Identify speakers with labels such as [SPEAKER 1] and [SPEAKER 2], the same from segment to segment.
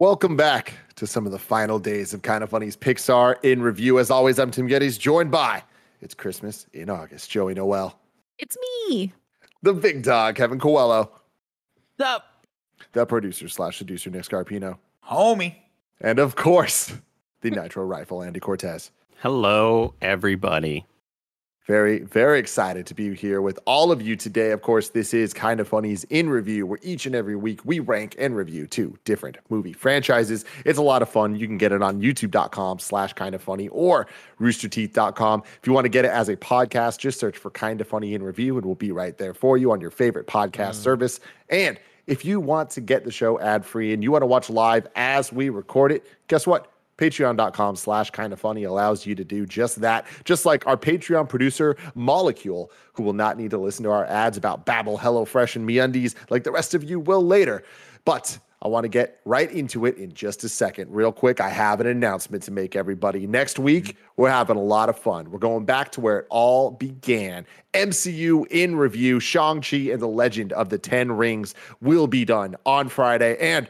[SPEAKER 1] Welcome back to some of the final days of Kind of Funny's Pixar in review. As always, I'm Tim Gettys, joined by It's Christmas in August, Joey Noel,
[SPEAKER 2] It's me.
[SPEAKER 1] the big dog, Kevin Coelho,
[SPEAKER 3] Sup,
[SPEAKER 1] the producer slash seducer, Nick Scarpino,
[SPEAKER 3] homie?
[SPEAKER 1] and of course, the Nitro Rifle, Andy Cortez.
[SPEAKER 4] Hello, everybody.
[SPEAKER 1] Very, very excited to be here with all of you today. Of course, this is Kind of Funny's in review, where each and every week we rank and review two different movie franchises. It's a lot of fun. You can get it on youtube.com slash kind of funny or roosterteeth.com. If you want to get it as a podcast, just search for Kind of Funny in review and we'll be right there for you on your favorite podcast mm. service. And if you want to get the show ad free and you want to watch live as we record it, guess what? Patreon.com slash kind of funny allows you to do just that. Just like our Patreon producer, Molecule, who will not need to listen to our ads about Babbel, HelloFresh, and MeUndies like the rest of you will later. But I want to get right into it in just a second. Real quick, I have an announcement to make, everybody. Next week, we're having a lot of fun. We're going back to where it all began. MCU in review, Shang-Chi and the Legend of the Ten Rings will be done on Friday. And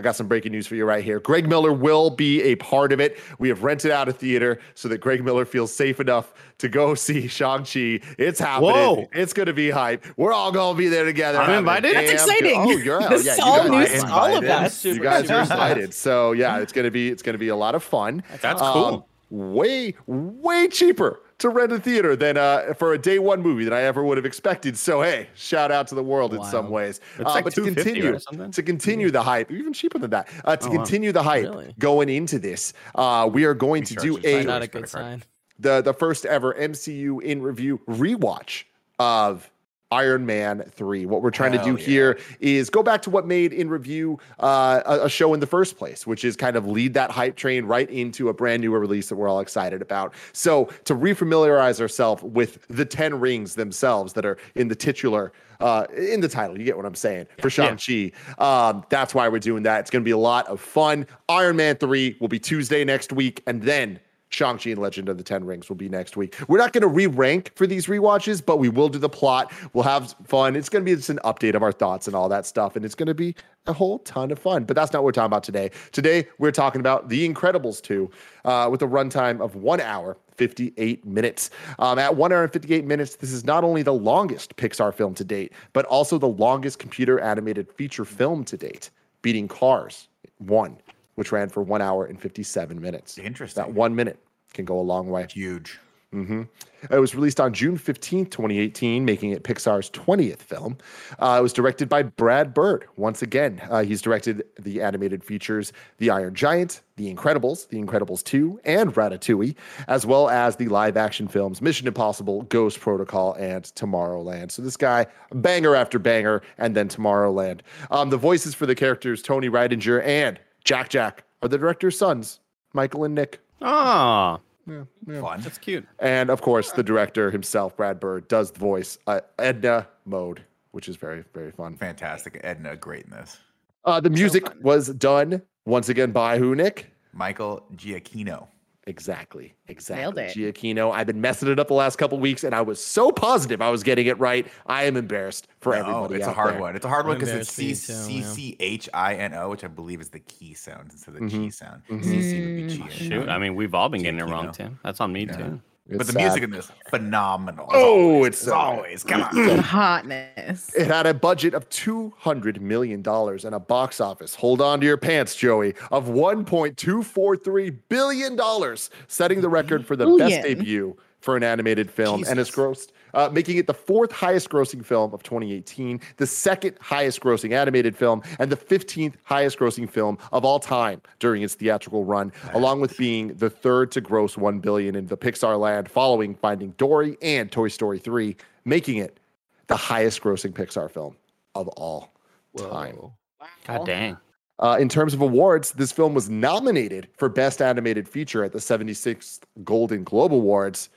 [SPEAKER 1] I got some breaking news for you right here. Greg Miller will be a part of it. We have rented out a theater so that Greg Miller feels safe enough to go see Shang-Chi. It's happening.
[SPEAKER 4] Whoa.
[SPEAKER 1] It's going to be hype. We're all going to be there together.
[SPEAKER 4] I'm invited?
[SPEAKER 2] That's
[SPEAKER 1] damn good-
[SPEAKER 2] exciting.
[SPEAKER 1] Oh, you're out.
[SPEAKER 2] This
[SPEAKER 1] yeah, you
[SPEAKER 2] all
[SPEAKER 1] are
[SPEAKER 2] all of us.
[SPEAKER 1] You guys are invited. So yeah, it's going to be it's going to be a lot of fun.
[SPEAKER 4] That's
[SPEAKER 1] Um,
[SPEAKER 4] cool.
[SPEAKER 1] way way cheaper to rent a theater than uh, for a day one movie than I ever would have expected. So hey, shout out to the world in some ways.
[SPEAKER 4] It's
[SPEAKER 1] Uh,
[SPEAKER 4] like
[SPEAKER 1] but to
[SPEAKER 4] 250
[SPEAKER 1] continue
[SPEAKER 4] or something?
[SPEAKER 1] to continue the hype, even cheaper than that. Uh, to
[SPEAKER 4] Oh, wow.
[SPEAKER 1] continue the hype
[SPEAKER 2] Really?
[SPEAKER 1] going into this, uh, we are going to do a.
[SPEAKER 2] Not a good sign.
[SPEAKER 1] the the first ever MCU in review rewatch of Iron Man 3. What we're trying to do
[SPEAKER 3] yeah.
[SPEAKER 1] here is go back to what made in review uh, a, a show in the first place, which is kind of lead that hype train right into a brand new release that we're all excited about. So to refamiliarize ourselves with the 10 rings themselves that are in the titular uh, in the title, you get what I'm saying for Shang-Chi. Um, that's why we're doing that. It's going to be a lot of fun. Iron Man 3 will be Tuesday next week, and then Shang-Chi and Legend of the Ten Rings will be next week. We're not going to re-rank for these rewatches, but we will do the plot. We'll have fun. It's going to be just an update of our thoughts and all that stuff, and it's going to be a whole ton of fun. But that's not what we're talking about today. Today, we're talking about The Incredibles 2 uh, with a runtime of one hour, 58 minutes. Um, at one hour and 58 minutes, this is not only the longest Pixar film to date, but also the longest computer animated feature film to date, beating Cars 1, which ran for one hour and 57 minutes.
[SPEAKER 3] Interesting.
[SPEAKER 1] That one minute can go a long way.
[SPEAKER 3] Huge.
[SPEAKER 1] hmm It was released on June 15th, 2018, making it Pixar's 20th film. Uh, it was directed by Brad Bird. Once again, uh, he's directed the animated features The Iron Giant, The Incredibles, The Incredibles 2, and Ratatouille, as well as the live action films Mission Impossible, Ghost Protocol, and Tomorrowland. So this guy, banger after banger, and then Tomorrowland. Um, the voices for the characters, Tony Rydinger and Jack Jack, are the director's sons, Michael and Nick.
[SPEAKER 4] Oh,
[SPEAKER 3] Fun.
[SPEAKER 4] that's cute.
[SPEAKER 1] And of course, the director himself, Brad Bird, does the voice uh, Edna Mode, which is very, very fun.
[SPEAKER 3] Fantastic. Edna, great in this.
[SPEAKER 1] Uh, the music
[SPEAKER 2] fun.
[SPEAKER 1] was done once again by who, Nick?
[SPEAKER 3] Michael Giacchino.
[SPEAKER 1] Exactly, exactly.
[SPEAKER 2] Nailed it.
[SPEAKER 1] Giacchino. I've been messing it up the last couple weeks, and I was so positive I was getting it right. I am embarrassed for
[SPEAKER 3] No,
[SPEAKER 1] everybody.
[SPEAKER 3] it's a hard
[SPEAKER 1] there.
[SPEAKER 3] one. It's a hard
[SPEAKER 2] I'm
[SPEAKER 3] one because it's C
[SPEAKER 2] embarrassed for
[SPEAKER 3] C
[SPEAKER 2] you too, yeah.
[SPEAKER 3] C H I N O, which I believe is the key sound instead of the
[SPEAKER 1] Mhm.
[SPEAKER 3] G sound.
[SPEAKER 1] Mhm.
[SPEAKER 3] C C would be G.
[SPEAKER 2] Mm,
[SPEAKER 4] Shoot, I mean, we've all been getting it wrong,
[SPEAKER 3] Giacchino.
[SPEAKER 4] Tim. That's on me
[SPEAKER 3] Yeah.
[SPEAKER 4] too.
[SPEAKER 3] But
[SPEAKER 1] It's
[SPEAKER 3] the music in this phenomenal.
[SPEAKER 1] Oh,
[SPEAKER 3] always,
[SPEAKER 1] it's so
[SPEAKER 3] always. Come on.
[SPEAKER 2] The hotness.
[SPEAKER 1] It had a budget of $200 million and a box office, hold on to your pants, Joey, of $1.243 billion, setting the record for the best
[SPEAKER 2] Billion.
[SPEAKER 1] debut for an animated film. And it's grossed, uh, making it the fourth highest grossing film of 2018, the second highest grossing animated film, and the 15th highest grossing film of all time during its theatrical run, along with being the third to gross 1 billion in the Pixar land following Finding Dory and Toy Story 3, making it the highest grossing Pixar film of all time.
[SPEAKER 4] God dang.
[SPEAKER 1] Uh, in terms of awards, this film was nominated for Best Animated Feature at the 76th Golden Globe Awards,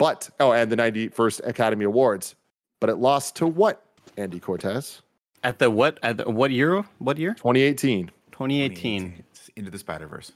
[SPEAKER 1] but, oh, and the 91st Academy Awards, but it lost to what, Andy Cortez?
[SPEAKER 4] At the what? At the, what year? What year?
[SPEAKER 1] 2018.
[SPEAKER 4] 2018.
[SPEAKER 3] It's Into the Spider Verse.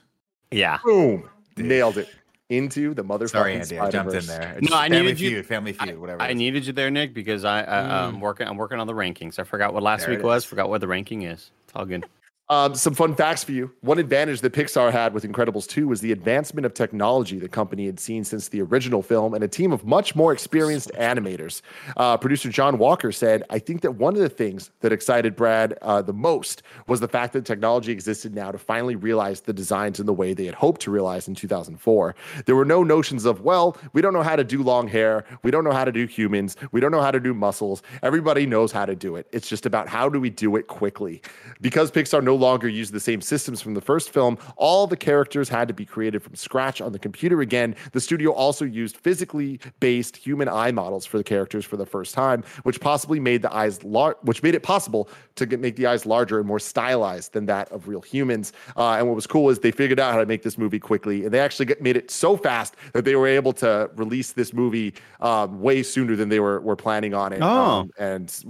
[SPEAKER 4] Yeah.
[SPEAKER 1] Boom. Nailed it. Into the motherfucking
[SPEAKER 3] Sorry, Andy. I jumped in
[SPEAKER 1] Spider-Verse.
[SPEAKER 3] there.
[SPEAKER 4] No, I
[SPEAKER 3] family
[SPEAKER 4] needed you-
[SPEAKER 3] feud, Family feud, whatever. it
[SPEAKER 4] I needed you there, Nick, because I, I I'm working. I'm working on the rankings. I forgot what last
[SPEAKER 3] There
[SPEAKER 4] week was. Forgot what the ranking is. It's all good.
[SPEAKER 1] Um, some fun facts for you. One advantage that Pixar had with Incredibles 2 was the advancement of technology the company had seen since the original film and a team of much more experienced animators. Uh, producer John Walker said, I think that one of the things that excited Brad uh, the most was the fact that technology existed now to finally realize the designs in the way they had hoped to realize in 2004. There were no notions of, well, we don't know how to do long hair. We don't know how to do humans. We don't know how to do muscles. Everybody knows how to do it. It's just about how do we do it quickly. Because Pixar no longer used the same systems from the first film, all the characters had to be created from scratch on the computer again. The studio also used physically based human eye models for the characters for the first time, which possibly made the eyes lar- which made it possible to get, make the eyes larger and more stylized than that of real humans. Uh, and what was cool is they figured out how to make this movie quickly, and they actually get, made it so fast that they were able to release this movie um, way sooner than they were were planning on it.
[SPEAKER 4] Oh.
[SPEAKER 1] Um, and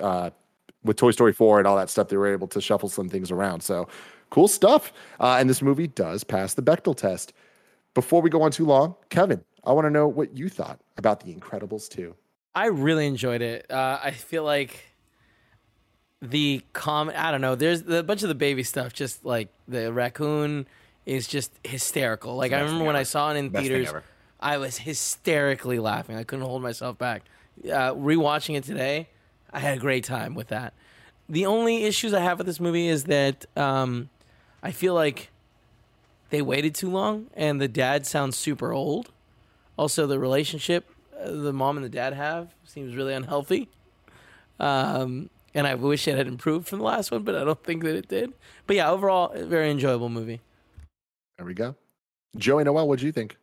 [SPEAKER 1] uh, with Toy Story 4 and all that stuff, they were able to shuffle some things around. So cool stuff. Uh, and this movie does pass the Bechdel test. Before we go on too long, Kevin, I want to know what you thought about The Incredibles 2.
[SPEAKER 5] I really enjoyed it. Uh, I feel like the com I don't know. There's a bunch of the baby stuff. Just like the raccoon is just hysterical. Like I remember
[SPEAKER 3] thing
[SPEAKER 5] when I saw it in
[SPEAKER 3] Best
[SPEAKER 5] theaters. I was hysterically laughing. I couldn't hold myself back. Uh, rewatching it today, I had a great time with that. The only issues I have with this movie is that um, I feel like they waited too long, and the dad sounds super old. Also, the relationship uh, the mom and the dad have seems really unhealthy. Um, and I wish it had improved from the last one, but I don't think that it did. But yeah, overall, very enjoyable movie.
[SPEAKER 1] There we go. Joey Noel, what do you think?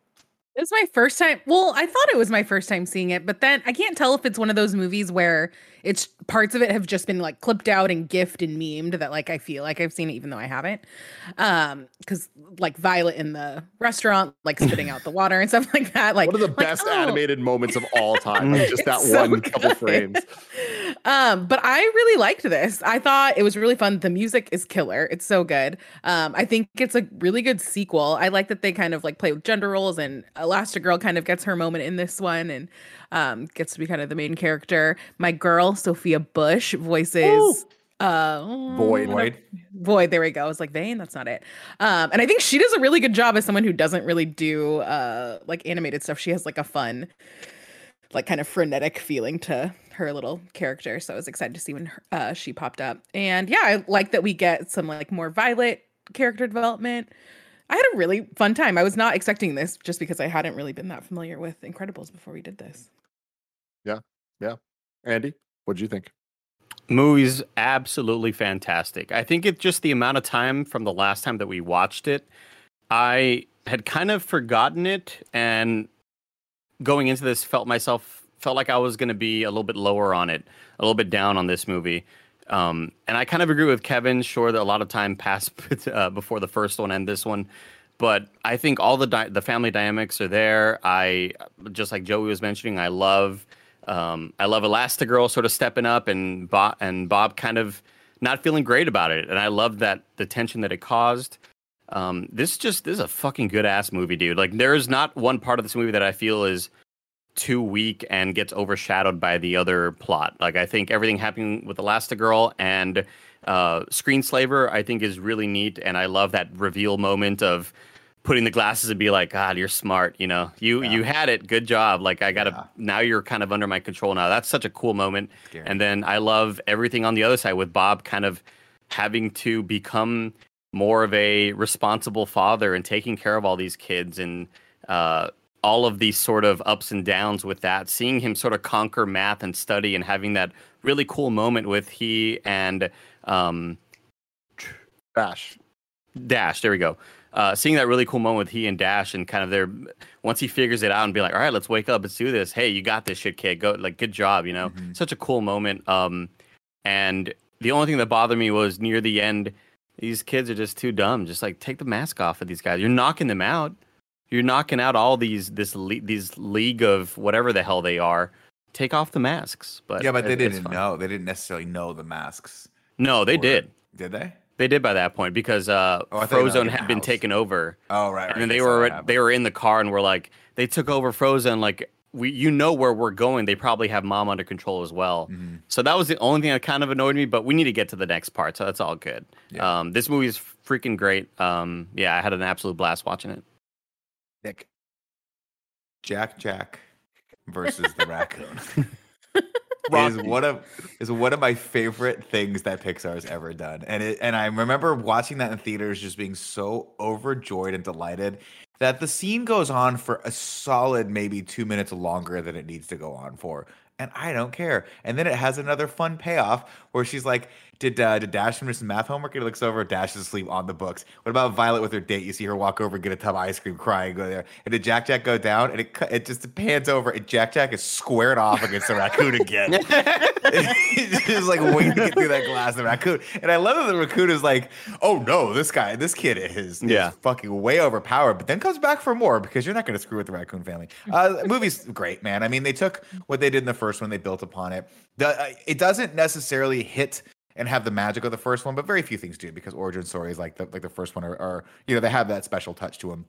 [SPEAKER 2] It was my first time. Well, I thought it was my first time seeing it, but then I can't tell if it's one of those movies where it's parts of it have just been like clipped out and gifted and memed that like I feel like I've seen it even though I haven't. Um, because like Violet in the restaurant, like spitting out the water and stuff like that. Like
[SPEAKER 1] One of the
[SPEAKER 2] like,
[SPEAKER 1] best
[SPEAKER 2] oh.
[SPEAKER 1] animated moments of all time. Like just that
[SPEAKER 2] so
[SPEAKER 1] one couple frames.
[SPEAKER 2] um, but I really liked this. I thought it was really fun. The music is killer. It's so good. Um, I think it's a really good sequel. I like that they kind of like play with gender roles and Elastigirl kind of gets her moment in this one and um gets to be kind of the main character. My girl, Sophia Bush, voices uh
[SPEAKER 1] Voyd.
[SPEAKER 3] Voyd.
[SPEAKER 2] Voyd, there we go. I was like, Vane, that's not it. Um, and I think she does a really good job as someone who doesn't really do uh like animated stuff. She has like a fun, like kind of frenetic feeling to her little character. So I was excited to see when her, uh, she popped up. And yeah, I like that we get some like more Violet character development. I had a really fun time. I was not expecting this just because I hadn't really been that familiar with Incredibles before we did this.
[SPEAKER 1] Andy, what do you think?
[SPEAKER 4] Movie's absolutely fantastic. I think it's just the amount of time from the last time that we watched it. I had kind of forgotten it and going into this felt myself felt like I was going to be a little bit lower on it, a little bit down on this movie. Um, and I kind of agree with Kevin. Sure, that a lot of time passed uh, before the first one and this one, but I think all the di- the family dynamics are there. I just like Joey was mentioning. I love um, I love Elastigirl sort of stepping up and Bob and Bob kind of not feeling great about it, and I love that the tension that it caused. Um, this just this is a fucking good ass movie, dude. Like there is not one part of this movie that I feel is too weak and gets overshadowed by the other plot. Like I think everything happening with Elastigirl and uh, Screenslaver, I think is really neat, and I love that reveal moment of putting the glasses and be like, God, you're smart. You know, you
[SPEAKER 3] Yeah.
[SPEAKER 4] you had it. Good job. Like I gotta
[SPEAKER 3] Yeah.
[SPEAKER 4] now you're kind of under my control now. That's such a cool moment.
[SPEAKER 3] Scary.
[SPEAKER 4] And then I love everything on the other side with Bob kind of having to become more of a responsible father and taking care of all these kids and uh, all of these sort of ups and downs with that. Seeing him sort of conquer math and study and having that really cool moment with he and um,
[SPEAKER 1] Bash.
[SPEAKER 4] Dash. There we go. Uh, seeing that really cool moment with he and Dash and kind of their once he figures it out and be like, all right, let's wake up, let's do this. Hey, you got this shit, kid. Go like good job, you know.
[SPEAKER 3] Mhm.
[SPEAKER 4] Such a cool moment. Um, and the only thing that bothered me was near the end, these kids are just too dumb. Just like take the mask off of these guys. You're knocking them out. You're knocking out all these this le- these league of whatever the hell they are. Take off the masks. But
[SPEAKER 3] yeah, but they
[SPEAKER 4] it- it's
[SPEAKER 3] didn't know. They didn't necessarily know the masks.
[SPEAKER 4] No, they did.
[SPEAKER 3] Did they?
[SPEAKER 4] They did by that point because uh,
[SPEAKER 3] Oh, I thought you meant,
[SPEAKER 4] Frozone had been
[SPEAKER 3] house.
[SPEAKER 4] taken over.
[SPEAKER 3] Oh, right. right.
[SPEAKER 4] and then they were they were in the car and were like they took over Frozone like we you know where we're going. They probably have mom under control as well.
[SPEAKER 3] Mm-hmm.
[SPEAKER 4] So that was the only thing that kind of annoyed me. But we need to get to the next part, so that's all good.
[SPEAKER 3] Yeah.
[SPEAKER 4] Um, this movie is freaking great. Um, yeah, I had an absolute blast watching it.
[SPEAKER 1] Nick.
[SPEAKER 3] Jack Jack versus the raccoon is one of is one of my favorite things that Pixar has ever done. And it and I remember watching that in theaters just being so overjoyed and delighted that the scene goes on for a solid maybe 2 minutes longer than it needs to go on for. And I don't care. And then it has another fun payoff where she's like, "Did uh, did Dash finish some math homework?" And he looks over, Dash is asleep on the books. What about Violet with her date? You see her walk over, get a tub of ice cream, crying, go there. And did Jack Jack go down? And it it just pans over, and Jack Jack is squared off against the raccoon again. He's just like waiting to get through that glass. The raccoon, and I love that the raccoon is like, "Oh no, this guy, this kid is, is
[SPEAKER 4] Yeah.
[SPEAKER 3] fucking way overpowered." But then comes back for more because you're not going to screw with the raccoon family. Uh, movie's great, man. I mean, they took what they did in the first one, they built upon it. The, uh, it doesn't necessarily hit and have the magic of the first one, but very few things do because origin stories like the like the first one are, are you know they have that special touch to them.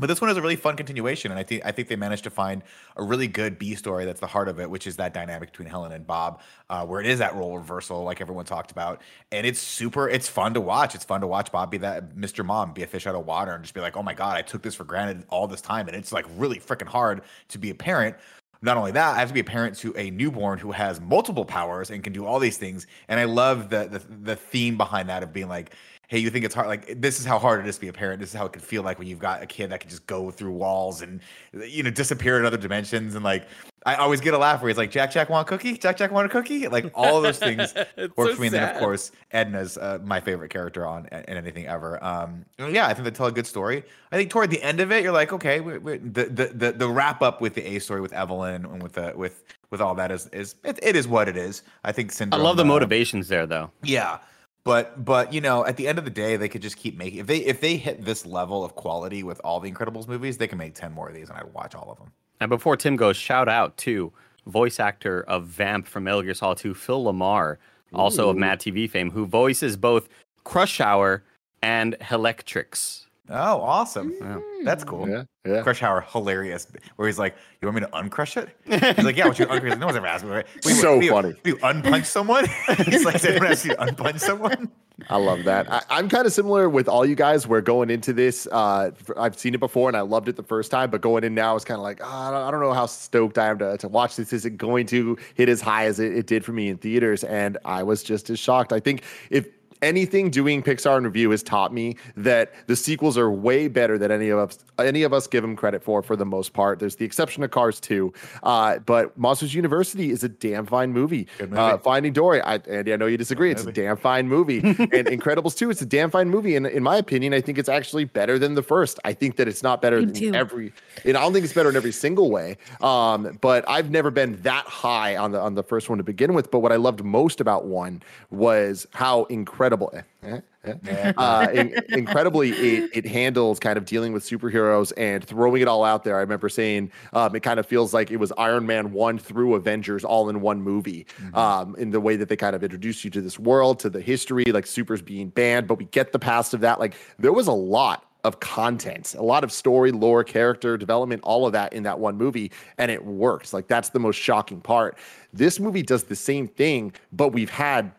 [SPEAKER 3] But this one is a really fun continuation, and I think I think they managed to find a really good B story that's the heart of it, which is that dynamic between Helen and Bob, uh, where it is that role reversal, like everyone talked about, and it's super. It's fun to watch. It's fun to watch Bob be that Mr. Mom, be a fish out of water, and just be like, oh my god, I took this for granted all this time, and it's like really freaking hard to be a parent. Not only that, I have to be a parent to a newborn who has multiple powers and can do all these things. And I love the the, the theme behind that of being like, hey, you think it's hard? Like this is how hard it is to be a parent. This is how it can feel like when you've got a kid that can just go through walls and you know disappear in other dimensions. And like I always get a laugh where he's like, Jack Jack want a cookie? Jack Jack want a cookie? Like all of those things
[SPEAKER 5] It's
[SPEAKER 3] work
[SPEAKER 5] so
[SPEAKER 3] for me. And then of course Edna's uh, my favorite character on in anything ever. Um, yeah, I think they tell a good story. I think toward the end of it, you're like, okay, we we the, the the the wrap up with the A story with Evelyn and with the with with all that is is it, it is what it is. I think
[SPEAKER 4] I love the
[SPEAKER 3] uh,
[SPEAKER 4] motivations there, though.
[SPEAKER 3] yeah. But but you know, at the end of the day, they could just keep making if they if they hit this level of quality with all the Incredibles movies, they can make ten more of these, and I'd watch all of them.
[SPEAKER 4] And before Tim goes, shout out to voice actor of Vamp from Metal Gear Solid 2, Phil LaMarr, also of
[SPEAKER 1] Ooh.
[SPEAKER 4] Mad TV fame, who voices both Crush Hour and Helectrix.
[SPEAKER 3] Oh, awesome!
[SPEAKER 4] Yeah.
[SPEAKER 3] That's cool.
[SPEAKER 1] Yeah, yeah.
[SPEAKER 3] Crush Hour, hilarious. Where he's like, "You want me to uncrush it?" He's like, "Yeah, what you uncrush it?" No one's ever asked me. Right? Wait,
[SPEAKER 1] So
[SPEAKER 3] what do you-
[SPEAKER 1] funny.
[SPEAKER 3] Do you unpunch someone? he's like, "Does anyone ask you to unpunch someone?"
[SPEAKER 1] I love that. I, I'm kind of similar with all you guys. Where going into this, uh, f- I've seen it before and I loved it the first time, but going in now is kind of like, ah, I, don't, I don't know how stoked I am to, to watch this. Is it going to hit as high as it, it did for me in theaters? And I was just as shocked. I think if anything doing Pixar in review has taught me that the sequels are way better than any of us any of us give them credit for for the most part. There's the exception of Cars 2, uh, but Monsters University is a damn fine movie.
[SPEAKER 3] Movie.
[SPEAKER 1] Uh, Finding Dory, I, Andy, I know you disagree. It's a damn fine movie. and Incredibles 2, it's a damn fine movie. And in my opinion, I think it's actually better than the first. I think that it's not better
[SPEAKER 2] Me
[SPEAKER 1] than
[SPEAKER 2] too.
[SPEAKER 1] every. And I don't think it's better in every single way. Um, but I've never been that high on the on the first one to begin with. But what I loved most about one was how incredible. Eh, eh, eh, uh, in, incredibly, it, it handles kind of dealing with superheroes and throwing it all out there. I remember saying um, it kind of feels like it was Iron Man 1 through Avengers all in one movie um, in the way that they kind of introduce you to this world, to the history, like supers being banned, but we get the past of that. Like there was a lot of content, a lot of story, lore, character development, all of that in that one movie, and it works. Like that's the most shocking part. This movie does the same thing, but we've had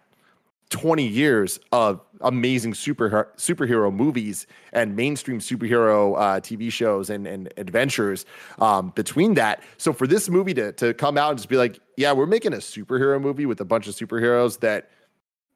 [SPEAKER 1] 20 years of amazing superhero superhero movies and mainstream superhero uh, TV shows and, and adventures um, between that. So for this movie to to come out and just be like, yeah, we're making a superhero movie with a bunch of superheroes that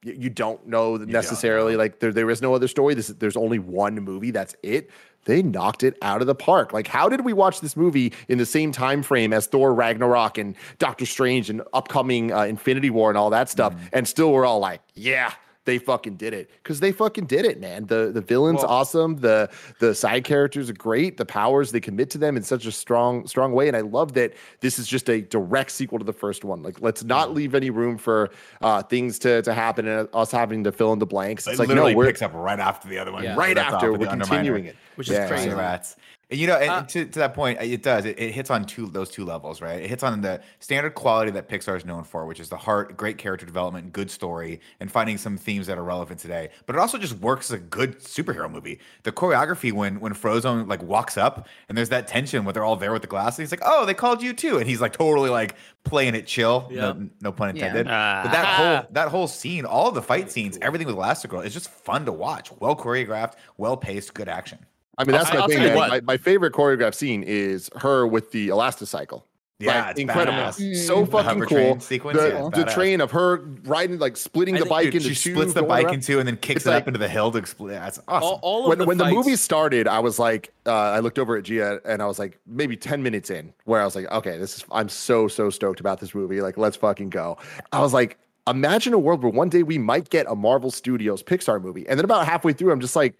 [SPEAKER 1] you don't know necessarily. Like there there is no other story. This there's only one movie. That's it. They knocked it out of the park. Like, how did we watch this movie in the same time frame as Thor Ragnarok and Doctor Strange and upcoming uh, Infinity War and all that stuff? And still, we're all like, yeah, they fucking did it because they fucking did it, man. The the villain's
[SPEAKER 3] Well-
[SPEAKER 1] awesome. The the side characters are great. The powers they commit to them in such a strong strong way, and I love that this is just a direct sequel to the first one. Like, let's not leave any room for uh, things to to happen and us having to fill in the blanks. It's
[SPEAKER 3] it
[SPEAKER 1] like
[SPEAKER 3] literally
[SPEAKER 1] no, we're
[SPEAKER 3] picks up right after the other one.
[SPEAKER 5] Yeah.
[SPEAKER 1] right
[SPEAKER 3] That's
[SPEAKER 1] after we're continuing it,
[SPEAKER 5] Which is
[SPEAKER 1] Yeah,
[SPEAKER 5] crazy.
[SPEAKER 3] Rats. And, you know, and
[SPEAKER 5] Uh,
[SPEAKER 3] to, to that point, it does. It, it hits on two those two levels, right? It hits on the standard quality that Pixar is known for, which is the heart, great character development, good story, and finding some themes that are relevant today. But it also just works as a good superhero movie. The choreography when when Frozone like walks up and there's that tension when they're all there with the glasses. He's like, "Oh, they called you too," and he's like totally like playing it chill.
[SPEAKER 5] Yep.
[SPEAKER 3] No, no pun
[SPEAKER 2] Yeah.
[SPEAKER 3] intended. But that whole that whole scene, all of the fight scenes, everything with Elastigirl is just fun to watch. Well choreographed, well paced, good action.
[SPEAKER 1] I mean, that's
[SPEAKER 4] I'll-
[SPEAKER 1] my
[SPEAKER 4] I'll
[SPEAKER 1] thing. man. My, my favorite choreographed scene is her with the elasticycle.
[SPEAKER 3] Yeah,
[SPEAKER 1] Like,
[SPEAKER 3] it's
[SPEAKER 1] incredible.
[SPEAKER 3] badass.
[SPEAKER 1] So fucking
[SPEAKER 3] hover
[SPEAKER 1] cool.
[SPEAKER 3] train sequence,
[SPEAKER 1] the,
[SPEAKER 3] yeah,
[SPEAKER 1] the train of her riding, like splitting
[SPEAKER 5] I
[SPEAKER 1] the
[SPEAKER 5] think-
[SPEAKER 1] bike
[SPEAKER 3] Dude,
[SPEAKER 1] into
[SPEAKER 3] she
[SPEAKER 1] two.
[SPEAKER 3] splits the bike
[SPEAKER 1] around.
[SPEAKER 3] in two and then kicks
[SPEAKER 1] It's
[SPEAKER 3] it
[SPEAKER 1] like-
[SPEAKER 3] up into the hill to explode. That's awesome.
[SPEAKER 5] All, all
[SPEAKER 1] when
[SPEAKER 5] the
[SPEAKER 1] when the movie started, I was like, uh, I looked over at Gia and I was like, maybe ten minutes in, where I was like, okay, this is. I'm so so stoked about this movie. Like, let's fucking go. I was like, imagine a world where one day we might get a Marvel Studios Pixar movie, and then about halfway through, I'm just like,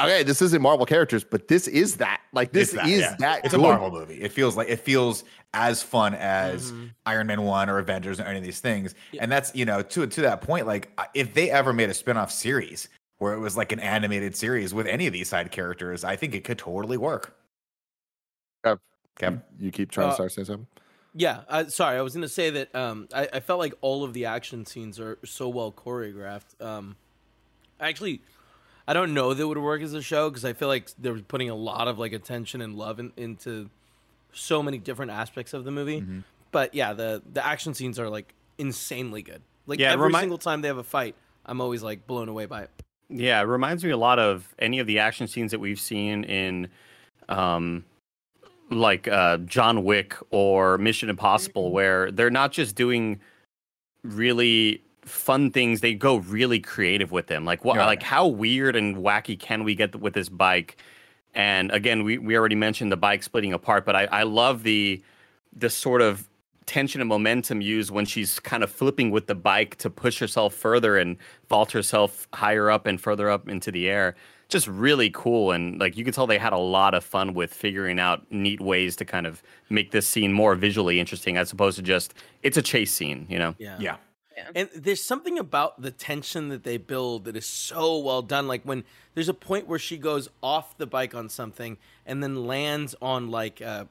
[SPEAKER 1] okay, this isn't Marvel characters, but this is that. Like, this
[SPEAKER 3] It's that,
[SPEAKER 1] is
[SPEAKER 3] yeah.
[SPEAKER 1] that.
[SPEAKER 3] It's a. Marvel movie. It feels like it feels as fun as
[SPEAKER 5] Mhm.
[SPEAKER 3] Iron Man One or Avengers or any of these things. And that's you know to to that point, like if they ever made a spin-off series where it was like an animated series with any of these side characters, I think it could totally work.
[SPEAKER 1] Kev.
[SPEAKER 3] Kev.
[SPEAKER 1] You keep trying
[SPEAKER 5] Uh,
[SPEAKER 1] to start saying something.
[SPEAKER 5] Yeah, uh, sorry, I was gonna say that um, I, I felt like all of the action scenes are so well choreographed. Um, actually, I don't know that it would work as a show because I feel like they're putting a lot of like attention and love in, into so many different aspects of the movie.
[SPEAKER 3] Mm-hmm.
[SPEAKER 5] But yeah, the the action scenes are like insanely good. Like
[SPEAKER 4] Yeah,
[SPEAKER 5] every
[SPEAKER 4] remi-
[SPEAKER 5] single time they have a fight, I'm always like blown away by it.
[SPEAKER 4] Yeah, it reminds me a lot of any of the action scenes that we've seen in, um, like uh, John Wick or Mission Impossible, where they're not just doing really fun things; they go really creative with them. Like what?
[SPEAKER 3] Yeah.
[SPEAKER 4] Like how weird and wacky can we get with this bike? And again, we we already mentioned the bike splitting apart, but I I love the the sort of tension and momentum used when she's kind of flipping with the bike to push herself further and vault herself higher up and further up into the air. Just really cool. And like you can tell they had a lot of fun with figuring out neat ways to kind of make this scene more visually interesting as opposed to just it's a chase scene, you know?
[SPEAKER 5] Yeah.
[SPEAKER 3] Yeah.
[SPEAKER 5] And there's something about the tension that they build that is so well done. Like when there's a point where she goes off the bike on something and then lands on like a,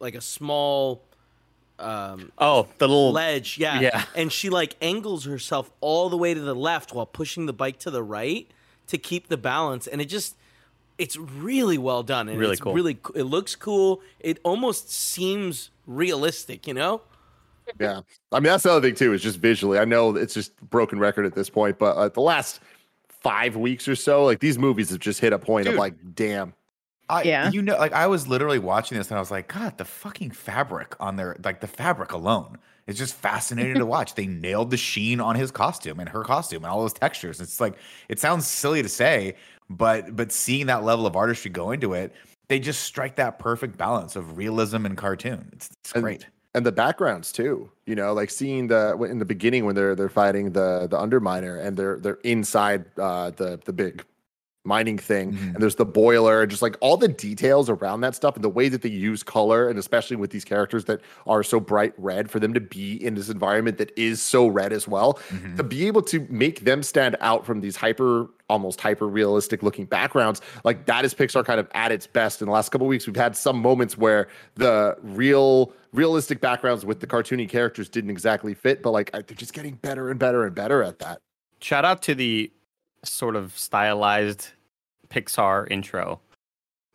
[SPEAKER 5] like a small um,
[SPEAKER 4] Oh, the little
[SPEAKER 5] ledge, yeah.
[SPEAKER 4] Yeah.
[SPEAKER 5] And she like angles herself all the way to the left while pushing the bike to the right to keep the balance, and it just it's really well done. And
[SPEAKER 4] Really
[SPEAKER 5] it's
[SPEAKER 4] cool.
[SPEAKER 5] Really, it looks cool. It almost seems realistic, you know.
[SPEAKER 1] Yeah, I mean that's the other thing too. Is just visually. I know it's just broken record at this point, but uh, the last five weeks or so, like these movies have just hit a point of like, damn.
[SPEAKER 3] I,
[SPEAKER 2] Yeah.
[SPEAKER 3] you know, like I was literally watching this and I was like, God, the fucking fabric on their, like the fabric alone is just fascinating to watch. They nailed the sheen on his costume and her costume and all those textures. It's like, it sounds silly to say, but, but seeing that level of artistry go into it, they just strike that perfect balance of realism and cartoon. It's, it's
[SPEAKER 1] And-
[SPEAKER 3] great.
[SPEAKER 1] And the backgrounds too. You know, like seeing the in the beginning when they're they're fighting the the underminer and they're they're inside uh, the the big mining thing
[SPEAKER 3] Mhm.
[SPEAKER 1] and there's the boiler just like all the details around that stuff and the way that they use color and especially with these characters that are so bright red for them to be in this environment that is so red as well
[SPEAKER 3] Mhm.
[SPEAKER 1] to be able to make them stand out from these hyper almost hyper realistic looking backgrounds like that is pixar kind of at its best in the last couple of weeks we've had some moments where the real realistic backgrounds with the cartoony characters didn't exactly fit but like they're just getting better and better and better at that
[SPEAKER 4] shout out to the sort of stylized Pixar intro.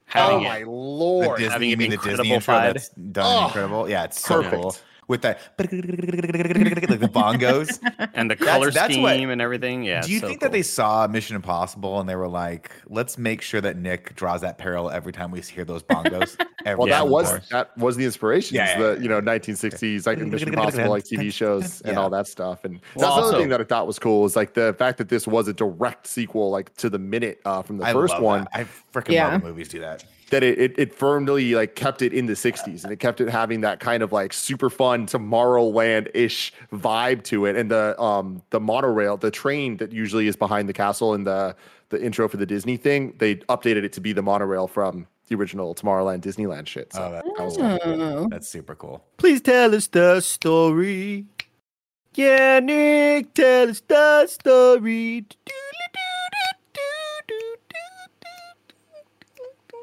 [SPEAKER 4] Having
[SPEAKER 1] oh
[SPEAKER 4] it-
[SPEAKER 1] my
[SPEAKER 3] The
[SPEAKER 1] lord
[SPEAKER 3] Disney,
[SPEAKER 4] having
[SPEAKER 3] you
[SPEAKER 4] it
[SPEAKER 3] mean the Disney intro
[SPEAKER 4] fied.
[SPEAKER 3] that's done
[SPEAKER 1] Oh,
[SPEAKER 3] incredible? Yeah, it's so
[SPEAKER 1] perfect.
[SPEAKER 3] cool. With that, like the bongos.
[SPEAKER 4] and the
[SPEAKER 3] That's-
[SPEAKER 4] color
[SPEAKER 3] that's
[SPEAKER 4] scheme
[SPEAKER 3] what-
[SPEAKER 4] and everything. Yeah.
[SPEAKER 3] Do you
[SPEAKER 4] so
[SPEAKER 3] think
[SPEAKER 4] cool.
[SPEAKER 3] that they saw Mission Impossible and they were like, let's make sure that Nick draws that parallel every time we hear those bongos? Every
[SPEAKER 1] well that was
[SPEAKER 3] we chorus?
[SPEAKER 1] that was the inspiration
[SPEAKER 3] Yeah, yeah,
[SPEAKER 1] the you know 1960s like mission impossible like tv shows and
[SPEAKER 3] Yeah.
[SPEAKER 1] all that stuff and
[SPEAKER 4] Well,
[SPEAKER 1] that's another
[SPEAKER 4] also-
[SPEAKER 1] thing that i thought was cool is like the fact that this was a direct sequel like to the minute uh, from the
[SPEAKER 3] I
[SPEAKER 1] first one
[SPEAKER 3] that. I freaking
[SPEAKER 2] Yeah.
[SPEAKER 3] love when movies do that.
[SPEAKER 1] That it, it it firmly like kept it in the 60s and it kept it having that kind of like super fun tomorrowland ish vibe to it and the um the monorail the train that usually is behind the castle in the the intro for the disney thing they updated it to be the monorail from the original tomorrowland disneyland shit so
[SPEAKER 3] Oh, that,
[SPEAKER 1] that was cool.
[SPEAKER 2] Oh.
[SPEAKER 3] that's super cool.
[SPEAKER 4] Please tell us the story. Yeah, Nick, tell us the story.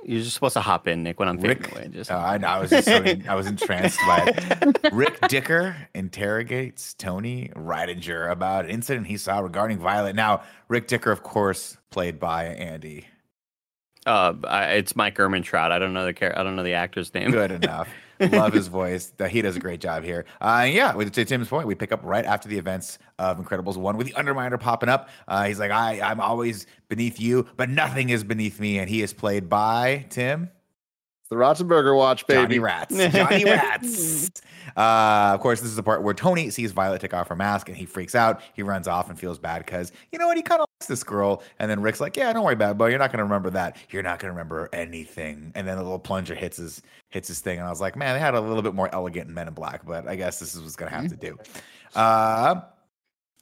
[SPEAKER 4] You're just supposed to hop in, Nick, when I'm
[SPEAKER 3] Rick,
[SPEAKER 4] away. Just
[SPEAKER 3] uh, I, know, I was just so I was entranced by it. Rick Dicker interrogates Tony Rydinger about an incident he saw regarding Violet. Now, Rick Dicker, of course, played by Andy.
[SPEAKER 4] uh, I, it's Mike Ehrmantraut. I don't know the char- I don't know the actor's name.
[SPEAKER 3] Good enough. Love his voice. He does a great job here. Uh, yeah, to Tim's point, we pick up right after the events of Incredibles 1 with the Underminer popping up. Uh, he's like, I, I'm always beneath you, but nothing is beneath me. And he is played by Tim.
[SPEAKER 1] The Ratzenberger watch, baby.
[SPEAKER 3] Johnny Rats. Johnny Rats. Uh, of course, this is the part where Tony sees Violet take off her mask and he freaks out. He runs off and feels bad because, you know what, he kind of likes this girl. And then Rick's like, Yeah, don't worry about it, but you're not going to remember that. You're not going to remember anything. And then the little plunger hits his hits his thing. And I was like, Man, they had a little bit more elegant in Men in Black, but I guess this is what's going to have to do. Uh,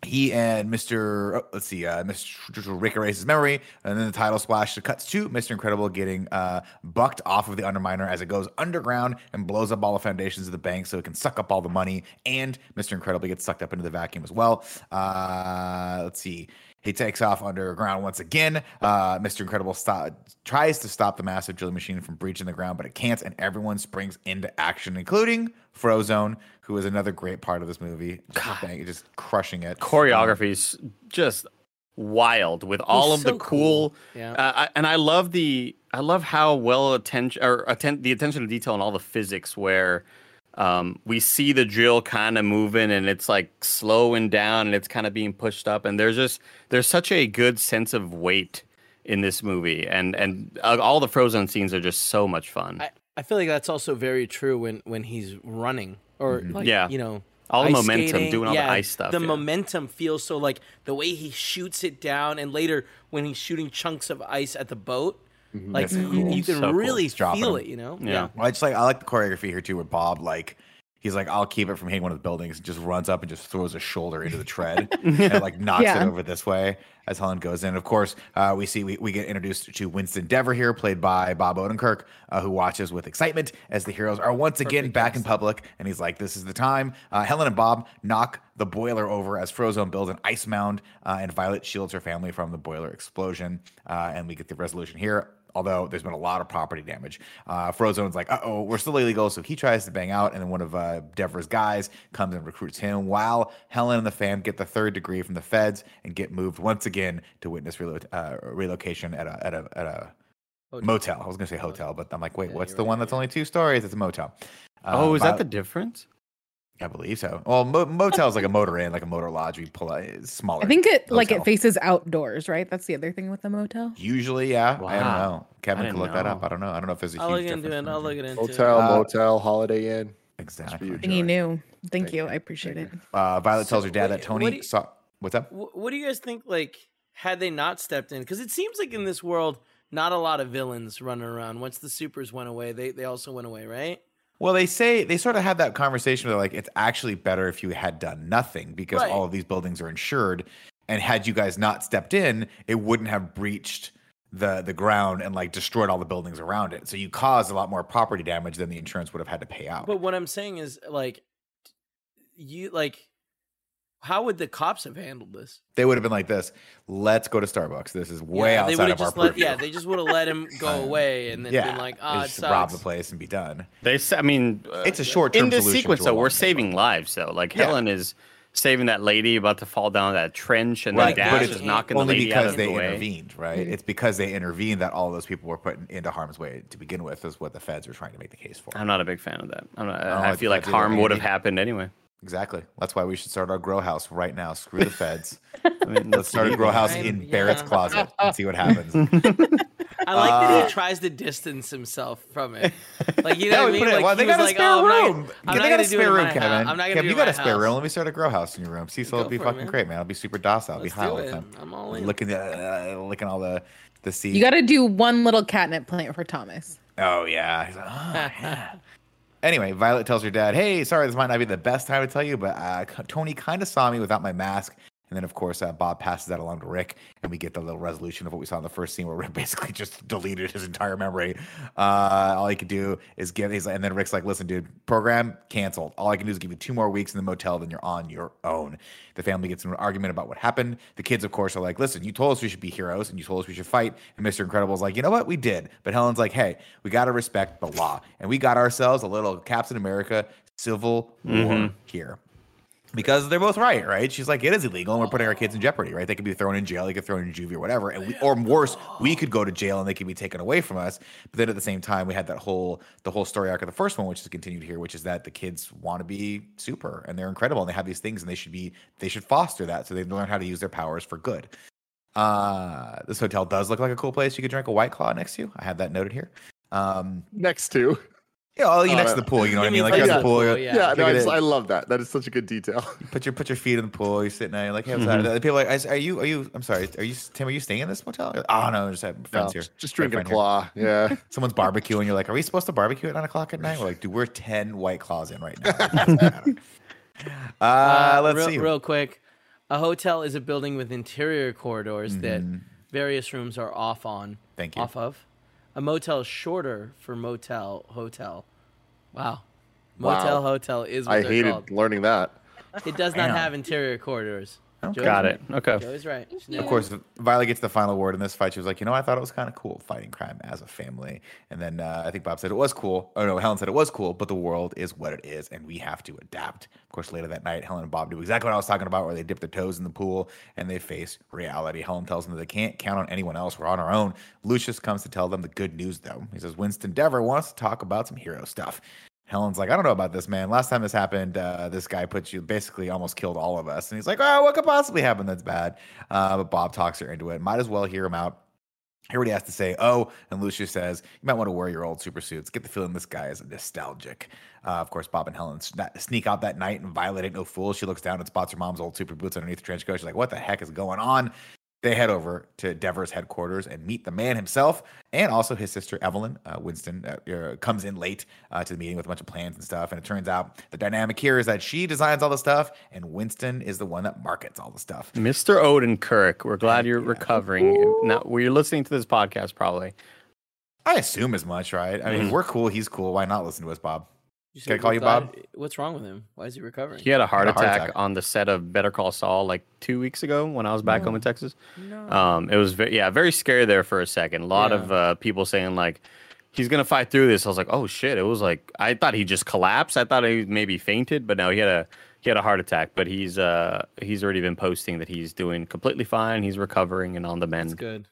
[SPEAKER 3] he and Mr. oh, let's see, uh, Mr. Rick erases memory, and then the title splash cuts to Mr. Incredible getting uh, bucked off of the Underminer as it goes underground and blows up all the foundations of the bank so it can suck up all the money, and Mr. Incredible gets sucked up into the vacuum as well. Uh, let's see. He takes off underground once again. Uh, Mr. Incredible stop, tries to stop the massive drilling machine from breaching the ground, but it can't, and everyone springs into action, including Frozone, who is another great part of this movie. Just, bang- just crushing it.
[SPEAKER 4] choreography's just wild with all of
[SPEAKER 5] so
[SPEAKER 4] the cool,
[SPEAKER 5] cool. Yeah.
[SPEAKER 4] uh, I, and I love the I love how well attention or atten- the attention to detail and all the physics where um, we see the drill kind of moving and it's like slowing down and it's kind of being pushed up and there's just there's such a good sense of weight in this movie and and uh, all the frozen scenes are just so much fun.
[SPEAKER 5] I, I feel like that's also very true when when he's running or like,
[SPEAKER 4] Yeah.
[SPEAKER 5] you know
[SPEAKER 4] All the momentum,
[SPEAKER 5] skating.
[SPEAKER 4] doing all the ice stuff,
[SPEAKER 5] The
[SPEAKER 4] yeah.
[SPEAKER 5] momentum feels so like the way he shoots it down, and later when he's shooting chunks of ice at the boat, like
[SPEAKER 3] That's
[SPEAKER 5] you,
[SPEAKER 3] cool.
[SPEAKER 5] you can
[SPEAKER 4] So
[SPEAKER 5] really
[SPEAKER 3] He's dropping
[SPEAKER 5] feel it. You know?
[SPEAKER 4] Yeah.
[SPEAKER 3] Well, I just like I like the choreography here too, where Bob like he's like, I'll keep it from hitting one of the buildings, and just runs up and just throws a shoulder into the tread and like knocks
[SPEAKER 2] Yeah.
[SPEAKER 3] it over this way as Helen goes in. Of course, uh, we see we, we get introduced to Winston Deavor here, played by Bob Odenkirk, uh, who watches with excitement as the heroes are once again back in public, and he's like, "This is the time." Uh, Helen and Bob knock the boiler over as Frozone builds an ice mound, uh, and Violet shields her family from the boiler explosion, uh, and we get the resolution here although there's been a lot of property damage. Uh, Frozone's like, uh oh, we're still illegal. So he tries to bang out, and then one of uh, Deavor's guys comes and recruits him, while Helen and the fam get the third degree from the feds and get moved once again to witness relo- uh, relocation at a, at a, at a
[SPEAKER 5] Hotel.
[SPEAKER 3] motel. I was going to say hotel, but I'm like, wait,
[SPEAKER 5] Yeah,
[SPEAKER 3] what's the
[SPEAKER 5] right,
[SPEAKER 3] one that's
[SPEAKER 5] yeah.
[SPEAKER 3] only two stories? It's a motel. Uh,
[SPEAKER 4] oh, is that the difference?
[SPEAKER 3] I believe so. Well, mo- motel is like a motor inn, like a motor lodge. We pull out smaller.
[SPEAKER 2] I think it like it faces outdoors, right? That's the other thing with the motel.
[SPEAKER 3] Usually, yeah. Wow. I don't know. Kevin can
[SPEAKER 4] didn't
[SPEAKER 3] look that up. I don't know. I don't know if there's a
[SPEAKER 5] I'll
[SPEAKER 3] huge
[SPEAKER 5] look into
[SPEAKER 3] difference.
[SPEAKER 5] it. I'll look
[SPEAKER 3] the
[SPEAKER 5] into
[SPEAKER 1] Hotel,
[SPEAKER 5] it.
[SPEAKER 3] Uh,
[SPEAKER 1] motel, Holiday Inn.
[SPEAKER 3] two. Exactly.
[SPEAKER 1] you.
[SPEAKER 2] Thinking
[SPEAKER 1] Enjoy.
[SPEAKER 2] new. Thank
[SPEAKER 1] Thank
[SPEAKER 2] you.
[SPEAKER 1] you.
[SPEAKER 2] I appreciate it.
[SPEAKER 3] Uh, Violet tells her dad that Tony
[SPEAKER 5] what you-
[SPEAKER 3] saw. What's up?
[SPEAKER 5] What do you guys think? Like, had they not stepped in, because it seems like in this world, not a lot of villains running around. Once the supers went away, they they also went away, right?
[SPEAKER 3] Well, they say they sort of had that conversation where like it's actually better if you had done nothing because
[SPEAKER 5] Right.
[SPEAKER 3] all of these buildings are insured, and had you guys not stepped in, it wouldn't have breached the the ground and like destroyed all the buildings around it. So you caused a lot more property damage than the insurance would have had to pay out.
[SPEAKER 5] But what I'm saying is, like, you like, how would the cops have handled this?
[SPEAKER 3] they would have been like this. Let's go to Starbucks. This is way
[SPEAKER 5] yeah, they
[SPEAKER 3] outside
[SPEAKER 5] would've
[SPEAKER 3] of our
[SPEAKER 5] just let,
[SPEAKER 3] purview.
[SPEAKER 5] Yeah, they just would have let him go
[SPEAKER 3] Uh,
[SPEAKER 5] away and then
[SPEAKER 3] yeah,
[SPEAKER 5] been like,
[SPEAKER 3] they
[SPEAKER 5] ah, it
[SPEAKER 3] just rob the place and be done.
[SPEAKER 4] They, I mean, uh,
[SPEAKER 3] It's a short-term
[SPEAKER 4] in this
[SPEAKER 3] solution
[SPEAKER 4] sequence.
[SPEAKER 3] to
[SPEAKER 4] Though we're saving lives, though. Like
[SPEAKER 3] Yeah.
[SPEAKER 4] Helen is saving that lady about to fall down that trench, and
[SPEAKER 3] Right,
[SPEAKER 4] then
[SPEAKER 3] but
[SPEAKER 4] Dash
[SPEAKER 3] it's
[SPEAKER 4] is knocking the
[SPEAKER 3] only
[SPEAKER 4] lady out
[SPEAKER 3] because
[SPEAKER 4] of
[SPEAKER 3] they
[SPEAKER 4] the way.
[SPEAKER 3] intervened, right? It's because they intervened that all those people were put into harm's way to begin with, is what the feds were trying to make the case for.
[SPEAKER 4] I'm not a big fan of that. I'm not,
[SPEAKER 3] don't
[SPEAKER 4] I
[SPEAKER 3] like
[SPEAKER 4] feel like harm would have happened anyway.
[SPEAKER 3] Exactly. That's why we should start our grow house right now. Screw the feds.
[SPEAKER 4] I mean,
[SPEAKER 3] Let's start a grow house
[SPEAKER 5] Right?
[SPEAKER 3] in Barrett's closet and see what happens.
[SPEAKER 5] I like that
[SPEAKER 3] Uh,
[SPEAKER 5] he tries to distance himself from it. Like you
[SPEAKER 3] Yeah,
[SPEAKER 5] know what I mean? Like
[SPEAKER 3] well, they got a
[SPEAKER 5] like,
[SPEAKER 3] spare
[SPEAKER 5] oh, I'm not-
[SPEAKER 3] room.
[SPEAKER 5] I'm
[SPEAKER 3] they got a spare room, Kevin.
[SPEAKER 5] I'm not gonna
[SPEAKER 3] Kevin,
[SPEAKER 5] do
[SPEAKER 3] you got a spare
[SPEAKER 5] my
[SPEAKER 3] room. Let me start a grow house in your room. Cecil will
[SPEAKER 5] Go
[SPEAKER 3] be
[SPEAKER 5] for it,
[SPEAKER 3] fucking
[SPEAKER 5] man.
[SPEAKER 3] great, man. I'll be super docile. I'll be
[SPEAKER 5] Let's
[SPEAKER 3] high
[SPEAKER 5] do
[SPEAKER 3] all the time.
[SPEAKER 5] I'm all in.
[SPEAKER 3] Licking the, uh, licking all the the seeds.
[SPEAKER 2] You got to do one little catnip plant for Thomas.
[SPEAKER 3] Oh yeah. He's like, "Oh, yeah." Anyway, Violet tells her dad, "Hey, sorry, this might not be the best time to tell you, but uh, Tony kind of saw me without my mask, And then, of course, uh, Bob passes that along to Rick, and we get the little resolution of what we saw in the first scene, where Rick basically just deleted his entire memory. Uh, all he could do is give. He's and then Rick's like, "Listen, dude, program canceled. All I can do is give you two more weeks in the motel, then you're on your own." The family gets in an argument about what happened. The kids, of course, are like, "Listen, you told us we should be heroes, and you told us we should fight." And Mr. Incredible's like, "You know what? We did." But Helen's like, "Hey, we got to respect the law, and we got ourselves a little Captain America Civil War here." Because they're both right, right? She's like, it is illegal, and we're putting our kids in jeopardy, right? They could be thrown in jail, they could thrown in juvie or whatever, and we, or worse, we could go to jail and they could be taken away from us. But then at the same time, we had that whole the whole story arc of the first one, which is continued here, which is that the kids want to be super and they're incredible and they have these things and they should be they should foster that so they learn how to use their powers for good. Uh, this hotel does look like a cool place. You could drink a white claw next to. you. I have that noted here. Um,
[SPEAKER 1] Next to.
[SPEAKER 3] Yeah, you
[SPEAKER 1] Oh,
[SPEAKER 3] next
[SPEAKER 1] no.
[SPEAKER 3] to the pool. You know what I mean?
[SPEAKER 5] mean
[SPEAKER 3] Like you're
[SPEAKER 1] like
[SPEAKER 3] at the
[SPEAKER 1] the
[SPEAKER 3] pool.
[SPEAKER 5] pool, yeah.
[SPEAKER 1] Yeah, no, I, just. I love that. That is such a good detail.
[SPEAKER 3] Put your put your feet in the pool. You're sitting there. You're like, hey, what's that? The people are like, are you are you? I'm sorry. Are you Tim? Are you staying in this motel? You're like, oh no, just have
[SPEAKER 1] No,
[SPEAKER 3] friends here.
[SPEAKER 1] just drinking a
[SPEAKER 3] friend here."
[SPEAKER 1] claw. Yeah.
[SPEAKER 3] Someone's barbecuing. You're like, are we supposed to barbecue at nine o'clock at night? We're like, dude, we're ten white claws in right now. It uh, let's
[SPEAKER 5] real,
[SPEAKER 3] see.
[SPEAKER 5] real quick. A hotel is a building with interior corridors that various rooms are off on.
[SPEAKER 3] Mm-hmm. Thank you.
[SPEAKER 5] Off of. A motel is shorter for motel hotel. Wow.
[SPEAKER 1] Wow.
[SPEAKER 5] Motel hotel is what
[SPEAKER 1] I hated
[SPEAKER 5] called.
[SPEAKER 1] learning that.
[SPEAKER 5] It does not
[SPEAKER 3] Damn.
[SPEAKER 5] have interior corridors. Joey's
[SPEAKER 4] Got
[SPEAKER 5] right.
[SPEAKER 4] it. Okay.
[SPEAKER 5] Joey's right.
[SPEAKER 3] Of course, Violet gets the final word in this fight. She was like, you know, I thought it was kind of cool fighting crime as a family. And then uh, I think Bob said it was cool. Oh, no, Helen said it was cool, but the world is what it is, and we have to adapt. Of course, later that night, Helen and Bob do exactly what I was talking about, where they dip their toes in the pool and they face reality. Helen tells them that they can't count on anyone else. We're on our own. Lucius comes to tell them the good news, though. He says, Winston Deavor wants to talk about some hero stuff. Helen's like, I don't know about this, man. Last time this happened, uh, this guy put you basically almost killed all of us. And he's like, Oh, what could possibly happen that's bad? Uh, but Bob talks her into it. Might as well hear him out. Hear what he has to say. Oh, and Lucius says, You might want to wear your old super suits. Get the feeling this guy is nostalgic. Uh, of course, Bob and Helen sneak out that night, and Violet ain't no fool. She looks down and spots her mom's old super boots underneath the trench coat. She's like, What the heck is going on? They head over to Deavor's headquarters and meet the man himself and also his sister Evelyn. Uh, Winston uh, uh, comes in late uh, to the meeting with a bunch of plans and stuff. And it turns out the dynamic here is that she designs all the stuff and Winston is the one that markets all the stuff.
[SPEAKER 4] Mr. Odenkirk, we're glad you're recovering. Now, well, you're listening to this podcast probably.
[SPEAKER 3] I assume as much, right? I mean, we're cool. He's cool. Why not listen to us, Bob?
[SPEAKER 5] You
[SPEAKER 3] Can I call
[SPEAKER 5] we're
[SPEAKER 3] you
[SPEAKER 5] glad-
[SPEAKER 3] Bob?
[SPEAKER 5] What's wrong with him? Why is he recovering?
[SPEAKER 4] He had a heart,
[SPEAKER 3] Had a heart
[SPEAKER 4] attack,
[SPEAKER 3] attack.
[SPEAKER 4] on the set of Better Call Saul like two weeks ago when I was back
[SPEAKER 3] Oh.
[SPEAKER 4] home in Texas.
[SPEAKER 5] No.
[SPEAKER 4] Um, it was ve- yeah, very scary there for a second. A lot of uh, people saying like he's gonna fight through this. I was like, oh shit! It was like I thought he just collapsed. I thought he maybe fainted, but no, he had a he had a heart attack. But he's uh he's already been posting that he's doing completely fine. He's recovering and on the
[SPEAKER 5] That's
[SPEAKER 4] mend.
[SPEAKER 5] good.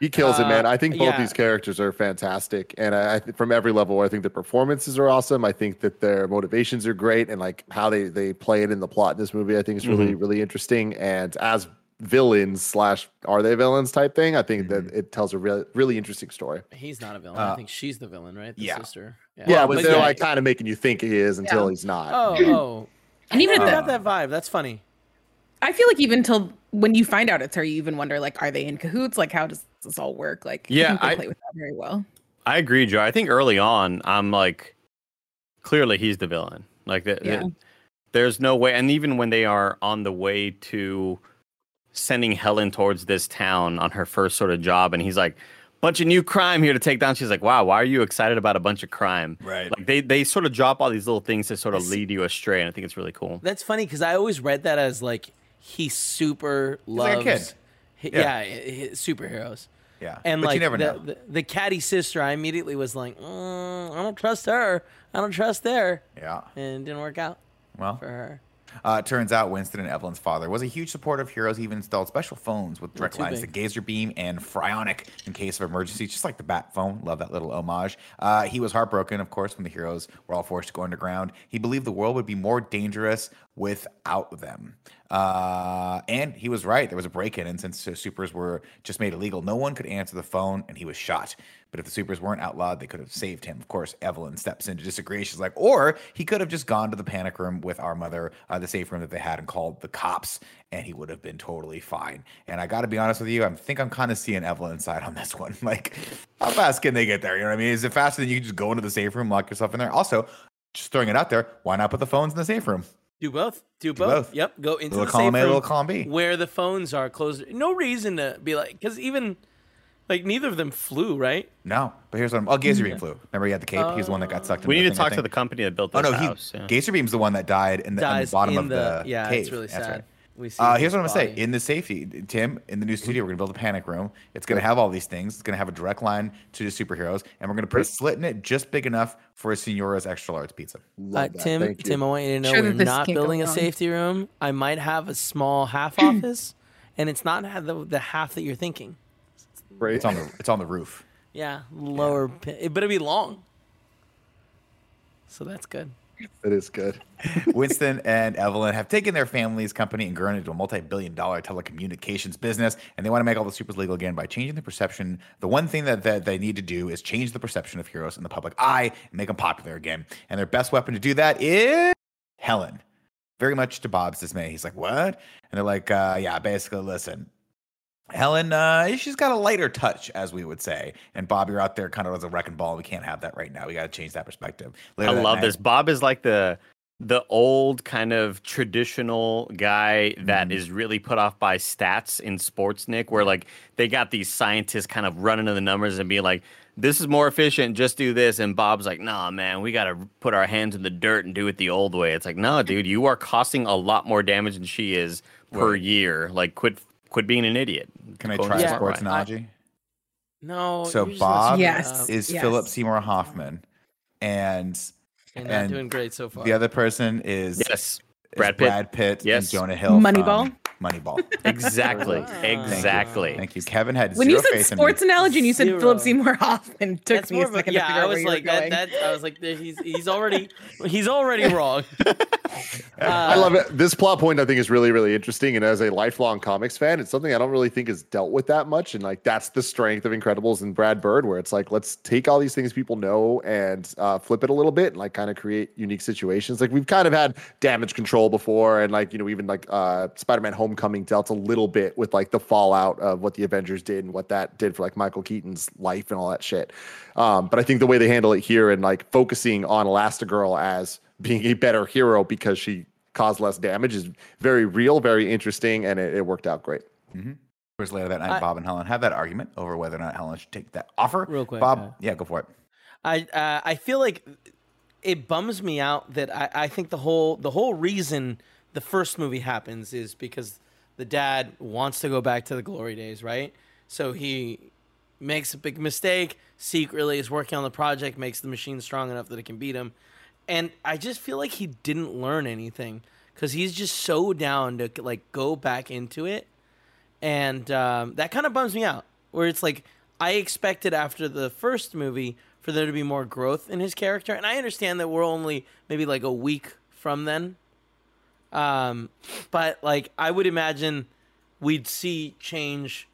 [SPEAKER 1] He kills it, man.
[SPEAKER 5] Uh,
[SPEAKER 1] I think both
[SPEAKER 5] yeah.
[SPEAKER 1] these characters are fantastic, and I, I from every level, I think the performances are awesome. I think that their motivations are great, and like how they they play it in the plot in this movie, I think is really really interesting. And as villains slash are they villains type thing, I think that it tells a really really interesting story.
[SPEAKER 5] He's not a villain.
[SPEAKER 3] Uh,
[SPEAKER 5] I think she's the villain, right? The
[SPEAKER 3] yeah.
[SPEAKER 5] sister.
[SPEAKER 1] Yeah, but
[SPEAKER 5] but
[SPEAKER 1] they're
[SPEAKER 5] yeah.
[SPEAKER 1] like kind of making you think he is until he's not.
[SPEAKER 5] Oh, oh.
[SPEAKER 2] And even
[SPEAKER 5] I
[SPEAKER 2] the-
[SPEAKER 5] got that vibe. That's funny.
[SPEAKER 2] I feel like even till when you find out it's her, you even wonder like, are they in cahoots? Like, how does this all work? Like,
[SPEAKER 4] Yeah,
[SPEAKER 2] I
[SPEAKER 4] I-
[SPEAKER 2] play with that very well.
[SPEAKER 4] I agree, Joe. I think early on, I'm like, clearly he's the villain. Like, the, the- there's no way. And even when they are on the way to sending Helen towards this town on her first sort of job, and he's like, bunch of new crime here to take down. She's like, wow, why are you excited about a bunch of crime?
[SPEAKER 3] Right.
[SPEAKER 4] Like they they sort of drop all these little things to sort of
[SPEAKER 5] Yes.
[SPEAKER 4] lead you astray, and I think it's really cool.
[SPEAKER 5] That's funny because I always read that as like he super
[SPEAKER 3] like a
[SPEAKER 5] loves.
[SPEAKER 3] Yeah.
[SPEAKER 5] yeah, superheroes.
[SPEAKER 3] Yeah.
[SPEAKER 5] And
[SPEAKER 3] but
[SPEAKER 5] like
[SPEAKER 3] you never
[SPEAKER 5] the,
[SPEAKER 3] know.
[SPEAKER 5] the the catty sister, I immediately was like, mm, I don't trust her. I don't trust there,
[SPEAKER 3] yeah.
[SPEAKER 5] and it didn't work out
[SPEAKER 3] Well,
[SPEAKER 5] for her.
[SPEAKER 3] Uh, turns out Winston and Evelyn's father was a huge supporter of Heroes. He even installed special phones with direct lines to. Gazer Beam and Fironic in case of emergency, just like the Bat phone. Love that little homage. Uh, he was heartbroken, of course, when the heroes were all forced to go underground. He believed the world would be more dangerous without them. Uh, and he was right. There was a break in, and since uh, supers were just made illegal, no one could answer the phone, and he was shot. But if the supers weren't outlawed, they could have saved him. Of course, Evelyn steps in to disagree. She's like, or he could have just gone to the panic room with our mother, uh, the safe room that they had, and called the cops, and he would have been totally fine. And I got to be honest with you, I think I'm kind of seeing Evelyn's side on this one. Like, how fast can they get there? You know what I mean? Is it faster than you can just go into the safe room, lock yourself in there? Also, just throwing it out there, why not put the phones in the safe room?
[SPEAKER 5] Do both. Do both.
[SPEAKER 3] both.
[SPEAKER 5] Yep. Go into
[SPEAKER 3] Little
[SPEAKER 5] the
[SPEAKER 3] column
[SPEAKER 5] safe
[SPEAKER 3] A,
[SPEAKER 5] room
[SPEAKER 3] little column B.
[SPEAKER 5] where the phones are closed. No reason to be like, because even like neither of them flew, right?
[SPEAKER 3] No, but here's what I'm. Oh, Gazerbeam flew. Remember, he had the cape. he was the one that got sucked.
[SPEAKER 4] We
[SPEAKER 3] into
[SPEAKER 4] need
[SPEAKER 3] the
[SPEAKER 4] to
[SPEAKER 3] thing,
[SPEAKER 4] talk to the company that built
[SPEAKER 3] Oh
[SPEAKER 4] this
[SPEAKER 3] no, he
[SPEAKER 4] house. yeah.
[SPEAKER 3] Gazerbeam's the one that died in the, in the bottom
[SPEAKER 5] in
[SPEAKER 3] of the,
[SPEAKER 5] yeah,
[SPEAKER 3] cave.
[SPEAKER 5] it's really
[SPEAKER 3] That's
[SPEAKER 5] sad.
[SPEAKER 3] right.
[SPEAKER 5] We see
[SPEAKER 3] Uh, here's what I'm gonna say. In the safety, Tim, in the new studio, we're gonna build a panic room. It's gonna have all these things. It's gonna have a direct line to the superheroes, and we're gonna put a slit in it just big enough for a Signora's extra large pizza.
[SPEAKER 1] Love
[SPEAKER 5] Uh,
[SPEAKER 1] that.
[SPEAKER 5] Tim,
[SPEAKER 1] Thank you.
[SPEAKER 5] Tim, I want you to know
[SPEAKER 2] Sure
[SPEAKER 5] we're not building a safety room. I might have a small half office, and it's not the, the half that you're thinking.
[SPEAKER 1] Great.
[SPEAKER 3] It's on the it's on the roof.
[SPEAKER 5] Yeah, lower, pi- it better be long. So that's good.
[SPEAKER 1] It is good.
[SPEAKER 3] Winston and Evelyn have taken their family's company and grown into a multi-billion dollar telecommunications business, and they want to make all the supers legal again by changing the perception. The one thing that, that they need to do is change the perception of heroes in the public eye and make them popular again. And their best weapon to do that is Helen. Very much to Bob's dismay. He's like, "What?" And they're like, uh, "Yeah, basically, listen." Helen, uh, she's got a lighter touch, as we would say. And Bob, you're out there kind of as a wrecking ball. We can't have that right now. We got to change that perspective.
[SPEAKER 4] I
[SPEAKER 3] that
[SPEAKER 4] love
[SPEAKER 3] night-
[SPEAKER 4] this. Bob is like the the old kind of traditional guy that is
[SPEAKER 3] Mhm.
[SPEAKER 4] really put off by stats in sports, Nick, where like they got these scientists kind of running to the numbers and being like, this is more efficient, just do this. And Bob's like, nah, man, we got to put our hands in the dirt and do it the old way. It's like, no, dude, you are costing a lot more damage than she is per
[SPEAKER 3] Right.
[SPEAKER 4] year. Like, quit quit being an idiot.
[SPEAKER 3] Can I try a
[SPEAKER 5] Yeah.
[SPEAKER 3] sports
[SPEAKER 4] way.
[SPEAKER 3] analogy?
[SPEAKER 5] No.
[SPEAKER 3] So Bob
[SPEAKER 2] Yes.
[SPEAKER 3] is
[SPEAKER 2] Yes.
[SPEAKER 3] Philip Seymour Hoffman, and
[SPEAKER 5] You're
[SPEAKER 3] and
[SPEAKER 5] doing great so far.
[SPEAKER 3] the other person is,
[SPEAKER 4] Yes,
[SPEAKER 3] is
[SPEAKER 4] Brad Pitt.
[SPEAKER 3] Brad Pitt
[SPEAKER 4] Yes.
[SPEAKER 3] and Jonah Hill.
[SPEAKER 2] Moneyball?
[SPEAKER 3] From Moneyball.
[SPEAKER 4] Exactly. Exactly.
[SPEAKER 3] Thank you. Kevin had
[SPEAKER 2] When
[SPEAKER 3] zero
[SPEAKER 2] you said
[SPEAKER 3] faith
[SPEAKER 2] sports analogy and you said
[SPEAKER 5] Zero.
[SPEAKER 2] Philip Seymour Hoffman, it took
[SPEAKER 5] That's
[SPEAKER 2] me
[SPEAKER 5] more
[SPEAKER 2] a
[SPEAKER 5] of a,
[SPEAKER 2] second
[SPEAKER 5] yeah.
[SPEAKER 2] to figure
[SPEAKER 5] I
[SPEAKER 2] out where
[SPEAKER 5] was
[SPEAKER 2] you were
[SPEAKER 5] like that,
[SPEAKER 2] going.
[SPEAKER 5] that. I was like, he's he's already he's already wrong.
[SPEAKER 1] I love it. This plot point I think is really, really interesting. And as a lifelong comics fan, it's something I don't really think is dealt with that much. And like that's the strength of Incredibles and Brad Bird, where it's like, let's take all these things people know and uh, flip it a little bit and like kind of create unique situations. Like we've kind of had damage control before, and like, you know, even like uh Spider-Man Homecoming dealt a little bit with like the fallout of what the Avengers did and what that did for like Michael Keaton's life and all that shit. Um, but I think the way they handle it here and like focusing on Elastigirl as being a better hero because she caused less damage is very real, very interesting, and it, it worked out great.
[SPEAKER 3] Whereas later that night,
[SPEAKER 5] I-
[SPEAKER 3] Bob and Helen have that argument over whether or not Helen should take that offer.
[SPEAKER 5] Real quick,
[SPEAKER 3] Bob,
[SPEAKER 5] uh,
[SPEAKER 3] yeah, go for it.
[SPEAKER 5] I uh, I feel like it bums me out that I, I think the whole the whole reason the first movie happens is because the dad wants to go back to the glory days, right? So he makes a big mistake, secretly is working on the project, makes the machine strong enough that it can beat him. And I just feel like he didn't learn anything cuz he's just so down to like go back into it. And um, that kind of bums me out. Where it's like I expected after the first movie for there to be more growth in his character, and I understand that we're only maybe like a week from then. Um, but like I would imagine we'd see change,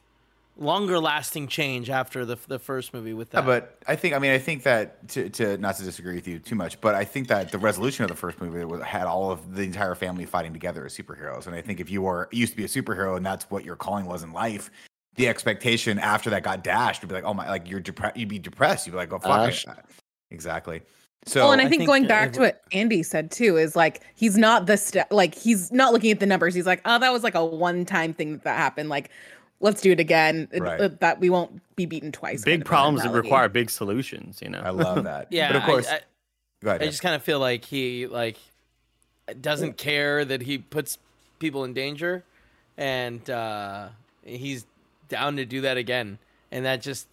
[SPEAKER 5] longer lasting change after the the first movie with
[SPEAKER 3] Yeah,
[SPEAKER 5] that.
[SPEAKER 3] but I think, I mean, I think that to, to not to disagree with you too much, but I think that the resolution of the first movie was, had all of the entire family fighting together as superheroes. And I think if you were used to be a superhero and that's what your calling was in life, the expectation after that got dashed would be like, oh my, like you're depressed. You'd be depressed. You'd be like, oh fuck.
[SPEAKER 1] Dashed.
[SPEAKER 3] it. Exactly. So
[SPEAKER 2] well, and I
[SPEAKER 5] I
[SPEAKER 2] think,
[SPEAKER 5] think,
[SPEAKER 2] going back
[SPEAKER 5] if-
[SPEAKER 2] to what Andy said too is like he's not the step like he's not looking at the numbers. He's like, oh, that was like a one-time thing that, that happened. Like, let's do it again. It-
[SPEAKER 3] Right.
[SPEAKER 2] uh, that we won't be beaten twice. kind
[SPEAKER 4] Big
[SPEAKER 2] of
[SPEAKER 4] problems that require big solutions, you know.
[SPEAKER 3] I love that.
[SPEAKER 5] yeah,
[SPEAKER 3] But of course,
[SPEAKER 5] I,
[SPEAKER 3] go ahead.
[SPEAKER 5] I
[SPEAKER 3] Jeff.
[SPEAKER 5] just kind of feel like he like doesn't care that he puts people in danger, and uh, he's down to do that again. And that just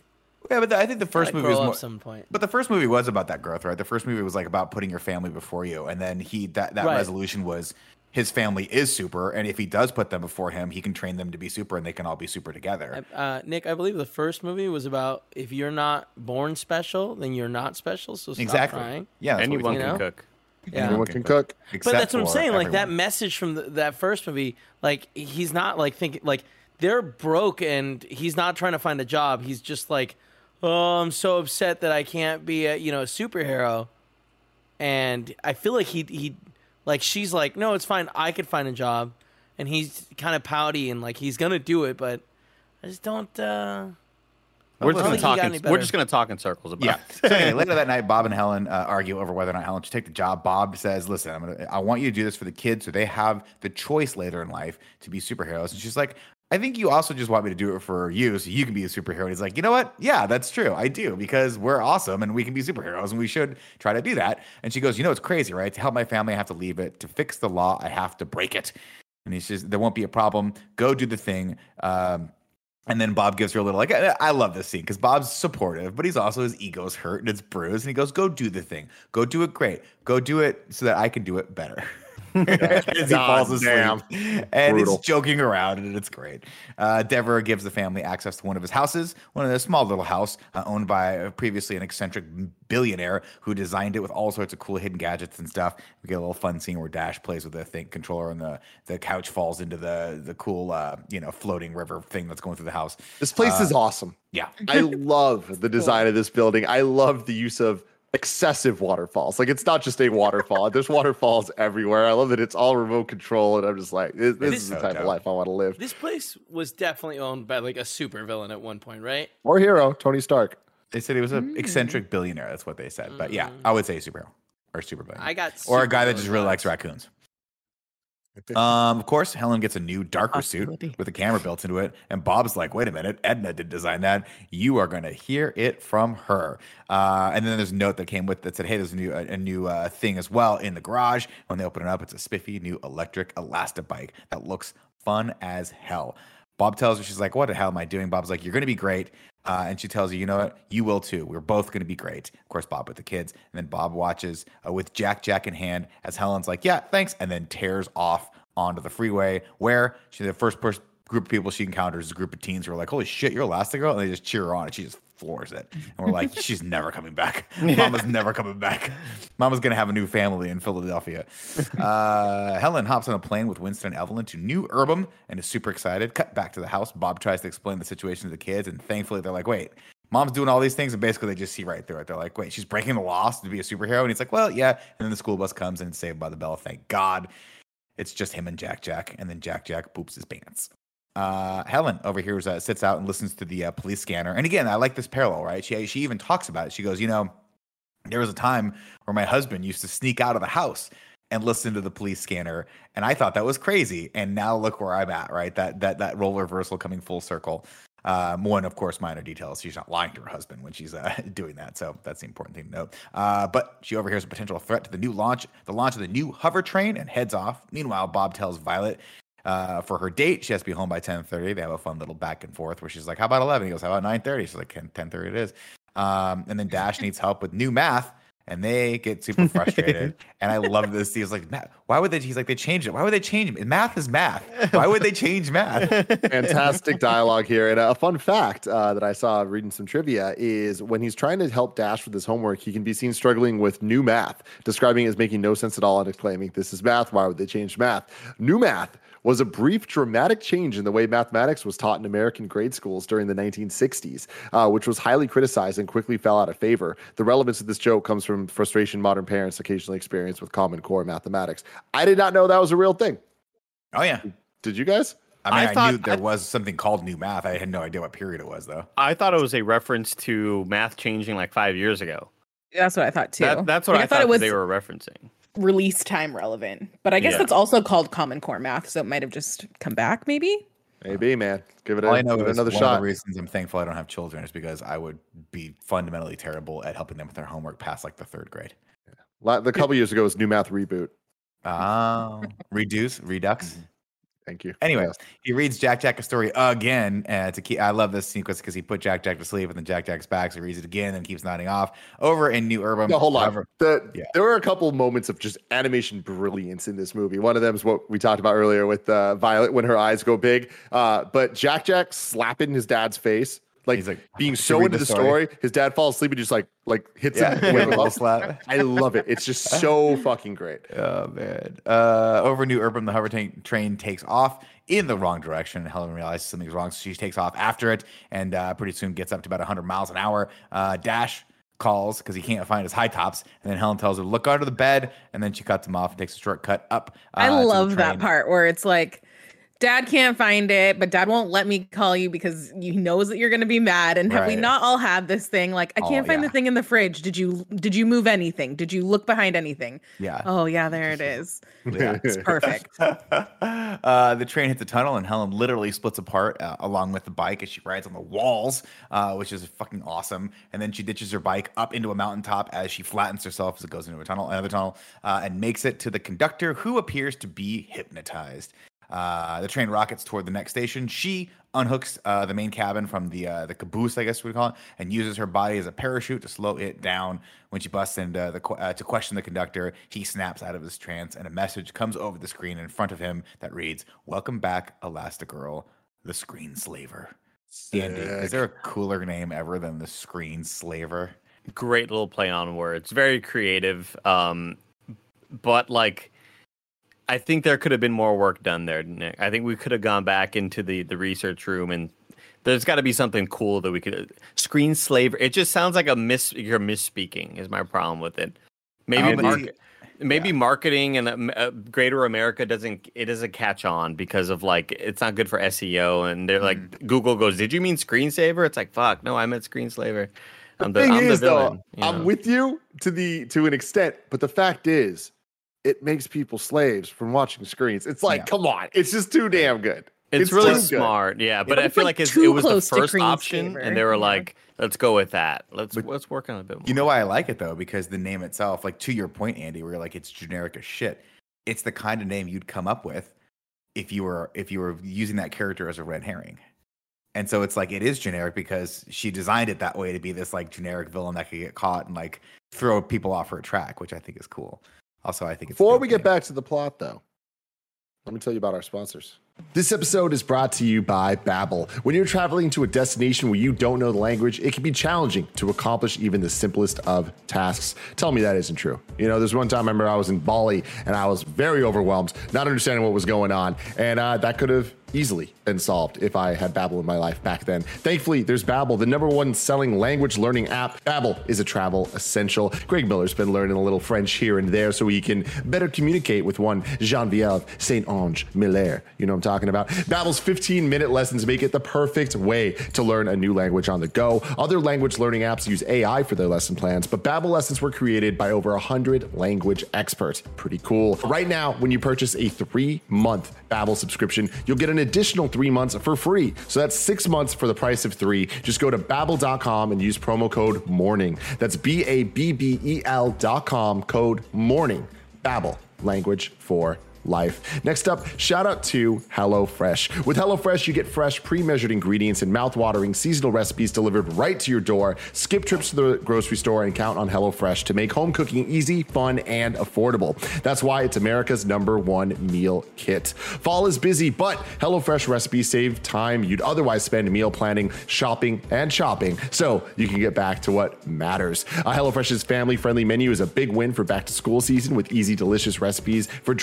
[SPEAKER 3] yeah, but the- I think the first
[SPEAKER 5] like,
[SPEAKER 3] movie
[SPEAKER 5] grow
[SPEAKER 3] was
[SPEAKER 5] up
[SPEAKER 3] more,
[SPEAKER 5] some point.
[SPEAKER 3] But the first movie was about that growth, right? The first movie was like about putting your family before you, and then he that that
[SPEAKER 5] Right.
[SPEAKER 3] resolution was his family is super, and if he does put them before him, he can train them to be super, and they can all be super together.
[SPEAKER 5] Uh, Nick, I believe the first movie was about if you're not born special, then you're not special. So stop
[SPEAKER 3] exactly.
[SPEAKER 5] trying.
[SPEAKER 3] Yeah, that's what we
[SPEAKER 4] Anyone
[SPEAKER 5] you
[SPEAKER 4] can
[SPEAKER 5] know?
[SPEAKER 4] cook.
[SPEAKER 5] Yeah.
[SPEAKER 1] Everyone can cook.
[SPEAKER 5] But that's what I'm
[SPEAKER 3] for
[SPEAKER 5] saying. Like that message from the, that first movie, like he's not like thinking like they're broke and he's not trying to find a job. He's just like, oh, I'm so upset that I can't be a you know a superhero. And I feel like he he like she's like, no, it's fine. I could find a job, and he's kind of pouty and like he's gonna do it, but I just don't. uh
[SPEAKER 4] We're just gonna talk. In, we're just gonna talk in circles about.
[SPEAKER 3] Yeah.
[SPEAKER 4] it.
[SPEAKER 3] So anyway, later that night, Bob and Helen uh, argue over whether or not Helen should take the job. Bob says, "Listen, I'm gonna. I want you to do this for the kids, so they have the choice later in life to be superheroes." And she's like, "I think you also just want me to do it for you, so you can be a superhero." And he's like, "You know what? Yeah, that's true. I do because we're awesome and we can be superheroes, and we should try to do that." And she goes, "You know, it's crazy, right? To help my family, I have to leave it. To fix the law, I have to break it." And he says, "There won't be a problem. Go do the thing." Um, and then Bob gives her a little like I I love this scene because Bob's supportive, but he's also his ego's hurt and it's bruised. And he goes, "Go do the thing. Go do it great. Go do it so that I can do it better." As he
[SPEAKER 1] God
[SPEAKER 3] falls asleep,
[SPEAKER 1] damn.
[SPEAKER 3] and
[SPEAKER 1] Brutal.
[SPEAKER 3] it's joking around, and it's great. Uh, Deavor gives the family access to one of his houses, one of the small little house uh, owned by uh, previously an eccentric billionaire who designed it with all sorts of cool hidden gadgets and stuff. We get a little fun scene where Dash plays with the think controller, and the the couch falls into the the cool uh, you know floating river thing that's going through the house.
[SPEAKER 1] This place is awesome.
[SPEAKER 3] Yeah,
[SPEAKER 1] I love the design of this building. I love the use of excessive waterfalls. Like it's not just a waterfall. There's waterfalls everywhere. I love that it's all remote control, and I'm just like, this, this
[SPEAKER 3] is
[SPEAKER 1] is the
[SPEAKER 3] so
[SPEAKER 1] type
[SPEAKER 3] dope.
[SPEAKER 1] of life I want to live.
[SPEAKER 5] This place was definitely owned by like a super villain at one point, right?
[SPEAKER 1] Or hero, Tony Stark.
[SPEAKER 3] they said he was an mm. eccentric billionaire. That's what they said. But yeah, mm. I would say superhero or super villain.
[SPEAKER 5] I got
[SPEAKER 3] or a guy that just really likes raccoons. Um, of course, Helen gets a new darker suit with a camera built into it, and Bob's like, "Wait a minute, Edna did design that. You are going to hear it from her." Uh, and then there's a note that came with that said, "Hey, there's a new a, a new uh, thing as well in the garage." When they open it up, it's a spiffy new electric Elastabike that looks fun as hell. Bob tells her, she's like, "What the hell am I doing?" Bob's like, "You're going to be great." Uh, and she tells you, you know what? You will too. We're both going to be great. Of course, Bob with the kids. And then Bob watches uh, with Jack Jack in hand as Helen's like, yeah, thanks. And then tears off onto the freeway where she's the first person group of people she encounters is a group of teens who are like, holy shit, you're Elastigirl. And they just cheer her on and she just floors it. And we're like, she's never coming back. Mama's never coming back. Mama's going to have a new family in Philadelphia. Uh, Helen hops on a plane with Winston and Evelyn to New Urbem and is super excited. Cut back to the house. Bob tries to explain the situation to the kids. And thankfully, they're like, wait, mom's doing all these things. And basically, they just see right through it. They're like, wait, she's breaking the laws to be a superhero. And he's like, well, yeah. And then the school bus comes and it's saved by the bell. Thank God. It's just him and Jack Jack. And then Jack Jack poops his pants. Uh, Helen over here uh, sits out and listens to the uh, police scanner. And again, I like this parallel, right? She she even talks about it. She goes, you know, there was a time where my husband used to sneak out of the house and listen to the police scanner, and I thought that was crazy. And now look where I'm at, right? That that that role reversal coming full circle. Um, one, of course, minor details. She's not lying to her husband when she's uh, doing that, so that's the important thing to note. Uh, but she overhears a potential threat to the new launch, the launch of the new hover train, and heads off. Meanwhile, Bob tells Violet uh, for her date, she has to be home by 10:30. They have a fun little back and forth where she's like, "How about 11?" He goes, "How about 9:30?" She's like, "10:30 it is." Um, and then Dash needs help with new math, and they get super frustrated. and I love this. He's like, Why would they?" He's like, "They changed it. Why would they change it? Math is math. Why would they change math?"
[SPEAKER 1] Fantastic dialogue here. And a fun fact uh, that I saw reading some trivia is when he's trying to help Dash with his homework, he can be seen struggling with new math, describing it as making no sense at all and exclaiming, This is math. Why would they change math? New math was a brief dramatic change in the way mathematics was taught in American grade schools during the 1960s, uh, which was highly criticized and quickly fell out of favor. The relevance of this joke comes from frustration modern parents occasionally experience with Common Core mathematics. I did not know that was a real thing.
[SPEAKER 3] oh yeah.
[SPEAKER 1] Did you guys?
[SPEAKER 3] I mean,
[SPEAKER 4] I
[SPEAKER 3] I,
[SPEAKER 4] thought-
[SPEAKER 3] knew there
[SPEAKER 4] I-
[SPEAKER 3] was something called new math. I had no idea what period it was though.
[SPEAKER 4] I thought it was a reference to math changing like five years ago.
[SPEAKER 2] That's what I thought too.
[SPEAKER 4] That, that's what
[SPEAKER 2] Like,
[SPEAKER 4] I, thought,
[SPEAKER 2] it was
[SPEAKER 4] they were referencing.
[SPEAKER 2] Release time relevant, but I guess
[SPEAKER 4] Yeah.
[SPEAKER 2] that's also called Common Core math, so it might have just come back. Maybe.
[SPEAKER 1] Maybe, man. Give it, a,
[SPEAKER 3] All know
[SPEAKER 1] give it
[SPEAKER 3] is
[SPEAKER 1] another
[SPEAKER 3] one
[SPEAKER 1] shot.
[SPEAKER 3] of the reasons I'm thankful I don't have children is because I would be fundamentally terrible at helping them with their homework past like the third grade.
[SPEAKER 1] La- The couple years ago was New Math Reboot.
[SPEAKER 3] Oh, reduce, redux. Mm-hmm.
[SPEAKER 1] Thank you.
[SPEAKER 3] Anyway,
[SPEAKER 1] Yes.
[SPEAKER 3] he reads Jack Jack a story again uh, to keep. I love this sequence because he put Jack Jack to sleep, and then Jack Jack's back, so he reads it again and keeps nodding off. Over in New Urbem,
[SPEAKER 1] No, hold on.
[SPEAKER 3] however-
[SPEAKER 1] The,
[SPEAKER 3] Yeah.
[SPEAKER 1] There were a couple moments of just animation brilliance in this movie. One of them is what we talked about earlier with uh, Violet when her eyes go big. Uh, but Jack Jack slapping his dad's face, like,
[SPEAKER 3] He's like,
[SPEAKER 1] being so into
[SPEAKER 3] the
[SPEAKER 1] the story. His dad falls asleep and just like like hits
[SPEAKER 3] Yeah,
[SPEAKER 1] him
[SPEAKER 3] with
[SPEAKER 1] with
[SPEAKER 3] a slap.
[SPEAKER 1] I love it. It's just so fucking great.
[SPEAKER 3] Oh man. Uh, over New Urbem, the hover tank train takes off in the wrong direction. And Helen realizes something's wrong, so she takes off after it, and uh, pretty soon gets up to about 100 miles an hour. Uh, Dash calls because he can't find his high tops, and then Helen tells her look under the bed, and then she cuts him off and takes a shortcut up. Uh,
[SPEAKER 2] I love that part where it's like Dad can't find it, but Dad won't let me call you because he knows that you're going to be mad. And have we not all had this thing? Like, I
[SPEAKER 3] Oh,
[SPEAKER 2] can't find
[SPEAKER 3] yeah.
[SPEAKER 2] the thing in the fridge. Did you did you move anything? Did you look behind anything?
[SPEAKER 3] Yeah.
[SPEAKER 2] Oh yeah, there it is.
[SPEAKER 3] Yeah.
[SPEAKER 2] It's perfect.
[SPEAKER 3] uh, the train hits a tunnel and Helen literally splits apart uh, along with the bike as she rides on the walls, uh, which is fucking awesome. And then she ditches her bike up into a mountaintop as she flattens herself as it goes into a tunnel, another tunnel, uh, and makes it to the conductor who appears to be hypnotized. Uh, the train rockets toward the next station. She unhooks uh, the main cabin from the uh, the caboose, I guess we call it, and uses her body as a parachute to slow it down. When she busts into the uh, to question the conductor, he snaps out of his trance, and a message comes over the screen in front of him that reads, "Welcome back, Elastigirl, the Screen Slaver." Andy, is there a cooler name ever than the Screen Slaver?
[SPEAKER 4] Great little play on words. Very creative. Um, but like, I think there could have been more work done there. Nick. I think we could have gone back into the the research room and. There's got to be something cool that we could screen slaver. It just sounds like a miss. You're misspeaking. Is my problem with it. Maybe
[SPEAKER 3] Oh,
[SPEAKER 4] market, maybe
[SPEAKER 3] yeah.
[SPEAKER 4] marketing and um, uh, Greater America doesn't. It doesn't catch on because of like it's not good for SEO. And they're like
[SPEAKER 3] Mm.
[SPEAKER 4] Google goes, "Did you mean screensaver?" It's like fuck. No, I meant screenslaver. I'm the,
[SPEAKER 1] thing
[SPEAKER 4] I'm
[SPEAKER 1] is,
[SPEAKER 4] the villain.
[SPEAKER 1] though,
[SPEAKER 4] you
[SPEAKER 1] I'm with you to the to an extent, but the fact is, it makes people slaves from watching screens. It's like,
[SPEAKER 3] Yeah.
[SPEAKER 1] come on, it's just too damn good.
[SPEAKER 4] It's, really
[SPEAKER 1] too good.
[SPEAKER 4] smart, yeah. But
[SPEAKER 2] but
[SPEAKER 4] I feel
[SPEAKER 2] like,
[SPEAKER 4] like, it was the first option,
[SPEAKER 2] Screensaver,
[SPEAKER 4] and they were
[SPEAKER 2] yeah.
[SPEAKER 4] like, "Let's go with that. Let's
[SPEAKER 3] But-
[SPEAKER 4] let's work on it a bit more."
[SPEAKER 3] You know why I like it though? Because the name itself, like to your point, Andy, where you're like it's generic as shit. It's the kind of name you'd come up with if you were if you were using that character as a red herring. And so it's like it is generic because she designed it that way to be this like generic villain that could get caught and like throw people off her track, which I think is cool. Also, I think it's
[SPEAKER 1] Before we get back to the plot, though, let me tell you about our sponsors. This episode is brought to you by Babbel. When you're traveling to a destination where you don't know the language, it can be challenging to accomplish even the simplest of tasks. Tell me that isn't true. You know, there's one time I remember I was in Bali and I was very overwhelmed, not understanding what was going on, and uh, that could have easily been solved if I had Babbel in my life back then. Thankfully, there's Babbel, the number one selling language learning app. Babbel is a travel essential. Greg Miller's been learning a little French here and there so he can better communicate with one Geneviève Saint Ange Miller. You know what I'm talking about? Babbel's 15 minute lessons make it the perfect way to learn a new language on the go. Other language learning apps use AI for their lesson plans, but Babbel lessons were created by over 100 language experts. Pretty cool. Right now, when you purchase a three month Babbel subscription, you'll get an additional three months for free. So that's six months for the price of three. Just go to babbel.com and use promo code MORNING. That's B A B B E L dot com code MORNING. Babbel, language for life. Next up, shout out to HelloFresh. With HelloFresh, you get fresh, pre-measured ingredients and mouth-watering seasonal recipes delivered right to your door. Skip trips to the grocery store and count on HelloFresh to make home cooking easy, fun, and affordable. That's why it's America's number one meal kit. Fall is busy, but HelloFresh recipes save time you'd otherwise spend meal planning, shopping, and shopping, so you can get back to what matters. Uh, HelloFresh's family-friendly menu is a big win for back-to-school season with easy, delicious recipes for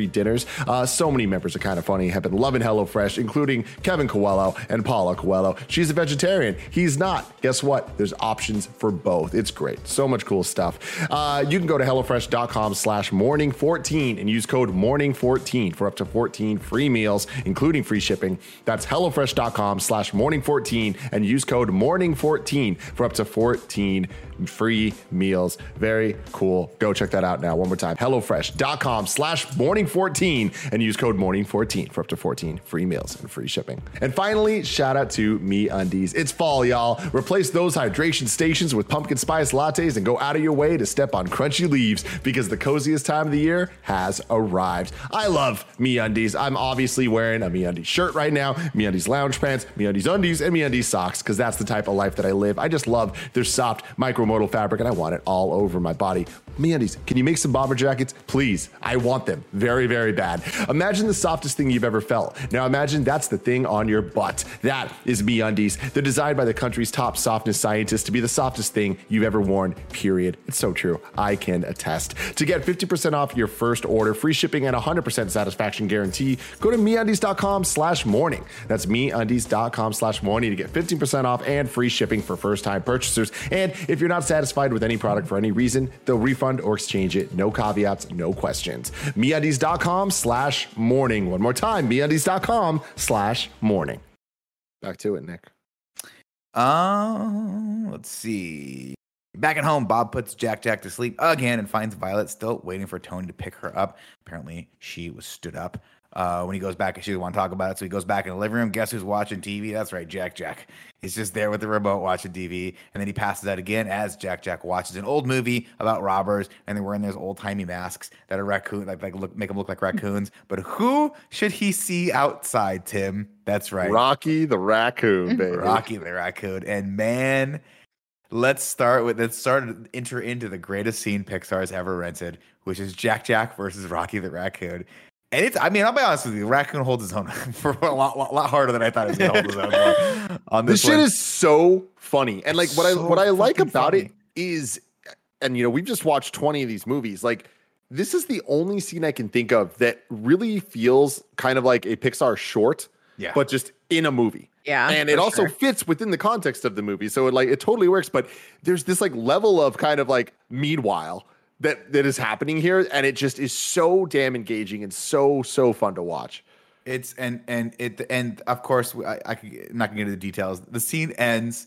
[SPEAKER 1] drama-free dinners. Uh, so many members of Kind of Funny have been loving HelloFresh, including Kevin Coelho and Paula Coelho. She's a vegetarian. He's not. Guess what? There's options for both. It's great. So much cool stuff. Uh, you can go to HelloFresh.com slash morning14 and use code morning14 for up to 14 free meals, including free shipping. That's HelloFresh.com slash morning14 and use code morning14 for up to 14 free meals. Very cool. Go check that out now. One more time. HelloFresh.com slash morning14 and use code morning14 for up to 14 free meals and free shipping. And finally, shout out to Me Undies. It's fall, y'all. Replace those hydration stations with pumpkin spice lattes and go out of your way to step on crunchy leaves because the coziest time of the year has arrived. I love Me Undies. I'm obviously wearing a Me Undies shirt right now, Me Undies lounge pants, Me Undies undies, and Me Undies socks because that's the type of life that I live. I just love their soft micromodal fabric and I want it all over my body. Me Undies, can you make some bomber jackets? Please. I want them very, very bad. Imagine the softest thing you've ever felt. Now imagine that's the thing on your butt. That is Me Undies. They're designed by the country's top softness scientists to be the softest thing you've ever worn, period. It's so true. I can attest. To get 50% off your first order, free shipping, and 100% satisfaction guarantee, go to meundies.com slash morning. That's meundies.com slash morning to get 15% off and free shipping for first time purchasers. And if you're not satisfied with any product for any reason, they'll refund or exchange it. No caveats, no questions. MeUndies.com slash morning. One more time, MeUndies.com slash morning. Back to it, Nick.
[SPEAKER 3] Um, let's see. Back at home, Bob puts Jack Jack to sleep again and finds Violet still waiting for Tony to pick her up. Apparently, she was stood up. Uh, when he goes back, she doesn't want to talk about it, so he goes back in the living room. Guess who's watching TV? That's right, Jack Jack. He's just there with the remote watching TV, and then he passes out again as Jack Jack watches an old movie about robbers, and they're wearing those old timey masks that are raccoon, like like look make them look like raccoons. But who should he see outside? Tim. That's right,
[SPEAKER 1] Rocky the raccoon, baby.
[SPEAKER 3] Rocky the raccoon. And man, let's start with let's start enter into the greatest scene Pixar has ever rented, which is Jack Jack versus Rocky the raccoon. And it's, I mean, I'll be honest with you, Raccoon holds his own for a lot, lot, lot harder than I thought he was going to hold his own on- on
[SPEAKER 1] This
[SPEAKER 3] this.
[SPEAKER 1] shit is so funny. And like what I what I like about it
[SPEAKER 3] funny.
[SPEAKER 1] is and you know, we've just watched 20 of these movies. Like this is the only scene I can think of that really feels kind of like a Pixar short,
[SPEAKER 3] Yeah.
[SPEAKER 1] but just in a movie.
[SPEAKER 2] Yeah,
[SPEAKER 1] and it also
[SPEAKER 2] sure.
[SPEAKER 1] fits within the context of the movie. So it like it totally works, but there's this like level of kind of like meanwhile that that is happening here and it just is so damn engaging and so so fun to watch.
[SPEAKER 3] It's and and it and of course I, I could, I'm not gonna get into the details. The scene ends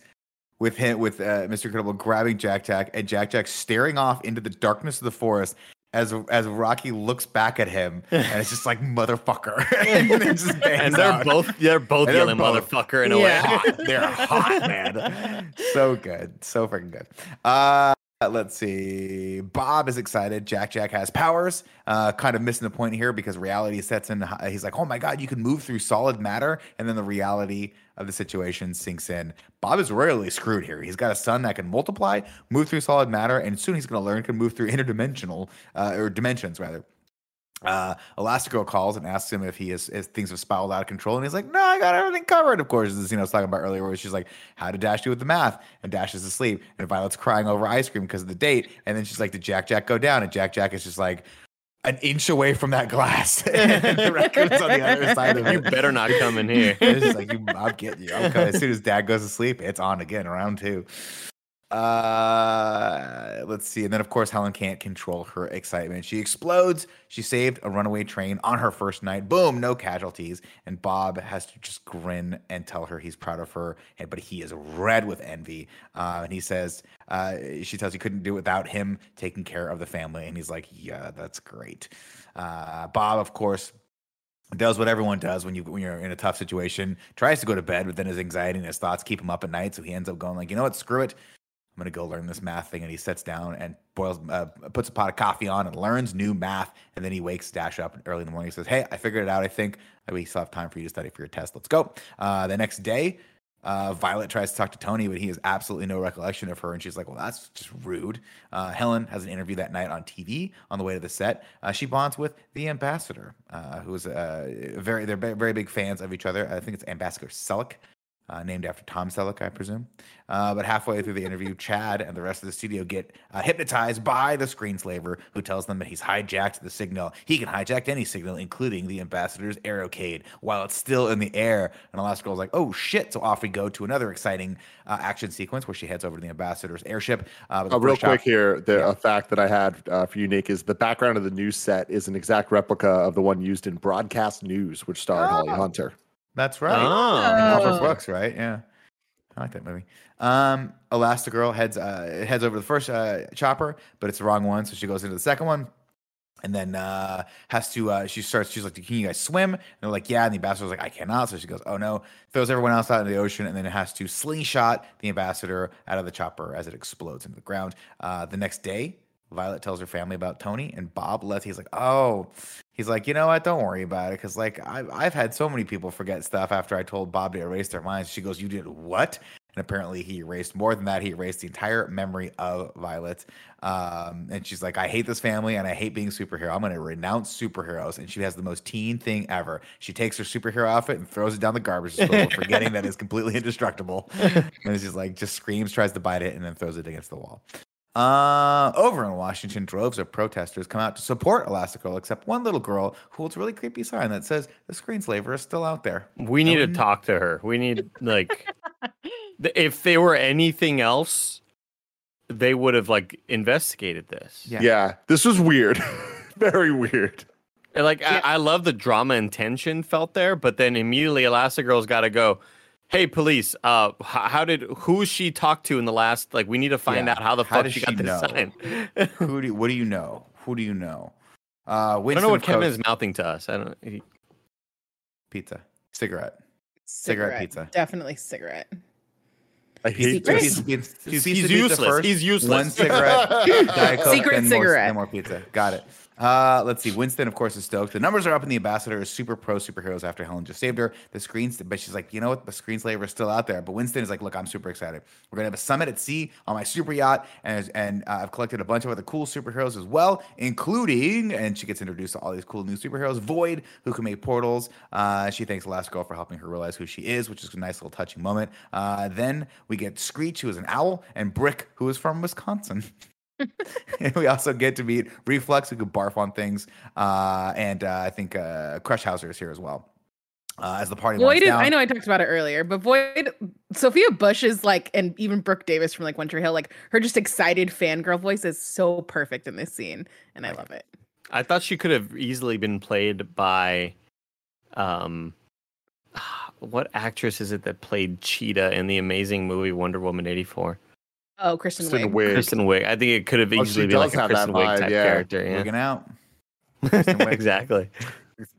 [SPEAKER 3] with him with uh, Mr. Incredible grabbing Jack Jack and Jack Jack staring off into the darkness of the forest as as Rocky looks back at him and it's just like motherfucker and, just
[SPEAKER 4] and they're
[SPEAKER 3] out.
[SPEAKER 4] both they're both
[SPEAKER 3] And they're
[SPEAKER 4] yelling
[SPEAKER 3] both-
[SPEAKER 4] motherfucker in a
[SPEAKER 2] Yeah.
[SPEAKER 4] way.
[SPEAKER 3] hot. They're hot, man. So good. So freaking good. Uh let's see. Bob is excited. Jack Jack has powers. Uh kind of missing the point here because reality sets in. He's like, "Oh my god, you can move through solid matter." And then the reality of the situation sinks in. Bob is royally screwed here. He's got a son that can multiply, move through solid matter, and soon he's going to learn can move through interdimensional uh, or dimensions rather uh, Elastigirl calls and asks him if he is if things have spiraled out of control, and he's like, "No, I got everything covered." Of course, as you know, I was talking about earlier, where she's like, "How did Dash do with the math?" And Dash is asleep, and Violet's crying over ice cream because of the date, and then she's like, "Did Jack Jack go down?" And Jack Jack is just like an inch away from that glass, and the raccoon's on the other side of
[SPEAKER 4] You better not come in here.
[SPEAKER 3] It's just like you, I'm getting you. I'm coming. As soon as Dad goes to sleep, it's on again. Round two. Uh, let's see. And then, of course, Helen can't control her excitement. She explodes. She saved a runaway train on her first night. Boom, no casualties. And Bob has to just grin and tell her he's proud of her. But he is red with envy. Uh, and he says, uh, she tells he couldn't do it without him taking care of the family. And he's like, yeah, that's great. Uh, Bob, of course, does what everyone does when you when you're in a tough situation. Tries to go to bed, but then his anxiety and his thoughts keep him up at night. So he ends up going like, you know what, screw it. I'm gonna go learn this math thing, and he sits down and boils, uh, puts a pot of coffee on and learns new math. And then he wakes Dash up early in the morning. He says, "Hey, I figured it out. I think we still have time for you to study for your test. Let's go." Uh, the next day, uh, Violet tries to talk to Tony, but he has absolutely no recollection of her. And she's like, well, that's just rude. Uh, Helen has an interview that night on TV on the way to the set. Uh, she bonds with the ambassador, uh, who is uh, very, they're very big fans of each other. I think it's Ambassador Selleck. Uh, named after Tom Selleck, I presume. Uh, but halfway through the interview, Chad and the rest of the studio get uh, hypnotized by the screenslaver, who tells them that he's hijacked the signal. He can hijack any signal, including the ambassador's aerocade, while it's still in the air. And Elastigirl's like, "Oh shit!" So off we go to another exciting uh, action sequence where she heads over to the ambassador's airship. Uh,
[SPEAKER 1] Uh, real quick here, the
[SPEAKER 3] Yeah.
[SPEAKER 1] a fact that I had uh, for you, Nick, is the background of the news set is an exact replica of the one used in Broadcast News, which starred Holly
[SPEAKER 3] Oh.
[SPEAKER 1] Hunter.
[SPEAKER 3] That's right.
[SPEAKER 4] Oh.
[SPEAKER 2] Oh.
[SPEAKER 3] Brooks, right? Yeah. I like that movie. Um, Elastigirl heads uh, heads over the first uh, chopper, but it's the wrong one, so she goes into the second one. And then uh, has to. Uh, she starts. She's like, "Can you guys swim?" And they're like, "Yeah." And the ambassador's like, "I cannot." So she goes, "Oh no!" Throws everyone else out into the ocean, and then it has to slingshot the ambassador out of the chopper as it explodes into the ground. Uh, the next day, Violet tells her family about Tony, and Bob lets. He's like, "Oh," he's like, "You know what? Don't worry about it, because like I've I've had so many people forget stuff after I told Bob to erase their minds." She goes, "You did what?" And apparently, he erased more than that. He erased the entire memory of Violet. Um, and she's like, "I hate this family, and I hate being a superhero. I'm going to renounce superheroes." And she has the most teen thing ever. She takes her superhero outfit and throws it down the garbage disposal, forgetting that it's completely indestructible. and she's like, just screams, tries to bite it, and then throws it against the wall. Uh, over in Washington, droves of protesters come out to support Elastigirl, except one little girl who holds a really creepy sign that says the screenslaver is still out there.
[SPEAKER 4] We need to
[SPEAKER 3] Um,
[SPEAKER 4] talk to her. We need like if they were anything else, they would have like investigated this.
[SPEAKER 3] Yeah.
[SPEAKER 1] Yeah, this was weird. Very weird.
[SPEAKER 4] And, Like I, I love the drama and tension felt there, but then immediately Elastigirl's got to go. Hey, police! Uh, h- how did who she talked to in the last? Like, we need to find
[SPEAKER 3] Yeah.
[SPEAKER 4] out how the
[SPEAKER 3] How
[SPEAKER 4] fuck
[SPEAKER 3] does
[SPEAKER 4] she
[SPEAKER 3] she
[SPEAKER 4] got this
[SPEAKER 3] know?
[SPEAKER 4] sign.
[SPEAKER 3] Who do you, what do you know? Who do you know? Uh,
[SPEAKER 4] I don't know what
[SPEAKER 3] of
[SPEAKER 4] Kevin is mouthing to us. I don't. He,
[SPEAKER 3] Pizza, cigarette. Cigarette pizza.
[SPEAKER 2] Definitely cigarette.
[SPEAKER 1] I hate
[SPEAKER 2] Secret?
[SPEAKER 1] this.
[SPEAKER 3] Two piece- two
[SPEAKER 4] he's, he's useless. He's useless.
[SPEAKER 3] One cigarette, Diet Coke,
[SPEAKER 2] Secret
[SPEAKER 3] then More,
[SPEAKER 2] cigarette.
[SPEAKER 3] then more pizza. Got it. Uh, let's see. Winston, of course, is stoked. The numbers are up, and the ambassador is super pro superheroes after Helen just saved her. The screens, but she's like, you know what? The screenslaver is still out there. But Winston is like, look, I'm super excited. We're gonna have a summit at sea on my super yacht, and and uh, I've collected a bunch of other cool superheroes as well, including, and she gets introduced to all these cool new superheroes. Voyd, who can make portals. Uh, she thanks Last Girl for helping her realize who she is, which is a nice little touching moment. Uh, then we get Screech, who is an owl, and Brick, who is from Wisconsin. and we also get to meet Reflux, who can barf on things, uh, and uh, I think uh, Krushauer is here as well. Uh, as the party
[SPEAKER 2] Voyd
[SPEAKER 3] winds
[SPEAKER 2] is,
[SPEAKER 3] down.
[SPEAKER 2] I know I talked about it earlier, but Voyd, Sophia Bush is like, and even Brooke Davis from like One Tree Hill, like her just excited fangirl voice is so perfect in this scene, and I love it.
[SPEAKER 4] I thought she could have easily been played by, um, what actress is it that played Cheetah in the amazing movie Wonder Woman eighty four?
[SPEAKER 2] Oh, Kristen,
[SPEAKER 1] Kristen
[SPEAKER 2] Wiig.
[SPEAKER 1] Wiig.
[SPEAKER 4] Kristen Wiig. I think it could have
[SPEAKER 1] Oh,
[SPEAKER 4] easily been like a Kristen Wiig
[SPEAKER 1] vibe,
[SPEAKER 4] type
[SPEAKER 1] yeah.
[SPEAKER 4] character. Yeah,
[SPEAKER 3] Looking out.
[SPEAKER 4] Exactly.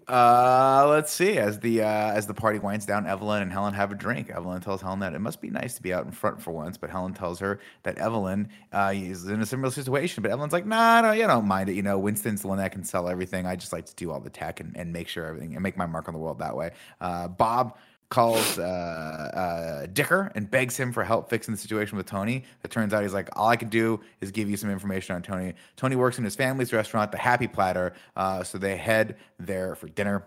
[SPEAKER 3] Uh, let's see. As the uh, as the party winds down, Evelyn and Helen have a drink. Evelyn tells Helen that it must be nice to be out in front for once, but Helen tells her that Evelyn uh, is in a similar situation. But Evelyn's like, Nah, no, you don't mind it. You know, Winston's the one that can sell everything. I just like to do all the tech and, and make sure everything and make my mark on the world that way. Uh, Bob calls uh, uh, Dicker and begs him for help fixing the situation with Tony. It turns out he's like, all I can do is give you some information on Tony. Tony works in his family's restaurant, the Happy Platter. Uh, so they head there for dinner.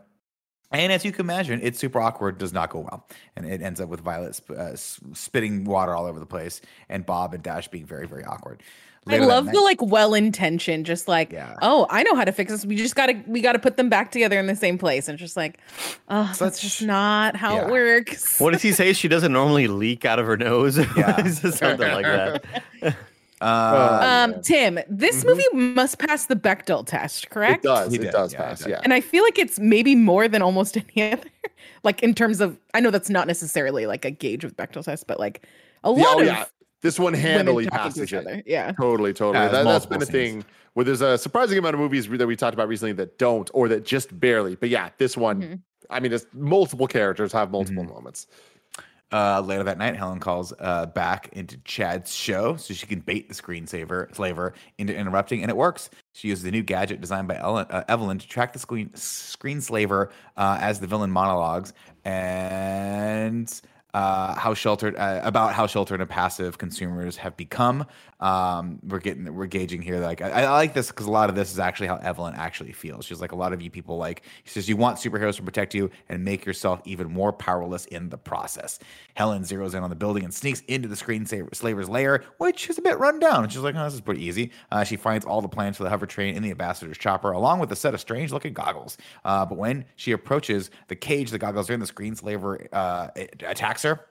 [SPEAKER 3] And as you can imagine, it's super awkward, does not go well. And it ends up with Violet sp- uh, spitting water all over the place and Bob and Dash being very, very awkward.
[SPEAKER 2] I
[SPEAKER 3] Later that
[SPEAKER 2] love the like well intentioned, just like,
[SPEAKER 3] Yeah.
[SPEAKER 2] oh, I know how to fix this. We just gotta we gotta put them back together in the same place. And it's just like, oh, that's just not how
[SPEAKER 3] yeah.
[SPEAKER 2] it works.
[SPEAKER 4] What does he say? She doesn't normally leak out of her nose.
[SPEAKER 3] Yeah.
[SPEAKER 4] Something like that.
[SPEAKER 3] Uh,
[SPEAKER 2] Um. Tim, this
[SPEAKER 3] Mhm.
[SPEAKER 2] movie must pass the Bechdel test, correct?
[SPEAKER 1] It does.
[SPEAKER 3] He
[SPEAKER 1] It
[SPEAKER 3] did,
[SPEAKER 1] does
[SPEAKER 3] yeah, it does pass.
[SPEAKER 1] Yeah.
[SPEAKER 2] And I feel like it's maybe more than almost any other. like in terms of, I know that's not necessarily like a gauge of Bechdel test, but like a lot
[SPEAKER 1] oh,
[SPEAKER 2] of
[SPEAKER 1] yeah. This one
[SPEAKER 2] women
[SPEAKER 1] handily passes
[SPEAKER 2] each
[SPEAKER 1] it.
[SPEAKER 2] other. Yeah.
[SPEAKER 1] Totally, totally.
[SPEAKER 3] Yeah,
[SPEAKER 1] that, that's been a thing where there's a surprising amount of movies that we talked about recently that don't, or that just barely. But yeah, this one,
[SPEAKER 2] Mhm.
[SPEAKER 1] I mean, it's multiple characters have multiple
[SPEAKER 3] Mm-hmm.
[SPEAKER 1] moments.
[SPEAKER 3] Uh, later that night, Helen calls uh, back into Chad's show so she can bait the screensaver slaver into interrupting, and it works. She uses a new gadget designed by Ellen, uh, Evelyn to track the screen screen slaver uh, as the villain monologues and uh, how sheltered uh, about how sheltered and passive consumers have become. Um, we're getting we're gauging here. Like I, I like this because a lot of this is actually how Evelyn actually feels. She's like a lot of you people like she says you want superheroes to protect you and make yourself even more powerless in the process. Helen zeroes in on the building and sneaks into the screenslaver's lair, which is a bit run down. And she's like, oh, this is pretty easy. Uh, she finds all the plans for the hover train in the ambassador's chopper, along with a set of strange looking goggles. Uh, but when she approaches the cage the goggles are in, the screenslaver uh, attacks her.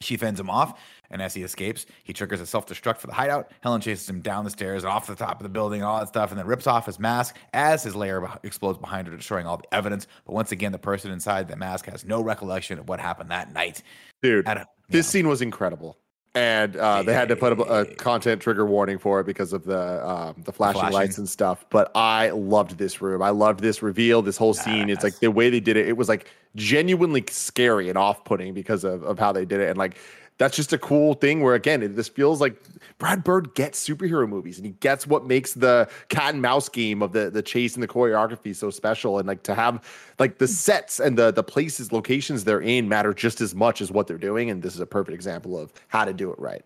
[SPEAKER 3] She fends him off, and as he escapes, he triggers a self destruct for the hideout. Helen chases him down the stairs and off the top of the building and all that stuff, and then rips off his mask as his lair beh- explodes behind her, destroying all the evidence. But once again, the person inside the mask has no recollection of what happened that night.
[SPEAKER 1] Dude,
[SPEAKER 3] I
[SPEAKER 1] this
[SPEAKER 3] yeah.
[SPEAKER 1] scene was incredible. And uh, they had to put a, a content trigger warning for it because of the um, the flashing
[SPEAKER 3] flashing.
[SPEAKER 1] lights and stuff. But I loved this room. I loved this reveal, this whole scene. It's like the way they did it. It was like genuinely scary and off putting because of, of how they did it. And like that's just a cool thing where again, it, this feels like Brad Bird gets superhero movies and he gets what makes the cat and mouse game of the the chase and the choreography so special. And like to have like the sets and the the places, locations they're in matter just as much as what they're doing. And this is a perfect example of how to do it right.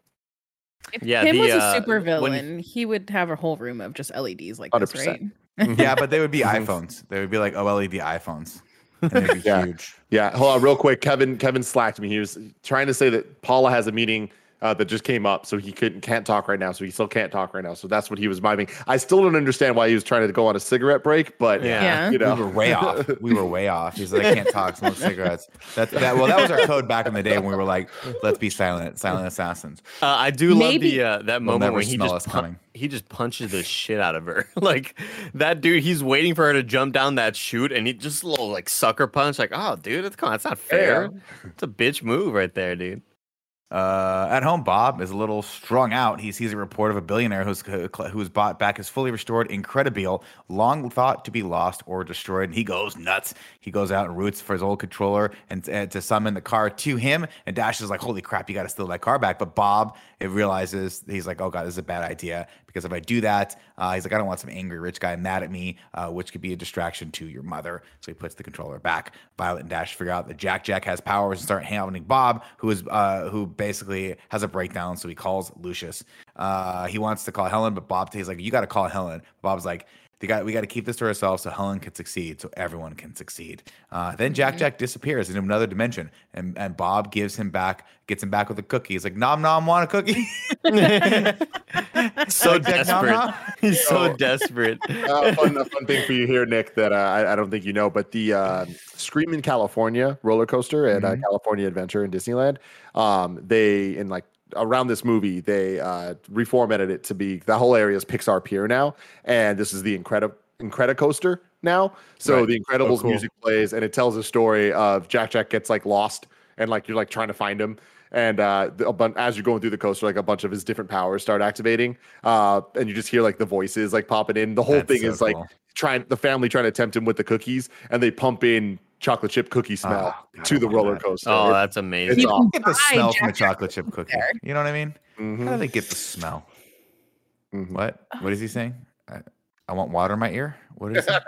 [SPEAKER 2] If
[SPEAKER 4] Yeah,
[SPEAKER 2] Tim
[SPEAKER 4] the,
[SPEAKER 2] was a
[SPEAKER 4] uh,
[SPEAKER 2] super
[SPEAKER 4] when you-
[SPEAKER 2] villain, he would have a whole room of just LEDs like this,
[SPEAKER 1] 100%.
[SPEAKER 2] right?
[SPEAKER 3] yeah, but they would be iPhones. They would be like OLED iPhones. And they'd be
[SPEAKER 1] Yeah.
[SPEAKER 3] huge.
[SPEAKER 1] Yeah, hold on, real quick. Kevin Kevin slacked me. He was trying to say that Paula has a meeting uh, that just came up, so he couldn't can't talk right now, so he still can't talk right now. So that's what he was miming. I still don't understand why he was trying to go on a cigarette break, but
[SPEAKER 4] Yeah.
[SPEAKER 2] Yeah.
[SPEAKER 1] you know,
[SPEAKER 3] We were way off. We were way off. He's like, I can't talk, smoke cigarettes. That's that. Well, that was our code back in the day when we were like, let's be silent, silent assassins.
[SPEAKER 4] Uh, I do
[SPEAKER 2] Maybe-
[SPEAKER 4] love the uh, that
[SPEAKER 3] We'll
[SPEAKER 4] moment
[SPEAKER 3] never
[SPEAKER 4] when he just pun- he just punches the shit out of her. like that dude, he's waiting for her to jump down that chute, and he just a little like sucker punch. Like, oh, dude, it's come on, that's not fair. It's a bitch move right there, dude.
[SPEAKER 3] Uh, at home, Bob is a little strung out. He sees a report of a billionaire who's who's bought back his fully restored Incredibile, long thought to be lost or destroyed. And he goes nuts. He goes out and roots for his old controller and, and to summon the car to him. And Dash is like, "Holy crap, you got to steal that car back!" But Bob, it realizes he's like, "Oh god, this is a bad idea because if I do that, uh, he's like, I don't want some angry rich guy mad at me, uh, which could be a distraction to your mother." So he puts the controller back. Violet and Dash figure out that Jack Jack has powers and start hounding Bob, who is uh, who basically has a breakdown. So he calls Lucius. Uh, he wants to call Helen, but Bob he's like, "You got to call Helen." Bob's like. They got, we got to keep this to ourselves so Helen can succeed, so everyone can succeed. Uh, then Jack Jack disappears into another dimension, and, and Bob gives him back, gets him back with a cookie. He's like, "Nom nom, want a cookie?"
[SPEAKER 4] So desperate. He's so
[SPEAKER 1] Oh.
[SPEAKER 4] desperate.
[SPEAKER 1] uh, fun, a fun thing for you here, Nick, that uh, I, I don't think you know, but the uh, Scream in California roller coaster at uh, California Adventure in Disneyland, um, they in like around this movie they uh, reformatted it to be the whole area is Pixar Pier now, and this is the Incredi Incredicoaster now. So
[SPEAKER 3] Right.
[SPEAKER 1] the Incredibles
[SPEAKER 3] Oh, cool.
[SPEAKER 1] music plays, and it tells a story of Jack Jack gets like lost, and like you're like trying to find him. And uh, the- a as you're going through the coaster, like a bunch of his different powers start activating, uh, and you just hear like the voices like popping in. The whole
[SPEAKER 3] That's
[SPEAKER 1] thing
[SPEAKER 3] so
[SPEAKER 1] is like trying the family trying to tempt him with the cookies, and they pump in chocolate chip cookie smell
[SPEAKER 3] Oh, God,
[SPEAKER 1] to the
[SPEAKER 3] love
[SPEAKER 1] roller
[SPEAKER 3] that.
[SPEAKER 1] coaster.
[SPEAKER 4] Oh, that's amazing.
[SPEAKER 1] it's
[SPEAKER 2] You
[SPEAKER 1] awesome.
[SPEAKER 2] can
[SPEAKER 3] get the smell from a
[SPEAKER 2] Jack Jack
[SPEAKER 3] chocolate chip cookie.
[SPEAKER 2] there.
[SPEAKER 3] You know what I mean?
[SPEAKER 1] Mhm.
[SPEAKER 3] How do they get the smell?
[SPEAKER 1] Mhm.
[SPEAKER 3] What? What is he saying? I, I want water in my ear. What is it?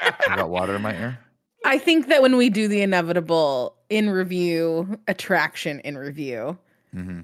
[SPEAKER 3] I got water in my ear.
[SPEAKER 2] I think that when we do the inevitable in review attraction in review,
[SPEAKER 3] Mm-hmm.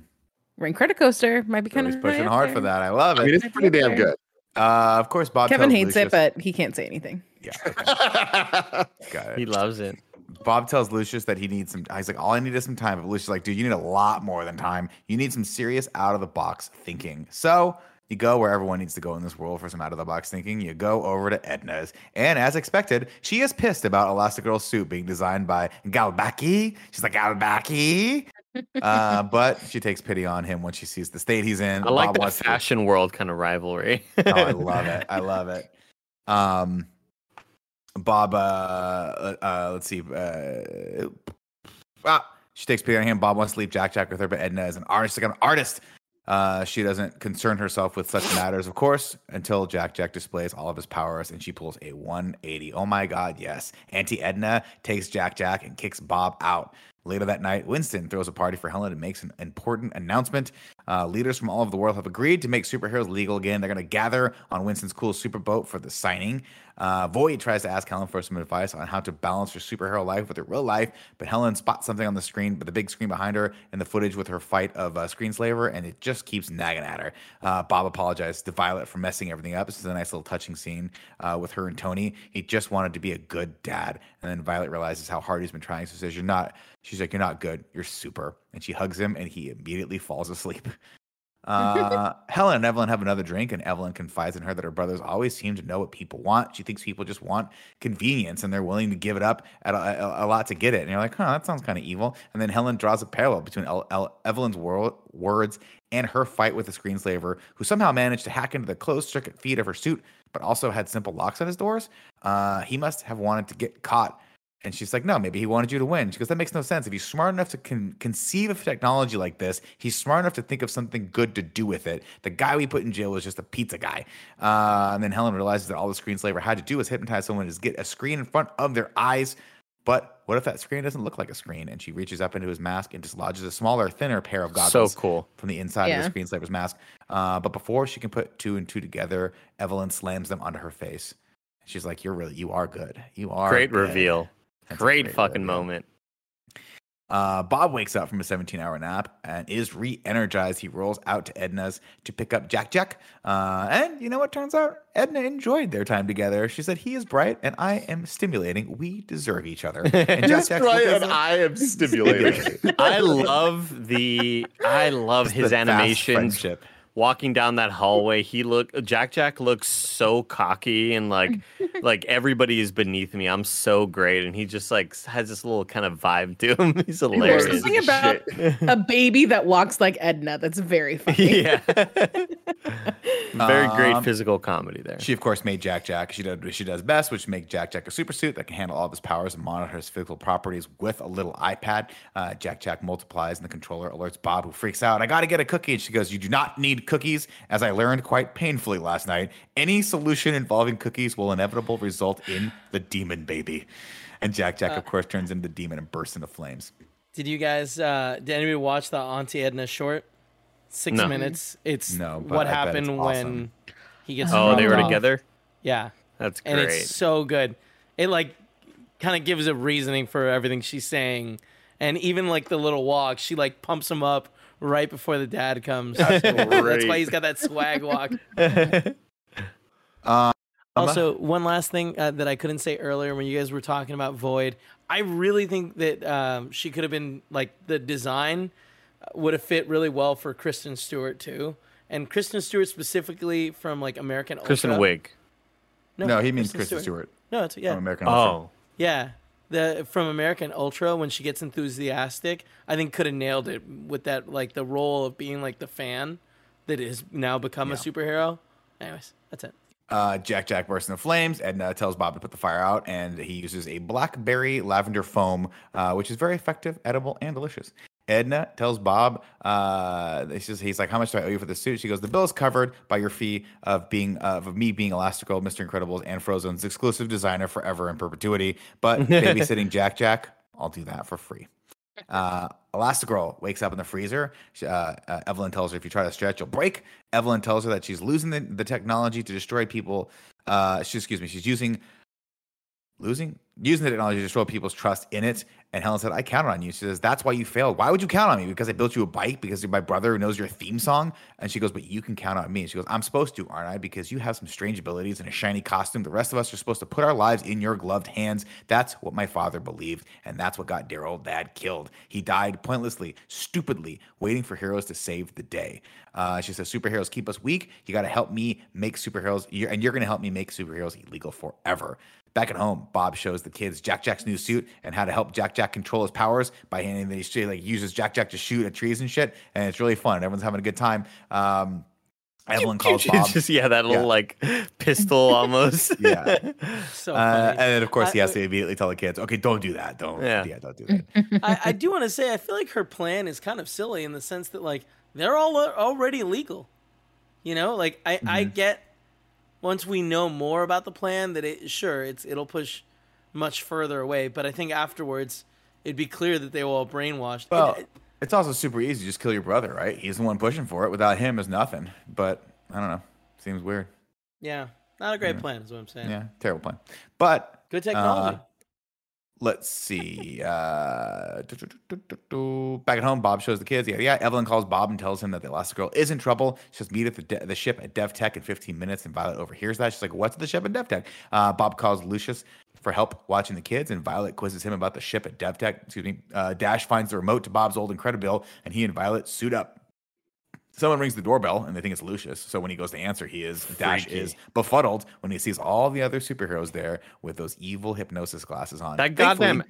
[SPEAKER 2] Incredicoaster might be kind
[SPEAKER 3] He's
[SPEAKER 2] of
[SPEAKER 3] pushing hard for that. I love
[SPEAKER 1] I mean,
[SPEAKER 3] it.
[SPEAKER 1] it's pretty damn good.
[SPEAKER 3] Uh, of course, Bob.
[SPEAKER 2] Kevin hates
[SPEAKER 3] Lucius,
[SPEAKER 2] it, but he can't say anything.
[SPEAKER 3] Yeah, okay, got
[SPEAKER 4] He loves it.
[SPEAKER 3] Bob tells Lucius that he needs some. He's like, all I need is some time. But Lucius is like, dude, you need a lot more than time. You need some serious out of the box thinking. So you go where everyone needs to go in this world for some out of the box thinking. You go over to Edna's, and as expected, she is pissed about Elastigirl's suit being designed by Galbaki. She's like Galbaki. uh, but she takes pity on him when she sees the state he's in.
[SPEAKER 4] I like
[SPEAKER 3] Bob
[SPEAKER 4] that
[SPEAKER 3] wants to-
[SPEAKER 4] fashion world kind of rivalry.
[SPEAKER 3] oh, I love it. I love it. Um, Bob, uh, uh, uh, let's see. Uh, ah, she takes pity on him. Bob wants to leave Jack Jack with her, but Edna is an artist, like an artist. Uh, she doesn't concern herself with such matters, of course, until Jack Jack displays all of his powers and she pulls a 180. Oh my God, yes. Auntie Edna takes Jack Jack and kicks Bob out. Later that night, Winston throws a party for Helen and makes an important announcement. Uh, leaders from all over the world have agreed to make superheroes legal again. They're going to gather on Winston's cool superboat for the signing. Uh, Voyd tries to ask Helen for some advice on how to balance her superhero life with her real life, but Helen spots something on the screen, but the big screen behind her, and the footage with her fight of uh, Screenslaver, and it just keeps nagging at her. Uh, Bob apologized to Violet for messing everything up. This is a nice little touching scene uh, with her and Tony. He just wanted to be a good dad, and then Violet realizes how hard he's been trying. So she says, "You're not." She's like, "You're not good. You're super," and she hugs him, and he immediately falls asleep. Uh, Helen and Evelyn have another drink, and Evelyn confides in her that her brothers always seem to know what people want. She thinks people just want convenience, and they're willing to give it up at a, a, a lot to get it. And you're like, huh, that sounds kind of evil. And then Helen draws a parallel between El- El- Evelyn's wor- words and her fight with the screenslaver, who somehow managed to hack into the closed circuit feed of her suit, but also had simple locks on his doors. Uh, he must have wanted to get caught. And she's like, no, maybe he wanted you to win. She goes, that makes no sense. If he's smart enough to con- conceive of technology like this, he's smart enough to think of something good to do with it. The guy we put in jail was just a pizza guy. Uh, and then Helen realizes that all the screen slaver had to do was hypnotize someone to get a screen in front of their eyes. But what if that screen doesn't look like a screen? And she reaches up into his mask and dislodges a smaller, thinner pair of goggles.
[SPEAKER 4] so
[SPEAKER 3] goggles
[SPEAKER 4] cool.
[SPEAKER 3] from the inside
[SPEAKER 2] Yeah.
[SPEAKER 3] of the screenslaver's mask. Uh, but before she can put two and two together, Evelyn slams them onto her face. She's like, "You're really, you are good. You are
[SPEAKER 4] Great
[SPEAKER 3] good."
[SPEAKER 4] reveal.
[SPEAKER 3] That's
[SPEAKER 4] Great,
[SPEAKER 3] great
[SPEAKER 4] fucking
[SPEAKER 3] reveal.
[SPEAKER 4] moment.
[SPEAKER 3] Uh, Bob wakes up from a 17 hour nap and is re energized. He rolls out to Edna's to pick up Jack Jack. Uh, and you know what turns out? Edna enjoyed their time together. She said, He is bright and I am stimulating. We deserve each other. And Jack
[SPEAKER 1] Just
[SPEAKER 3] Jack
[SPEAKER 1] right, and
[SPEAKER 3] at-
[SPEAKER 1] I am stimulating.
[SPEAKER 4] I love the I love
[SPEAKER 3] Just
[SPEAKER 4] his
[SPEAKER 3] the fast
[SPEAKER 4] animations.
[SPEAKER 3] friendship.
[SPEAKER 4] Walking down that hallway, he look Jack Jack looks so cocky and like like everybody is beneath me. I'm so great, and he just like has this little kind of vibe to him. He's
[SPEAKER 2] There's
[SPEAKER 4] hilarious.
[SPEAKER 2] something about a baby that walks like Edna that's very funny.
[SPEAKER 4] yeah, very great
[SPEAKER 3] Um,
[SPEAKER 4] physical comedy there.
[SPEAKER 3] She, of course, made Jack Jack. She does what she does best, which make Jack Jack a super suit that can handle all of his powers and monitor his physical properties with a little iPad. Uh, Jack Jack multiplies, and the controller alerts Bob, who freaks out. I got to get a cookie. And she goes, You do not need cookies. As I learned quite painfully last night, any solution involving cookies will inevitably result in the demon baby. And Jack Jack, of course, turns into the demon and bursts into flames.
[SPEAKER 5] Did you guys? Uh, did anybody watch the Auntie Edna short? Six
[SPEAKER 4] No.
[SPEAKER 5] minutes. It's
[SPEAKER 3] No,
[SPEAKER 5] what
[SPEAKER 3] I bet it's
[SPEAKER 5] happened when
[SPEAKER 3] awesome.
[SPEAKER 5] he gets.
[SPEAKER 4] oh, they were
[SPEAKER 5] off.
[SPEAKER 4] together.
[SPEAKER 5] Yeah,
[SPEAKER 4] That's great.
[SPEAKER 5] and
[SPEAKER 4] great.
[SPEAKER 5] it's so good. It like kind of gives a reasoning for everything she's saying, and even like the little walk, she like pumps him up right before the dad comes. That's
[SPEAKER 1] great.
[SPEAKER 5] why he's got that swag walk.
[SPEAKER 3] Um,
[SPEAKER 5] Also, one last thing uh, that I couldn't say earlier when you guys were talking about Voyd, I really think that um, she could have been like the design would have fit really well for Kristen Stewart too, and Kristen Stewart specifically from like American
[SPEAKER 4] Kristen
[SPEAKER 5] Ultra.
[SPEAKER 4] Wiig.
[SPEAKER 3] no, he means Kristen
[SPEAKER 5] Stewart.
[SPEAKER 3] Stewart.
[SPEAKER 5] No, it's yeah,
[SPEAKER 3] From American Ultra.
[SPEAKER 4] Oh,
[SPEAKER 5] yeah. The from American Ultra when she gets enthusiastic, I think could have nailed it with that like the role of being like the fan that has now become a superhero. Anyways, that's it.
[SPEAKER 3] Uh, Jack Jack bursts into flames. Edna tells Bob to put the fire out, and he uses a blackberry lavender foam, uh, which is very effective, edible, and delicious. Edna tells Bob, uh, he's like, "How much do I owe you for the suit?" She goes, "The bill is covered by your fee of being of me being Elastigirl, Mister Incredibles, and Frozone's exclusive designer forever and perpetuity. But babysitting Jack Jack, I'll do that for free." Uh, Elastigirl wakes up in the freezer. She- Uh, uh, Evelyn tells her if you try to stretch, you'll break. Evelyn tells her that she's losing the, the technology to destroy people. Uh, she, excuse me, she's using losing using the technology to destroy people's trust in it. And Helen said, "I counted on you." She says, "That's why you failed. Why would you count on me? Because I built you a bike. Because you're my brother who knows your theme song." And she goes, "But you can count on me." And she goes, "I'm supposed to, aren't I? Because you have some strange abilities and a shiny costume. The rest of us are supposed to put our lives in your gloved hands. That's what my father believed, and that's what got dear old dad killed. He died pointlessly, stupidly, waiting for heroes to save the day." Uh, she says, "Superheroes keep us weak. You got to help me make superheroes, and you're going to help me make superheroes illegal forever." Back at home, Bob shows the kids Jack Jack's new suit and how to help Jack Jack control his powers by handing these shit, like uses Jack Jack to shoot at trees and shit, and it's really fun. Everyone's having a good time. Um, Evelyn calls Bob.
[SPEAKER 4] just yeah, that little
[SPEAKER 3] Yeah.
[SPEAKER 4] like pistol almost.
[SPEAKER 3] yeah,
[SPEAKER 5] So
[SPEAKER 3] uh, and then of course he has to immediately tell the kids, "Okay, don't do that. Don't.
[SPEAKER 4] Yeah.
[SPEAKER 3] Yeah, don't do that."
[SPEAKER 5] I, I do want to say I feel like her plan is kind of silly in the sense that like they're all already legal. You know, like I, I get once we know more about the plan that it sure it's it'll push much further away, but I think afterwards it'd be clear that they were all brainwashed.
[SPEAKER 3] Well,
[SPEAKER 5] it-
[SPEAKER 3] it's also super easy. Just kill your brother, right? He's the one pushing for it. Without him, is nothing. But I don't know. Seems weird.
[SPEAKER 5] yeah, not a great plan is what I'm saying.
[SPEAKER 3] Yeah, terrible plan. But
[SPEAKER 5] Good technology.
[SPEAKER 3] Uh, let's see. Uh, do, do, do. Back at home, Bob shows the kids. Yeah, yeah. Evelyn calls Bob and tells him that the Elastigirl is in trouble. She says, meet at the, de- the ship at DevTech in 15 minutes. And Violet overhears that. She's like, what's at the ship at DevTech? Uh, Bob calls Lucius for help watching the kids, and Violet quizzes him about the ship at DevTech. Excuse me. Uh, Dash finds the remote to Bob's old Incredibile, and he and Violet suit up. Someone rings the doorbell and they think it's Lucius. So when he goes to answer, he is Dash
[SPEAKER 4] Freaky.
[SPEAKER 3] is befuddled when he sees all the other superheroes there with those evil hypnosis glasses on.
[SPEAKER 4] That
[SPEAKER 3] Thankfully,
[SPEAKER 4] goddamn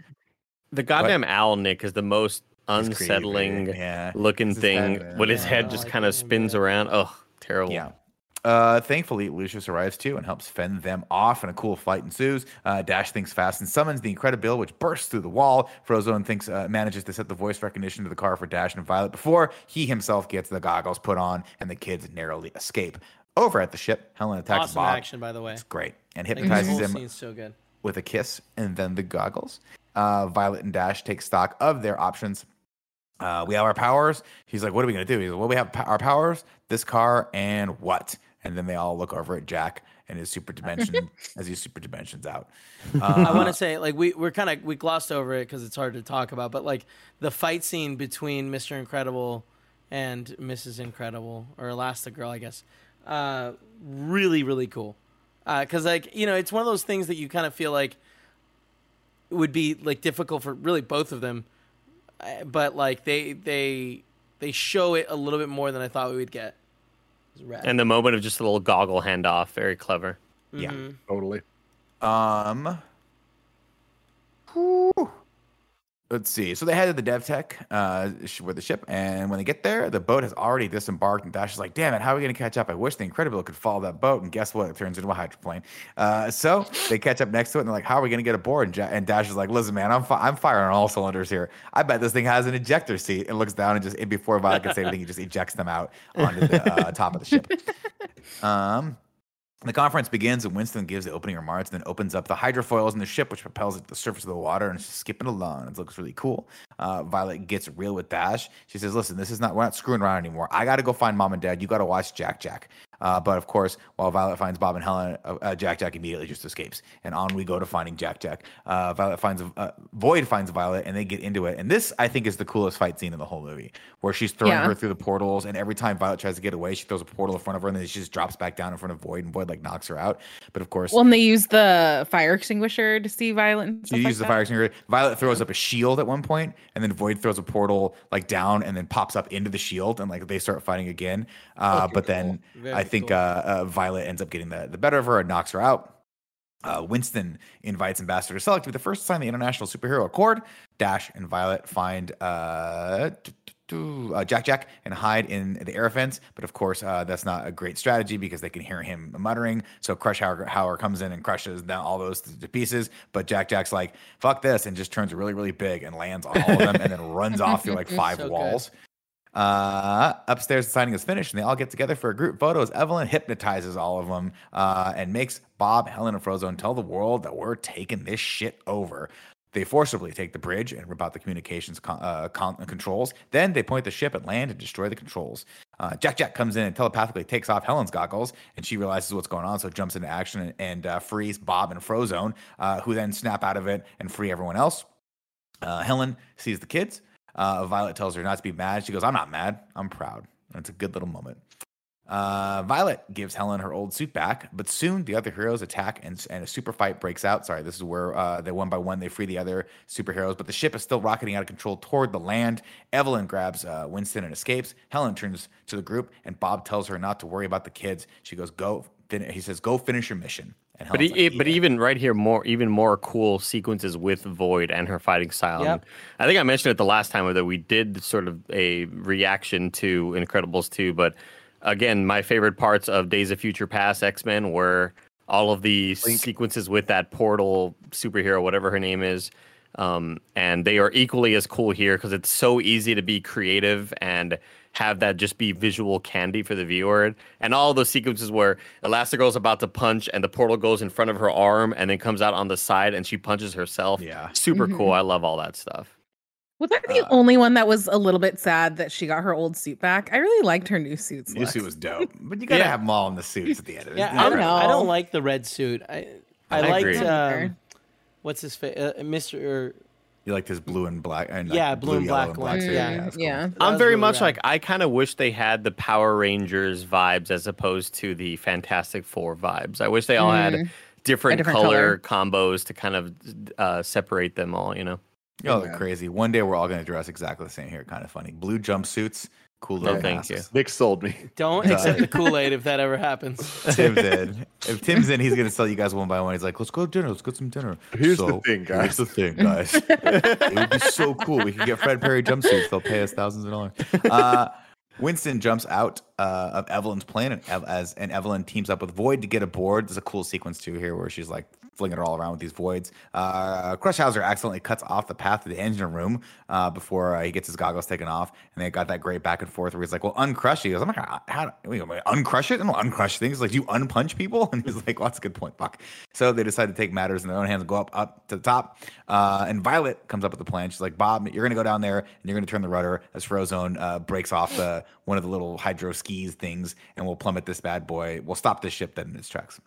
[SPEAKER 4] the goddamn owl Nick is the most unsettling
[SPEAKER 3] yeah.
[SPEAKER 4] looking thing when his head just kind of spins around. Oh, terrible.
[SPEAKER 3] Yeah. Uh, thankfully, Lucius arrives too and helps fend them off, and a cool fight ensues. Uh, Dash thinks fast and summons the Incredibile, which bursts through the wall. Frozone thinks uh, manages to set the voice recognition to the car for Dash and Violet before he himself gets the goggles put on, and the kids narrowly escape. Over at the ship, Helen attacks
[SPEAKER 5] awesome
[SPEAKER 3] Bob.
[SPEAKER 5] action, by the way.
[SPEAKER 3] It's great and hypnotizes him
[SPEAKER 5] so good.
[SPEAKER 3] with a kiss and then the goggles. Uh, Violet and Dash take stock of their options. Uh, we have our powers. He's like, "What are we gonna do?" He's like, "Well, we have our powers, this car, and what?" And then they all look over at Jack and his super dimension as he super dimensions out.
[SPEAKER 5] I want
[SPEAKER 3] Uh,
[SPEAKER 5] to say like we we're kind of we glossed over it because it's hard to talk about, but like the fight scene between Mister Incredible and Mrs. Incredible or Elastigirl, I guess, uh, really really cool. Because like you know, it's one of those things that you kind of feel like would be like difficult for really both of them, uh, but like they they they show it a little bit more than I thought we would get. It's rad.
[SPEAKER 4] And the moment of just a little goggle handoff, very clever.
[SPEAKER 3] yeah.
[SPEAKER 5] Mhm.
[SPEAKER 1] Totally.
[SPEAKER 3] Um. whew. Let's see. So they head to the dev tech uh, with the ship, and when they get there, the boat has already disembarked. And Dash is like, "Damn it, how are we going to catch up? I wish the Incredible could follow that boat." And guess what? It turns into a hydroplane. Uh, so they catch up next to it, and they're like, "How are we going to get aboard?" And, ja- and Dash is like, "Listen, man, I'm fi- I'm firing all cylinders here. I bet this thing has an ejector seat." And looks down and just before Violet can say anything, he just ejects them out onto the uh, top of the ship. Um. The conference begins and Winston gives the opening remarks and then opens up the hydrofoils in the ship, which propels it to the surface of the water and it's just skipping along. It looks really cool. Uh, Violet gets real with Dash. She says, Listen, this is not, we're not screwing around anymore. I got to go find mom and dad. You got to watch Jack Jack. Uh, but of course, while Violet finds Bob and Helen, uh, uh, Jack Jack immediately just escapes. And on we go to finding Jack Jack. Uh, Violet finds, uh, Voyd finds Violet and they get into it. And this, I think, is the coolest fight scene in the whole movie, where she's throwing
[SPEAKER 2] Yeah.
[SPEAKER 3] her through the portals. And every time Violet tries to get away, she throws a portal in front of her and then she just drops back down in front of Voyd and Voyd like knocks her out. But of course,
[SPEAKER 2] Well, and they use the fire extinguisher to see Violet. And stuff
[SPEAKER 3] you
[SPEAKER 2] like
[SPEAKER 3] use the
[SPEAKER 2] that.
[SPEAKER 3] fire extinguisher. Violet throws up a shield at one point, and then Voyd throws a portal like down and then pops up into the shield, and like they start fighting again. Uh,
[SPEAKER 5] Okay,
[SPEAKER 3] but then
[SPEAKER 5] cool.
[SPEAKER 3] I think
[SPEAKER 5] cool.
[SPEAKER 3] uh, uh, Violet ends up getting the, the better of her and knocks her out. Uh, Winston invites Ambassador Selick to be the first to sign the International Superhero Accord. Dash and Violet find uh, t- uh, Jack Jack and hide in the air fence. But of course, uh, that's not a great strategy because they can hear him muttering. So Krushauer, Hauer comes in and crushes down all those to pieces. But Jack Jack's like, fuck this, and just turns really, really big and lands on all of them and then runs off through like five
[SPEAKER 5] So good.
[SPEAKER 3] walls. Uh, upstairs, the signing is finished, and they all get together for a group photo as Evelyn hypnotizes all of them uh, and makes Bob, Helen, and Frozone tell the world that we're taking this shit over. They forcibly take the bridge and rip out the communications con- uh, con- controls. Then they point the ship at land and destroy the controls. Uh, Jack Jack comes in and telepathically takes off Helen's goggles, and she realizes what's going on, so jumps into action and, and uh, frees Bob and Frozone, uh, who then snap out of it and free everyone else. Uh, Helen sees the kids. Uh, Violet tells her not to be mad. She goes, I'm not mad. I'm proud. And it's a good little moment. Uh, Violet gives Helen her old suit back, but soon the other heroes attack and, and a super fight breaks out. Sorry, this is where uh, they one by one they free the other superheroes, but the ship is still rocketing out of control toward the land. Evelyn grabs uh, Winston and escapes. Helen turns to the group, and Bob tells her not to worry about the kids. She goes, "Go." Fin-, he says, "Go finish your mission." And
[SPEAKER 4] But
[SPEAKER 3] Helen's
[SPEAKER 4] e-
[SPEAKER 3] like,
[SPEAKER 4] but
[SPEAKER 3] "Yeah."
[SPEAKER 4] even right here, more even more cool sequences with Voyd and her fighting style.
[SPEAKER 5] Yep.
[SPEAKER 4] I think I mentioned it the last time that we did sort of a reaction to Incredibles 2. But again, my favorite parts of Days of Future Past X Men were all of the sequences with that portal superhero, whatever her name is. Um, and they are equally as cool here because it's so easy to be creative and have that just be visual candy for the viewer. And all those sequences where Elastigirl's about to punch and the portal goes in front of her arm and then comes out on the side and she punches herself.
[SPEAKER 3] Yeah.
[SPEAKER 4] Super cool. I love all that stuff.
[SPEAKER 2] Was I the
[SPEAKER 3] Uh,
[SPEAKER 2] only one that was a little bit sad that she got her old suit back? I really liked her new suits.
[SPEAKER 3] New suit was dope, but you gotta
[SPEAKER 4] Yeah.
[SPEAKER 3] have them all in the suits at the end of it.
[SPEAKER 5] Yeah, I don't,
[SPEAKER 2] know.
[SPEAKER 5] I don't like the red suit. I I,
[SPEAKER 4] I
[SPEAKER 5] liked um, what's his face, uh, Mister.
[SPEAKER 3] You like this blue and black, and like
[SPEAKER 5] Yeah, blue and
[SPEAKER 3] yellow
[SPEAKER 5] black one.
[SPEAKER 3] suit.
[SPEAKER 5] Yeah.
[SPEAKER 3] that's cool.
[SPEAKER 2] yeah.
[SPEAKER 4] I'm very much like I kind of wish they had the Power Rangers vibes as opposed to the Fantastic Four vibes. I wish they all had different,
[SPEAKER 2] different
[SPEAKER 4] color, combos to kind of uh, separate them all. You know.
[SPEAKER 3] Y'all are crazy. One day we're all gonna dress exactly the same here. Kind of funny. Blue jumpsuits, cool
[SPEAKER 4] No,
[SPEAKER 3] little
[SPEAKER 4] thank
[SPEAKER 3] you.
[SPEAKER 1] Nick sold me.
[SPEAKER 5] Don't
[SPEAKER 3] Uh,
[SPEAKER 5] accept the Kool Aid if that ever happens.
[SPEAKER 3] Tim's in. If Tim's in, he's gonna sell you guys one by one. He's like, "Let's go to dinner. Let's get some dinner."
[SPEAKER 1] Here's the thing, guys.
[SPEAKER 3] Here's
[SPEAKER 1] guys.
[SPEAKER 3] the thing, guys. it would be so cool. We could get Fred Perry jumpsuits. They'll pay us thousands of dollars. Uh, Winston jumps out uh, of Evelyn's plane, and Ev- as and Evelyn teams up with Voyd to get aboard. There's a cool sequence too here where she's like flinging it all around with these voids. Uh, accidentally cuts off the path to the engine room uh, before uh, he gets his goggles taken off, and they got that great back and forth where he's like, "Well, uncrush it." He goes, "I'm not gonna how, wait, wait, uncrush it. I don't uncrush things. Like, do you unpunch people?" And he's like, "Well, that's a good point. Fuck." So they decide to take matters in their own hands and go up up to the top. Uh, and Violet comes up with the plan. She's like, "Bob, you're gonna go down there and you're gonna turn the rudder as Frozone uh, breaks off the one of the little hydro skis things, and we'll plummet this bad boy. We'll stop this ship dead in its tracks.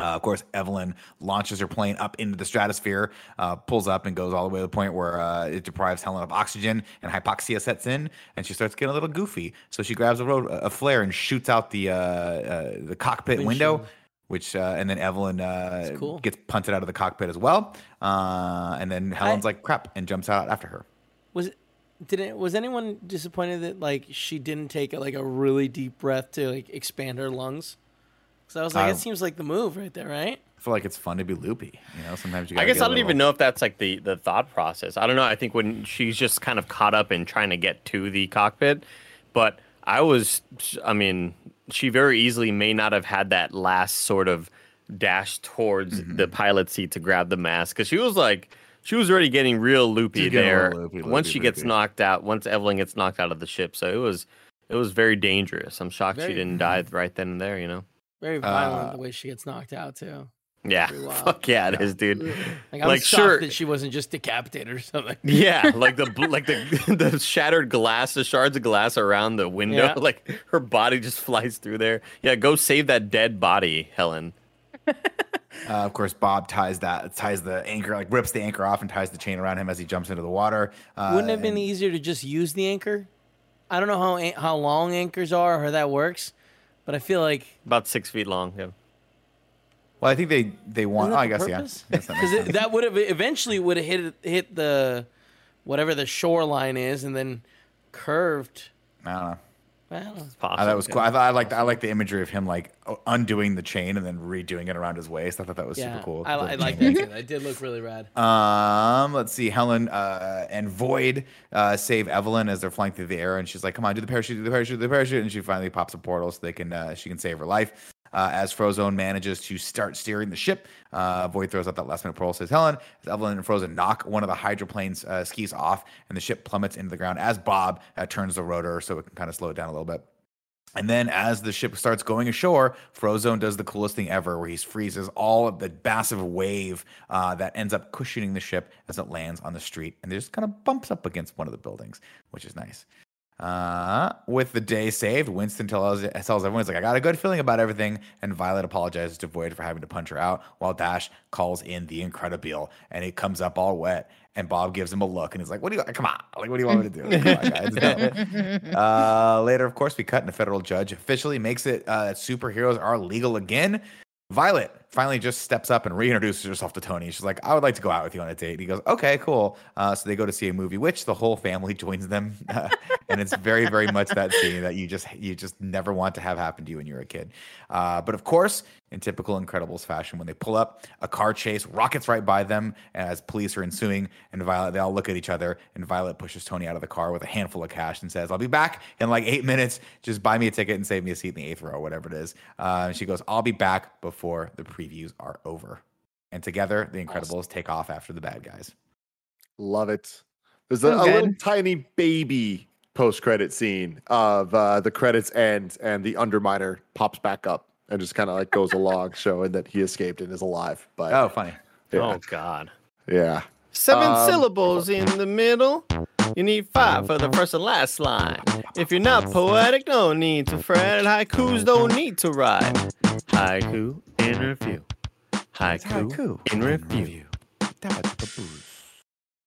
[SPEAKER 3] Uh, of course, Evelyn launches her plane up into the stratosphere, uh, pulls up, and goes all the way to the point where uh, it deprives Helen of oxygen, and hypoxia sets in, and she starts getting a little goofy. So she grabs a, road, a flare and shoots out the uh, uh, the cockpit window, which uh, and then Evelyn uh,
[SPEAKER 5] cool.
[SPEAKER 3] gets punted out of the cockpit as well. Uh, and then Helen's like crap and jumps out after her.
[SPEAKER 5] Was did it, was anyone disappointed that like she didn't take like a really deep breath to like expand her lungs? Because I was like,
[SPEAKER 3] Uh,
[SPEAKER 5] it seems like the move right there, right?
[SPEAKER 3] I feel like it's fun to be loopy. You know, sometimes you.
[SPEAKER 4] I guess I don't
[SPEAKER 3] little-
[SPEAKER 4] even know if that's like the the thought process. I don't know. I think when she's just kind of caught up in trying to get to the cockpit, but I was, I mean, she very easily may not have had that last sort of dash towards
[SPEAKER 3] Mm-hmm.
[SPEAKER 4] the pilot seat to grab the mask because she was like. She was already getting real loopy
[SPEAKER 3] getting
[SPEAKER 4] there.
[SPEAKER 3] little loopy,
[SPEAKER 4] once
[SPEAKER 3] loopy,
[SPEAKER 4] she gets
[SPEAKER 3] loopy.
[SPEAKER 4] knocked out, once Evelyn gets knocked out of the ship, so it was, it was very dangerous. I'm shocked
[SPEAKER 5] Very-
[SPEAKER 4] she didn't die right then and there. You know?
[SPEAKER 5] Very violent
[SPEAKER 3] Uh,
[SPEAKER 5] the way she gets knocked out too.
[SPEAKER 4] Yeah,
[SPEAKER 5] Pretty wild.
[SPEAKER 4] fuck yeah, it is, dude.
[SPEAKER 5] Like I'm
[SPEAKER 4] Like,
[SPEAKER 5] shocked
[SPEAKER 4] sure-
[SPEAKER 5] that she wasn't just decapitated or something.
[SPEAKER 4] Yeah, like the like the the shattered glass, the shards of glass around the window.
[SPEAKER 5] Yeah.
[SPEAKER 4] Like her body just flies through there. Yeah, go save that dead body, Helen.
[SPEAKER 3] Uh, of course, Bob ties that ties the anchor, like rips the anchor off and ties the chain around him as he jumps into the water. Uh,
[SPEAKER 5] Wouldn't it have been
[SPEAKER 3] and-
[SPEAKER 5] easier to just use the anchor? I don't know how how long anchors are or how that works, but I feel like
[SPEAKER 4] About six feet long. Yeah.
[SPEAKER 3] Well, I think they they want. Oh, I guess yeah.
[SPEAKER 5] purpose?
[SPEAKER 3] Yes, that
[SPEAKER 5] because
[SPEAKER 3] sense.
[SPEAKER 5] that would have eventually would have hit hit the whatever the shoreline is and then curved.
[SPEAKER 3] I don't know.
[SPEAKER 5] I don't.
[SPEAKER 4] Possible.
[SPEAKER 3] I it was cool. I, I liked I liked the imagery of him like undoing the chain and then redoing it around his waist. I thought that was
[SPEAKER 5] Yeah,
[SPEAKER 3] super cool.
[SPEAKER 5] I, I like that. Too. That did look really rad.
[SPEAKER 3] Um, let's see. Helen uh, and Voyd uh, save Evelyn as they're flying through the air, and she's like, "Come on, do the parachute, do the parachute, do the parachute!" And she finally pops a portal so they can uh, she can save her life. Uh, as Frozone manages to start steering the ship, uh, Voyd throws out that last minute portal. Says Helen, as Evelyn and Frozone knock one of the hydroplane's uh, skis off, and the ship plummets into the ground. As Bob uh, turns the rotor so it can kind of slow it down a little bit. And then as the ship starts going ashore, Frozone does the coolest thing ever where he freezes all of the massive wave uh, that ends up cushioning the ship as it lands on the street and it just kind of bumps up against one of the buildings, which is nice. Uh, with the day saved, Winston tells, tells everyone, he's like, I got a good feeling about everything. And Violet apologizes to Voyd for having to punch her out while Dash calls in the Incredible and it comes up all wet. And Bob gives him a look and he's like, What do you, come on, like, what do you want me to do? Come on. Uh, later, of course, we cut and a federal judge officially makes it uh, that superheroes are legal again. Violet finally just steps up and reintroduces herself to Tony. She's like, I would like to go out with you on a date. He goes, Okay, cool. Uh, so they go to see a movie, which the whole family joins them. Uh, and it's very, very much that scene that you just you just never want to have happen to you when you're a kid. Uh, but of course, in typical Incredibles fashion, when they pull up, a car chase rockets right by them as police are ensuing. And Violet, they all look at each other. And Violet pushes Tony out of the car with a handful of cash and says, I'll be back in like eight minutes. Just buy me a ticket and save me a seat in the eighth row, whatever it is. Uh, she goes, I'll be back before the previews are over. And together, the Incredibles take off after the bad guys.
[SPEAKER 1] Love it. There's a, a little tiny baby post credit scene of uh, the credits end and the Underminer pops back up and just kind of like goes along, showing that he escaped and is alive. But
[SPEAKER 3] Oh, funny.
[SPEAKER 1] yeah,
[SPEAKER 4] Oh God.
[SPEAKER 1] yeah.
[SPEAKER 4] Seven
[SPEAKER 1] Um,
[SPEAKER 4] syllables in the middle. You need five for the first and last line. If you're not poetic, no need to fret. Haikus don't need to write. Haiku in review. Haiku, in review.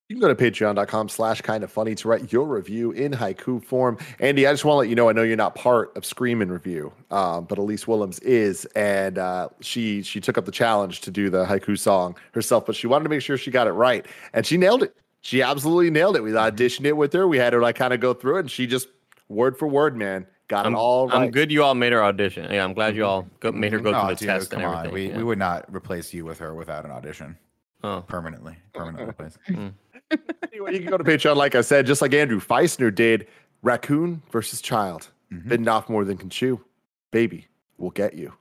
[SPEAKER 1] You can go to patreon.com slash kind of funny to write your review in haiku form. Andy, I just want to let you know, I know you're not part of Scream in Review, um, but Elise Willems is. And uh, she she took up the challenge to do the haiku song herself, but she wanted to make sure she got it right. And she nailed it. She absolutely nailed it. We auditioned it with her. We had her like kind of go through it, and she just word for word, man, got
[SPEAKER 4] I'm,
[SPEAKER 1] it all right.
[SPEAKER 4] I'm good you all made her audition. Yeah, I'm glad you all go, made her go
[SPEAKER 3] Oh,
[SPEAKER 4] through the
[SPEAKER 3] dude,
[SPEAKER 4] test
[SPEAKER 3] come
[SPEAKER 4] and
[SPEAKER 3] on.
[SPEAKER 4] everything.
[SPEAKER 3] We,
[SPEAKER 4] yeah.
[SPEAKER 3] we would not replace you with her without an audition.
[SPEAKER 4] Oh.
[SPEAKER 3] Permanently. Permanently replace.
[SPEAKER 1] Anyway, you can go to Patreon, like I said, just like Andrew Feisner did. Raccoon versus child.
[SPEAKER 3] Mhm.
[SPEAKER 1] Bitten off more than can chew. Baby will get you.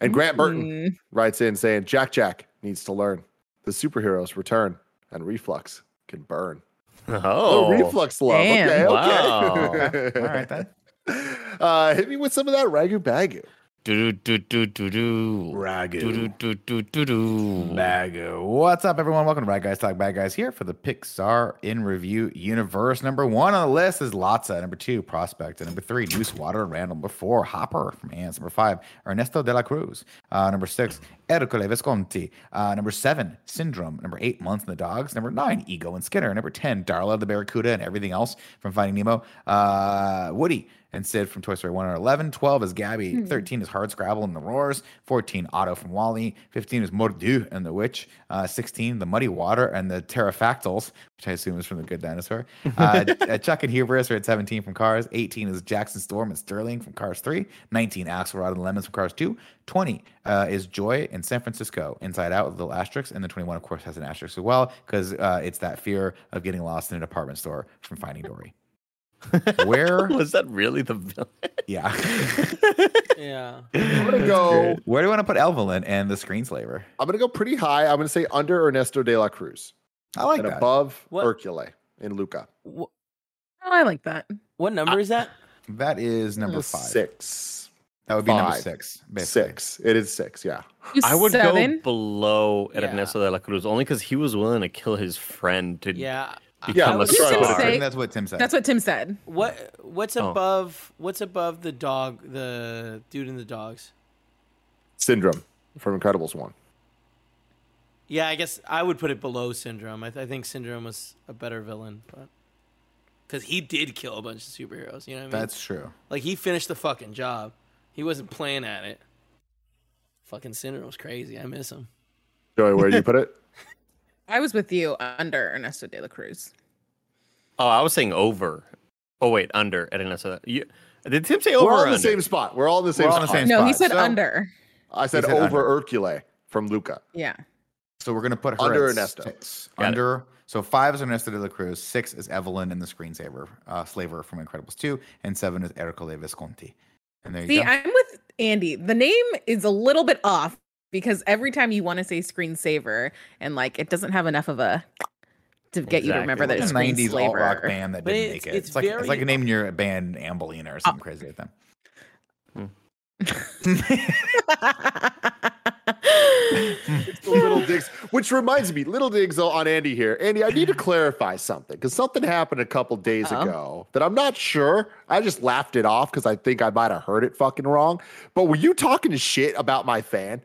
[SPEAKER 1] And Grant Burton
[SPEAKER 2] Mm.
[SPEAKER 1] writes in saying Jack Jack needs to learn. The superheroes return and reflux can burn.
[SPEAKER 4] Oh,
[SPEAKER 1] Oh, reflux love.
[SPEAKER 2] damn.
[SPEAKER 1] Okay, okay.
[SPEAKER 3] All right, then.
[SPEAKER 1] Uh, hit me with some of that ragu bagu.
[SPEAKER 4] Do do do do do.
[SPEAKER 3] Ragu.
[SPEAKER 4] Do do do do do.
[SPEAKER 3] Bagu. What's up, everyone? Welcome to Bad Guys Talk Bad Guys here for the Pixar in Review universe. Number one on the list is Lotso. Number two, Prospect. And number three, Deuce Water and Randall. Number four, Hopper from Ants. Number five, Ernesto de la Cruz. Uh, number six, Ercole Visconti. Uh, number seven, Syndrome. Number eight, Muntz in the Dogs. Number nine, Ego and Skinner. Number 10, Darla the Barracuda and everything else from Finding Nemo. Uh, Woody and Sid from Toy Story 1 and 11. 12 is Gabby. 13 is Hardscrabble and the Roars. 14, Auto from WALL-E. 15 is Mor'du and the Witch. Uh, 16, The Muddy Water and the Pterodactyls, which I assume is from The Good Dinosaur. Uh, uh, Chuck and Hubris are at 17 from Cars. 18 is Jackson Storm and Sterling from Cars 3. 19, Axelrod and Lemons from Cars 2. 20 uh, is Joy in San Francisco, Inside Out with a little asterisk. And the 21, of course, has an asterisk as well because uh, it's that fear of getting lost in a department store from Finding Dory. Where?
[SPEAKER 4] Was that really the villain?
[SPEAKER 3] Yeah.
[SPEAKER 5] Yeah.
[SPEAKER 1] I'm gonna go.
[SPEAKER 3] Where do you want to put Evelyn and the screenslaver?
[SPEAKER 1] I'm gonna go pretty high. I'm gonna say under Ernesto de la Cruz
[SPEAKER 3] I like
[SPEAKER 1] and
[SPEAKER 3] that.
[SPEAKER 1] above
[SPEAKER 5] What-
[SPEAKER 1] Hercule in Luca.
[SPEAKER 5] Wh-
[SPEAKER 2] Oh, I like that.
[SPEAKER 5] what number is that?
[SPEAKER 3] That is number five.
[SPEAKER 1] Six.
[SPEAKER 3] That would be number six. basically.
[SPEAKER 1] Six. It is six. Yeah.
[SPEAKER 4] I would
[SPEAKER 2] Seven.
[SPEAKER 4] go below
[SPEAKER 5] Yeah.
[SPEAKER 4] Ernesto de la Cruz only because he was willing to kill his friend to
[SPEAKER 5] Yeah.
[SPEAKER 1] Yeah,
[SPEAKER 4] become a
[SPEAKER 1] let's
[SPEAKER 2] to
[SPEAKER 4] star.
[SPEAKER 2] put it
[SPEAKER 3] I
[SPEAKER 2] say-
[SPEAKER 3] think that's what Tim said.
[SPEAKER 2] That's what Tim said.
[SPEAKER 5] What what's
[SPEAKER 4] Oh.
[SPEAKER 5] above what's above the dog the dude and the dogs?
[SPEAKER 1] Syndrome from Incredibles one.
[SPEAKER 5] Yeah, I guess I would put it below Syndrome. I, th- I think Syndrome was a better villain, but because he did kill a bunch of superheroes. You know what I mean?
[SPEAKER 3] That's true.
[SPEAKER 5] like he finished the fucking job. He wasn't playing at it. Fucking Syndrome was crazy. I miss him.
[SPEAKER 1] Joey, where do you put it?
[SPEAKER 2] I was with you under Ernesto de la Cruz.
[SPEAKER 4] Oh, I was saying over. Oh wait, under Ernesto. You, did Tim say over?
[SPEAKER 1] We're all in the same spot. We're all in the same
[SPEAKER 3] We're all in
[SPEAKER 1] spot.
[SPEAKER 3] the same
[SPEAKER 2] No, he said
[SPEAKER 3] So-
[SPEAKER 2] under.
[SPEAKER 1] I said,
[SPEAKER 3] said
[SPEAKER 1] over
[SPEAKER 3] under.
[SPEAKER 1] Hercule from Luca.
[SPEAKER 2] Yeah.
[SPEAKER 3] So we're gonna put her
[SPEAKER 1] Under
[SPEAKER 3] at
[SPEAKER 1] Ernesto.
[SPEAKER 3] six.
[SPEAKER 4] Got it.
[SPEAKER 3] Under. So five is Ernesto de la Cruz. Six is Evelyn and the screensaver, uh, slaver from Incredibles two, and seven is Ercole Visconti. And there you go.
[SPEAKER 2] See,
[SPEAKER 3] go.
[SPEAKER 2] I'm with Andy. The name is a little bit off because every time you want to say screensaver and like it doesn't have enough of a to get you to remember that
[SPEAKER 3] It's
[SPEAKER 2] it's
[SPEAKER 3] a '90s alt rock band that
[SPEAKER 5] But
[SPEAKER 3] didn't
[SPEAKER 5] it's-
[SPEAKER 3] make it.
[SPEAKER 5] it's
[SPEAKER 3] It's, like
[SPEAKER 5] very-
[SPEAKER 3] it's like naming your band Ambulina or uh, something crazy like that.
[SPEAKER 1] Little digs, which reminds me, little digs on Andy here. Andy, I need to clarify something because something happened a couple days
[SPEAKER 2] Uh-oh.
[SPEAKER 1] ago that I'm not sure. I just laughed it off because I think I might have heard it fucking wrong. But were you talking shit about my fan?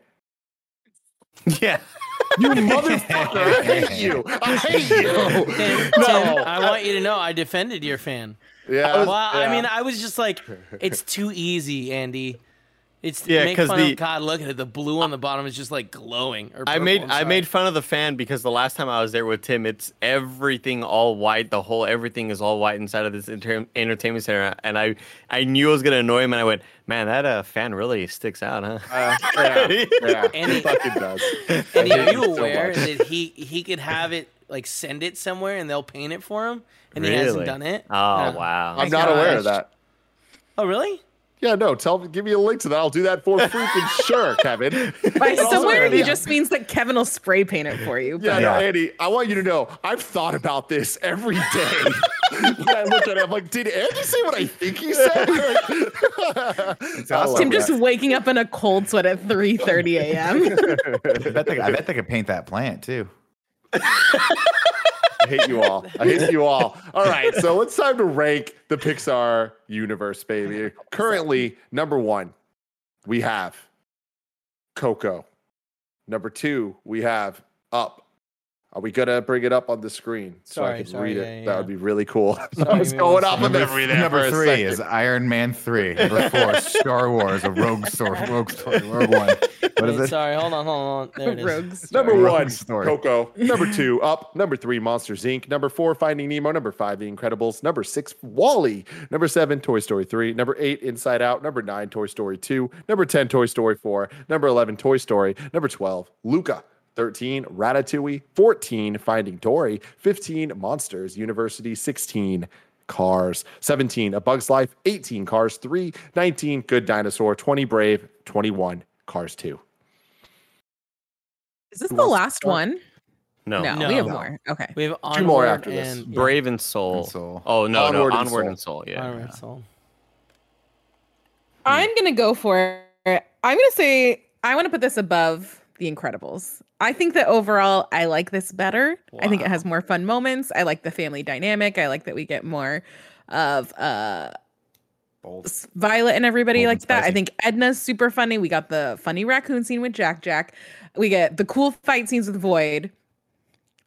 [SPEAKER 4] Yeah.
[SPEAKER 1] You motherfucker! I hate you. I hate you.
[SPEAKER 5] Tim,
[SPEAKER 1] No,
[SPEAKER 5] Tim, I want you to know I defended your fan.
[SPEAKER 1] Yeah.
[SPEAKER 5] Well, I
[SPEAKER 1] yeah.
[SPEAKER 5] mean, I was just like, it's too easy, Andy. It's
[SPEAKER 4] Yeah,
[SPEAKER 5] make
[SPEAKER 4] 'cause
[SPEAKER 5] fun
[SPEAKER 4] the-
[SPEAKER 5] of God. Look at it. The blue on the bottom is just like glowing. Or
[SPEAKER 4] I
[SPEAKER 5] purple,
[SPEAKER 4] made
[SPEAKER 5] I'm
[SPEAKER 4] I made fun of the fan because the last time I was there with Tim, it's everything all white. The whole everything is all white inside of this inter- entertainment center, and I I knew I was gonna annoy him, and I went, man, that uh, fan really sticks out, huh?
[SPEAKER 1] Uh, yeah, yeah,
[SPEAKER 5] And
[SPEAKER 1] it
[SPEAKER 5] it-
[SPEAKER 1] fucking does.
[SPEAKER 5] And are you
[SPEAKER 1] it so
[SPEAKER 5] aware that he he could have it like send it somewhere and they'll paint it for him, and he hasn't done it?
[SPEAKER 4] Oh
[SPEAKER 5] Yeah.
[SPEAKER 4] wow.
[SPEAKER 1] I'm
[SPEAKER 5] My
[SPEAKER 1] not aware of that.
[SPEAKER 5] Oh really?
[SPEAKER 1] Yeah, no. Tell give me a link to that. I'll do that for freaking sure, Kevin.
[SPEAKER 2] By
[SPEAKER 1] Also,
[SPEAKER 2] somewhere, he
[SPEAKER 1] yeah.
[SPEAKER 2] just means that Kevin will spray paint it for you.
[SPEAKER 1] Yeah,
[SPEAKER 2] but-
[SPEAKER 1] no, Andy, I want you to know I've thought about this every day. when I look at it, I'm like, did Andy say what I think he said?
[SPEAKER 3] It's
[SPEAKER 1] I
[SPEAKER 3] awesome.
[SPEAKER 1] love
[SPEAKER 2] Tim just
[SPEAKER 1] that.
[SPEAKER 2] waking up in a cold sweat at 3:30 a.m.
[SPEAKER 3] I bet, they, I bet they could paint that plant too.
[SPEAKER 1] I hate you all. I hate you all. All right, so it's time to rank the Pixar universe, baby. Currently, number one, we have Coco. Number two, we have Up. Are we gonna bring it up on the screen so I can
[SPEAKER 5] sorry,
[SPEAKER 1] read it?
[SPEAKER 5] yeah,
[SPEAKER 1] That would be really cool.
[SPEAKER 5] Sorry,
[SPEAKER 1] I was going
[SPEAKER 5] one
[SPEAKER 1] off of
[SPEAKER 5] second.
[SPEAKER 1] memory there
[SPEAKER 3] Number three is Iron Man three. Number four, Star Wars, a Rogue Story. Rogue Story. Rogue One. What is
[SPEAKER 5] Wait,
[SPEAKER 3] it?
[SPEAKER 5] Sorry, hold on, hold on. There it is.
[SPEAKER 2] Rogues.
[SPEAKER 1] Number
[SPEAKER 3] Rogue
[SPEAKER 1] one,
[SPEAKER 3] Story.
[SPEAKER 1] Coco. Number two, Up. Number three, Monsters Inc. Number four, Finding Nemo. Number five, The Incredibles. Number six, WALL-E. Number seven, Toy Story 3. Number eight, Inside Out. Number nine, Toy Story 2. Number 10, Toy Story 4. Number 11, Toy Story. Number 12, Luca. 13, Ratatouille. 14, Finding Dory. 15, Monsters University. 16, Cars. 17, A Bug's Life. 18, Cars 3. 19, Good Dinosaur. 20, Brave. 21, Cars 2.
[SPEAKER 2] Is this
[SPEAKER 1] Who
[SPEAKER 2] the last one?
[SPEAKER 4] No.
[SPEAKER 2] No,
[SPEAKER 5] No.
[SPEAKER 2] we have
[SPEAKER 3] No.
[SPEAKER 2] more. Okay.
[SPEAKER 5] We have onward
[SPEAKER 1] Two more after this.
[SPEAKER 5] and yeah,
[SPEAKER 4] Brave and Soul.
[SPEAKER 3] And Soul.
[SPEAKER 4] Oh no,
[SPEAKER 1] Onward
[SPEAKER 4] no,
[SPEAKER 1] and
[SPEAKER 4] Onward
[SPEAKER 1] Soul.
[SPEAKER 4] and Soul. Yeah.
[SPEAKER 5] Onward, Soul.
[SPEAKER 2] I'm gonna go for It. I'm gonna say I want to put this above The Incredibles. I think that overall I like this better. I think it has more fun moments. I like the family dynamic. I like that we get more of uh
[SPEAKER 3] Bold.
[SPEAKER 2] Violet and everybody
[SPEAKER 3] Bold
[SPEAKER 2] like
[SPEAKER 3] and
[SPEAKER 2] that. I think Edna's super funny. We got the funny raccoon scene with Jack Jack. We get the cool fight scenes with Voyd.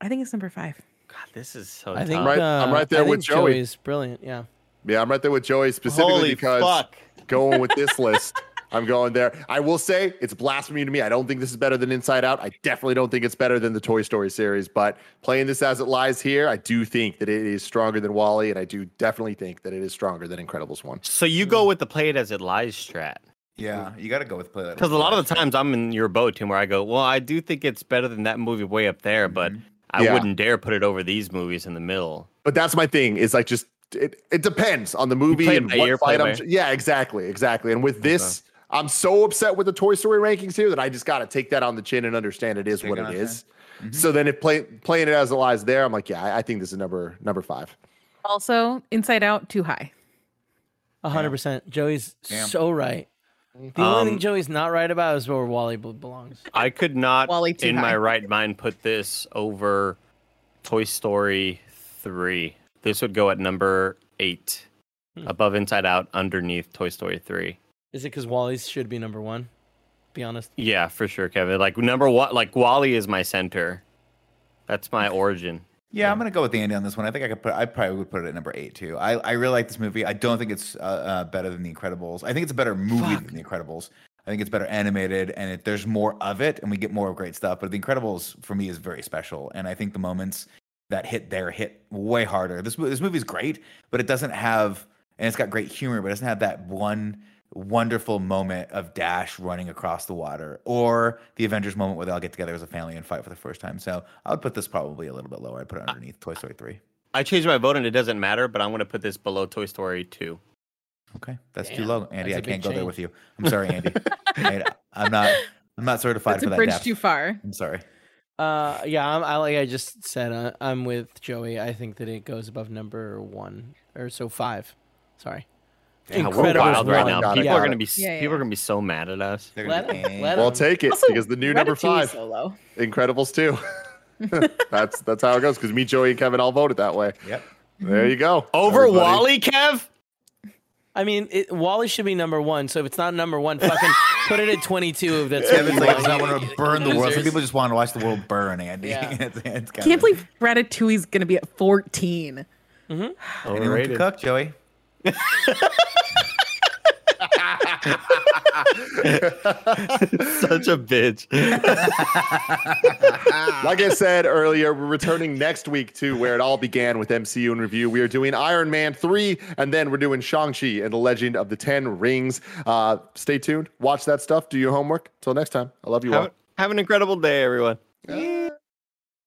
[SPEAKER 2] I think it's number five.
[SPEAKER 4] God, this is so
[SPEAKER 5] I think
[SPEAKER 1] right-
[SPEAKER 5] uh,
[SPEAKER 1] I'm right there
[SPEAKER 5] I
[SPEAKER 1] with
[SPEAKER 5] think
[SPEAKER 1] Joey.
[SPEAKER 5] Joey's brilliant. Yeah.
[SPEAKER 1] Yeah, I'm right there with Joey specifically
[SPEAKER 4] Holy
[SPEAKER 1] because
[SPEAKER 4] fuck.
[SPEAKER 1] going with this list, I'm going there. I will say it's blasphemy to me. I don't think this is better than Inside Out. I definitely don't think it's better than the Toy Story series. But playing this as it lies here, I do think that it is stronger than WALL-E, and I do definitely think that it is stronger than Incredibles one.
[SPEAKER 4] So you go with the play it as it lies strat.
[SPEAKER 3] Yeah, you got to go with play that.
[SPEAKER 4] Because a lot of the times I'm in your boat, Tim, where I go, well, I do think it's better than that movie way up there, but mm-hmm. I
[SPEAKER 1] Yeah.
[SPEAKER 4] wouldn't dare put it over these movies in the middle.
[SPEAKER 1] But that's my thing. Is like just it. It depends on the movie and what
[SPEAKER 4] ear,
[SPEAKER 1] fight I'm. Yeah, exactly, exactly. And with this, I'm so upset with the Toy Story rankings here that I just got to take that on the chin and understand it is
[SPEAKER 3] Take
[SPEAKER 1] what
[SPEAKER 3] it is.
[SPEAKER 1] it
[SPEAKER 3] on the
[SPEAKER 1] is. So then, if play, playing it as it lies there, I'm like, yeah, I, I think this is number number five.
[SPEAKER 2] Also, Inside Out too high.
[SPEAKER 5] A hundred percent. Joey's
[SPEAKER 3] Damn.
[SPEAKER 5] so right. The only thing
[SPEAKER 4] Um,
[SPEAKER 5] Joey's not right about is where WALL-E be- belongs.
[SPEAKER 4] I could not,
[SPEAKER 2] WALL-E too
[SPEAKER 4] in
[SPEAKER 2] high.
[SPEAKER 4] my right mind, put this over Toy Story 3. This would go at number eight,
[SPEAKER 5] Hmm.
[SPEAKER 4] above Inside Out, underneath Toy Story 3.
[SPEAKER 5] Is it because WALL-E's should be number one? Be honest.
[SPEAKER 4] Yeah, for sure, Kevin. Like, number one, like, WALL-E is my center. That's my origin.
[SPEAKER 3] Yeah, I'm gonna go with Andy on this one. I think I could put. I probably would put it at number eight too. I, I really like this movie. I don't think it's uh, uh, better than The Incredibles. I think it's a better movie than The Incredibles. I think it's better animated, and it, there's more of it, and we get more of great stuff. But The Incredibles for me is very special, and I think the moments that hit there hit way harder. This mo- this movie is great, but it doesn't have, and it's got great humor, but it doesn't have that one wonderful moment of Dash running across the water, or the Avengers moment where they all get together as a family and fight for the first time. So I would put this probably a little bit lower. I'd put it underneath Toy Story three.
[SPEAKER 4] I changed my vote and it doesn't matter, but I'm going to put this below Toy Story 2.
[SPEAKER 3] Okay, that's too low, Andy.
[SPEAKER 5] that's
[SPEAKER 3] I
[SPEAKER 5] a
[SPEAKER 3] can't go there with you. I'm sorry, Andy. Hey, I'm not. I'm not certified
[SPEAKER 2] That's
[SPEAKER 3] for
[SPEAKER 2] a
[SPEAKER 3] that
[SPEAKER 2] bridge
[SPEAKER 3] depth.
[SPEAKER 2] too far.
[SPEAKER 3] I'm sorry.
[SPEAKER 5] Uh, yeah, I'm, I like I just said, uh, I'm with Joey. I think that it goes above number one or so five. Sorry.
[SPEAKER 4] Yeah, we're wild right now.
[SPEAKER 1] Got it,
[SPEAKER 4] People are going to be
[SPEAKER 2] Yeah, yeah.
[SPEAKER 4] people are going to be so mad at us.
[SPEAKER 3] They're
[SPEAKER 5] Let
[SPEAKER 3] gonna be-
[SPEAKER 5] let
[SPEAKER 1] Well, take it
[SPEAKER 2] Also,
[SPEAKER 1] because the new number
[SPEAKER 2] Ratatouille is
[SPEAKER 1] five,
[SPEAKER 2] so low.
[SPEAKER 1] Incredibles two. that's that's how it goes. Because me, Joey, and Kevin all voted that way.
[SPEAKER 3] Yep.
[SPEAKER 1] There you go.
[SPEAKER 4] Over
[SPEAKER 1] everybody.
[SPEAKER 4] WALL-E, Kev?
[SPEAKER 5] I mean, it, WALL-E should be number one. So if it's not number one, fucking put it at 22. If that's
[SPEAKER 3] Kevin's
[SPEAKER 5] what
[SPEAKER 3] like,
[SPEAKER 5] you
[SPEAKER 3] I
[SPEAKER 5] want.
[SPEAKER 3] want to burn the world. Some people just want to watch the world burn, Andy.
[SPEAKER 5] Yeah.
[SPEAKER 3] it's, it's
[SPEAKER 2] I can't believe Ratatouille's gonna be at 14. Mm-hmm.
[SPEAKER 3] anyone can
[SPEAKER 4] Overrated.
[SPEAKER 3] cook, Joey.
[SPEAKER 4] Such a bitch.
[SPEAKER 1] like I said earlier, we're returning next week to where it all began with MCU in review. We are doing Iron Man 3, and then we're doing Shang-Chi and the Legend of the Ten Rings. Uh, stay tuned. Watch that stuff. Do your homework. Till next time. I love you all.
[SPEAKER 4] have, have an incredible day, everyone.
[SPEAKER 1] Uh,